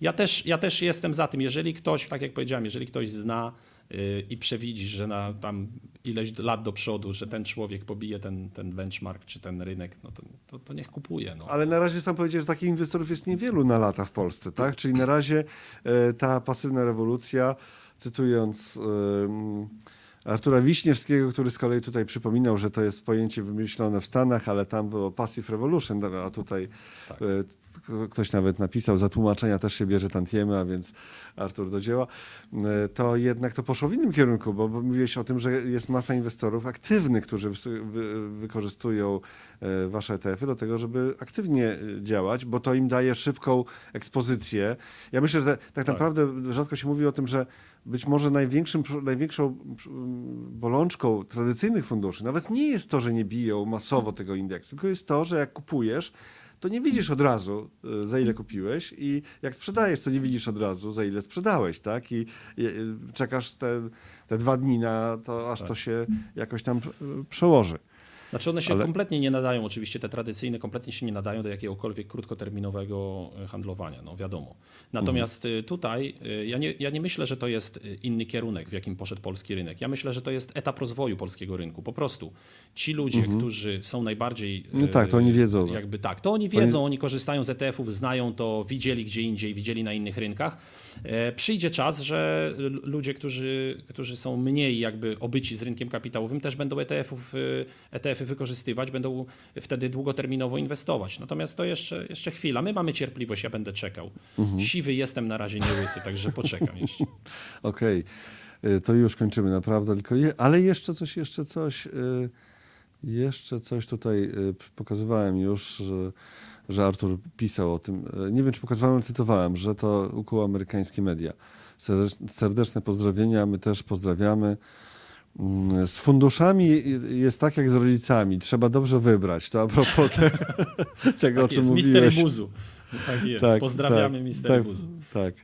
ja też, ja też jestem za tym, jeżeli ktoś, tak jak powiedziałem, jeżeli ktoś zna y, i przewidzi, że na tam ileś lat do przodu, że ten człowiek pobije ten, ten benchmark czy ten rynek, no to, to, to niech kupuje. No. Ale na razie sam powiedzieć, że takich inwestorów jest niewielu na lata w Polsce, tak? Czyli na razie e, ta pasywna rewolucja, cytując em, Artura Wiśniewskiego, który z kolei tutaj przypominał, że to jest pojęcie wymyślone w Stanach, ale tam było passive revolution, a tutaj Tak. e, ktoś nawet napisał, za tłumaczenia też się bierze tantiemy, a więc Artur do dzieła. E, To jednak to poszło w innym kierunku, bo mówiłeś o tym, że jest masa inwestorów aktywnych, którzy wykorzystują wasze ETF-y do tego, żeby aktywnie e, działać, bo to im daje szybką ekspozycję. Ja myślę, że tak naprawdę rzadko się mówi o tym, że być może największym, największą bolączką tradycyjnych funduszy nawet nie jest to, że nie biją masowo tego indeksu, tylko jest to, że jak kupujesz, to nie widzisz od razu, e, za ile kupiłeś i jak sprzedajesz, to nie widzisz od razu, za ile sprzedałeś, tak? I, i e, czekasz te, te dwa dni na to, aż to się jakoś tam e, przełoży. Znaczy one się Ale- kompletnie nie nadają, oczywiście te tradycyjne kompletnie się nie nadają do jakiegokolwiek krótkoterminowego e, handlowania, no wiadomo. Natomiast y, tutaj y, ja nie, ja nie myślę, że to jest inny kierunek, w jakim poszedł polski rynek. Ja myślę, że to jest etap rozwoju polskiego rynku. Po prostu ci ludzie, którzy są najbardziej... No tak, to oni wiedzą. Jakby tak, to oni wiedzą, oni korzystają z ETF-ów, znają to, widzieli gdzie indziej, widzieli na innych rynkach. E, Przyjdzie czas, że ludzie, którzy, którzy są mniej jakby obyci z rynkiem kapitałowym, też będą ETF-ów, ETF-y wykorzystywać, będą wtedy długoterminowo inwestować. Natomiast to jeszcze, jeszcze chwila. My mamy cierpliwość, ja będę czekał. Siwy jestem na razie nie łysy, także poczekam jeszcze. [LAUGHS] Okej, Y, to już kończymy naprawdę, tylko je, ale jeszcze coś, jeszcze coś, y, jeszcze coś tutaj y, pokazywałem już, że, że Artur pisał o tym. Y, Nie wiem, czy pokazywałem, ale cytowałem, że to ukuł amerykańskie media. Serdecz- Serdeczne pozdrowienia, my też pozdrawiamy. Mm, Z funduszami jest tak jak z rodzicami, trzeba dobrze wybrać. To a propos te, [LAUGHS] tego, o Tak czym jest, mówiłeś. Mistery Buzu. Tak jest, pozdrawiamy tak, Mistery tak, Buzu. Tak.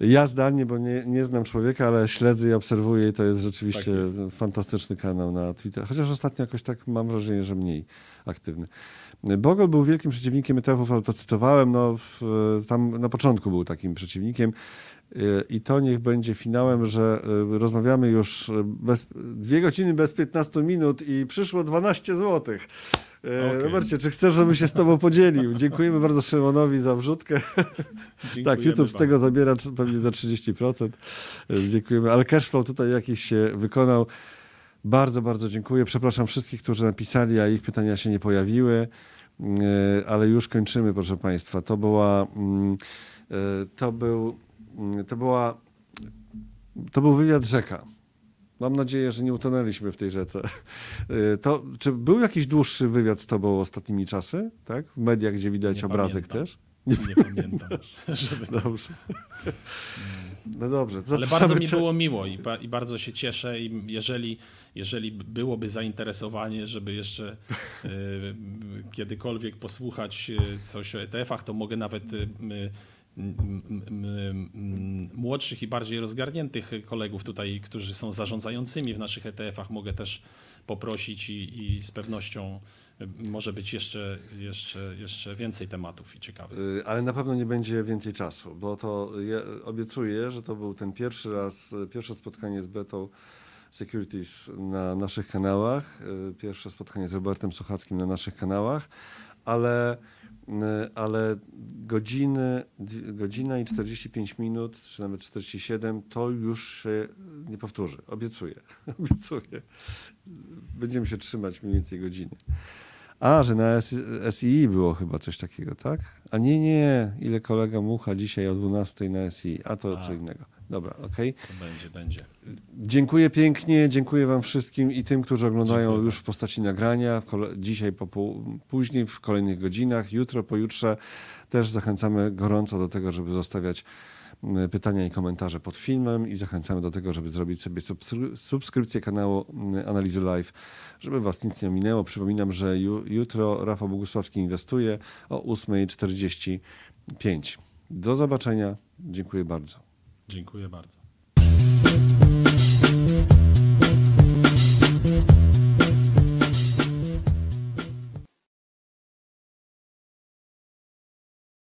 Ja zdalnie, bo nie, nie znam człowieka, ale śledzę i obserwuję i to jest rzeczywiście Tak fantastyczny kanał na Twitter. Chociaż ostatnio jakoś tak mam wrażenie, że mniej aktywny. Bogol był wielkim przeciwnikiem ETF-ów, ale to cytowałem. No, w, tam na początku był takim przeciwnikiem. Y, I to niech będzie finałem, że y, rozmawiamy już bez, dwie godziny bez 15 minut i przyszło 12 złotych. Y, Okej. Robercie, czy chcesz, żeby się z tobą podzielił? Dziękujemy bardzo Szymonowi za wrzutkę. Tak, Dziękujemy YouTube z tego zabiera pewnie za 30%. Y, Dziękujemy. Ale cashflow tutaj jakiś się wykonał. Bardzo, bardzo dziękuję. Przepraszam wszystkich, którzy napisali, a ich pytania się nie pojawiły. Y, Ale już kończymy, proszę Państwa. To była. mm, y, To był. Mm, To była. To był wywiad rzeka. Mam nadzieję, że nie utonęliśmy w tej rzece. [LAUGHS] Y, To, czy był jakiś dłuższy wywiad z Tobą ostatnimi czasy? Tak? W mediach, gdzie widać Nie obrazek pamiętam. też? Nie [LAUGHS] pamiętam. [LAUGHS] Żeby... Dobrze. No dobrze. Ale bardzo mi było miło i, ba, i bardzo się cieszę i jeżeli, jeżeli byłoby zainteresowanie, żeby jeszcze e, kiedykolwiek posłuchać e, coś o ETF-ach, to mogę nawet m, m, młodszych i bardziej rozgarniętych kolegów tutaj, którzy są zarządzającymi w naszych ETF-ach, mogę też poprosić i, i z pewnością e, może być jeszcze, jeszcze, jeszcze więcej tematów i ciekawych. Y, Ale na pewno nie będzie więcej czasu, bo to ja obiecuję, że to był ten pierwszy raz, pierwsze spotkanie z Betą Securities na naszych kanałach, y, pierwsze spotkanie z Robertem Sochackim na naszych kanałach, ale, ale godziny, godzina i 45 minut, czy nawet 47, to już się nie powtórzy. Obiecuję. [LAUGHS] Obiecuję. Będziemy się trzymać mniej więcej godziny. A, że na S- SII było chyba coś takiego, tak? A nie, nie, ile kolega Mucha dzisiaj o 12 na SII, a to A. co innego. Dobra, okej. To będzie, będzie. Dziękuję pięknie, dziękuję wam wszystkim i tym, którzy oglądają Dziękuję już bardzo. w postaci nagrania, dzisiaj, po, później, w kolejnych godzinach, jutro, pojutrze. Też zachęcamy gorąco do tego, żeby zostawiać mm, pytania i komentarze pod filmem i zachęcamy do tego, żeby zrobić sobie subskry- subskrypcję kanału mm, Analizy Live, żeby was nic nie ominęło. Przypominam, że ju, jutro Rafał Bogusławski inwestuje o 8.45. Do zobaczenia. Dziękuję bardzo. Dziękuję bardzo.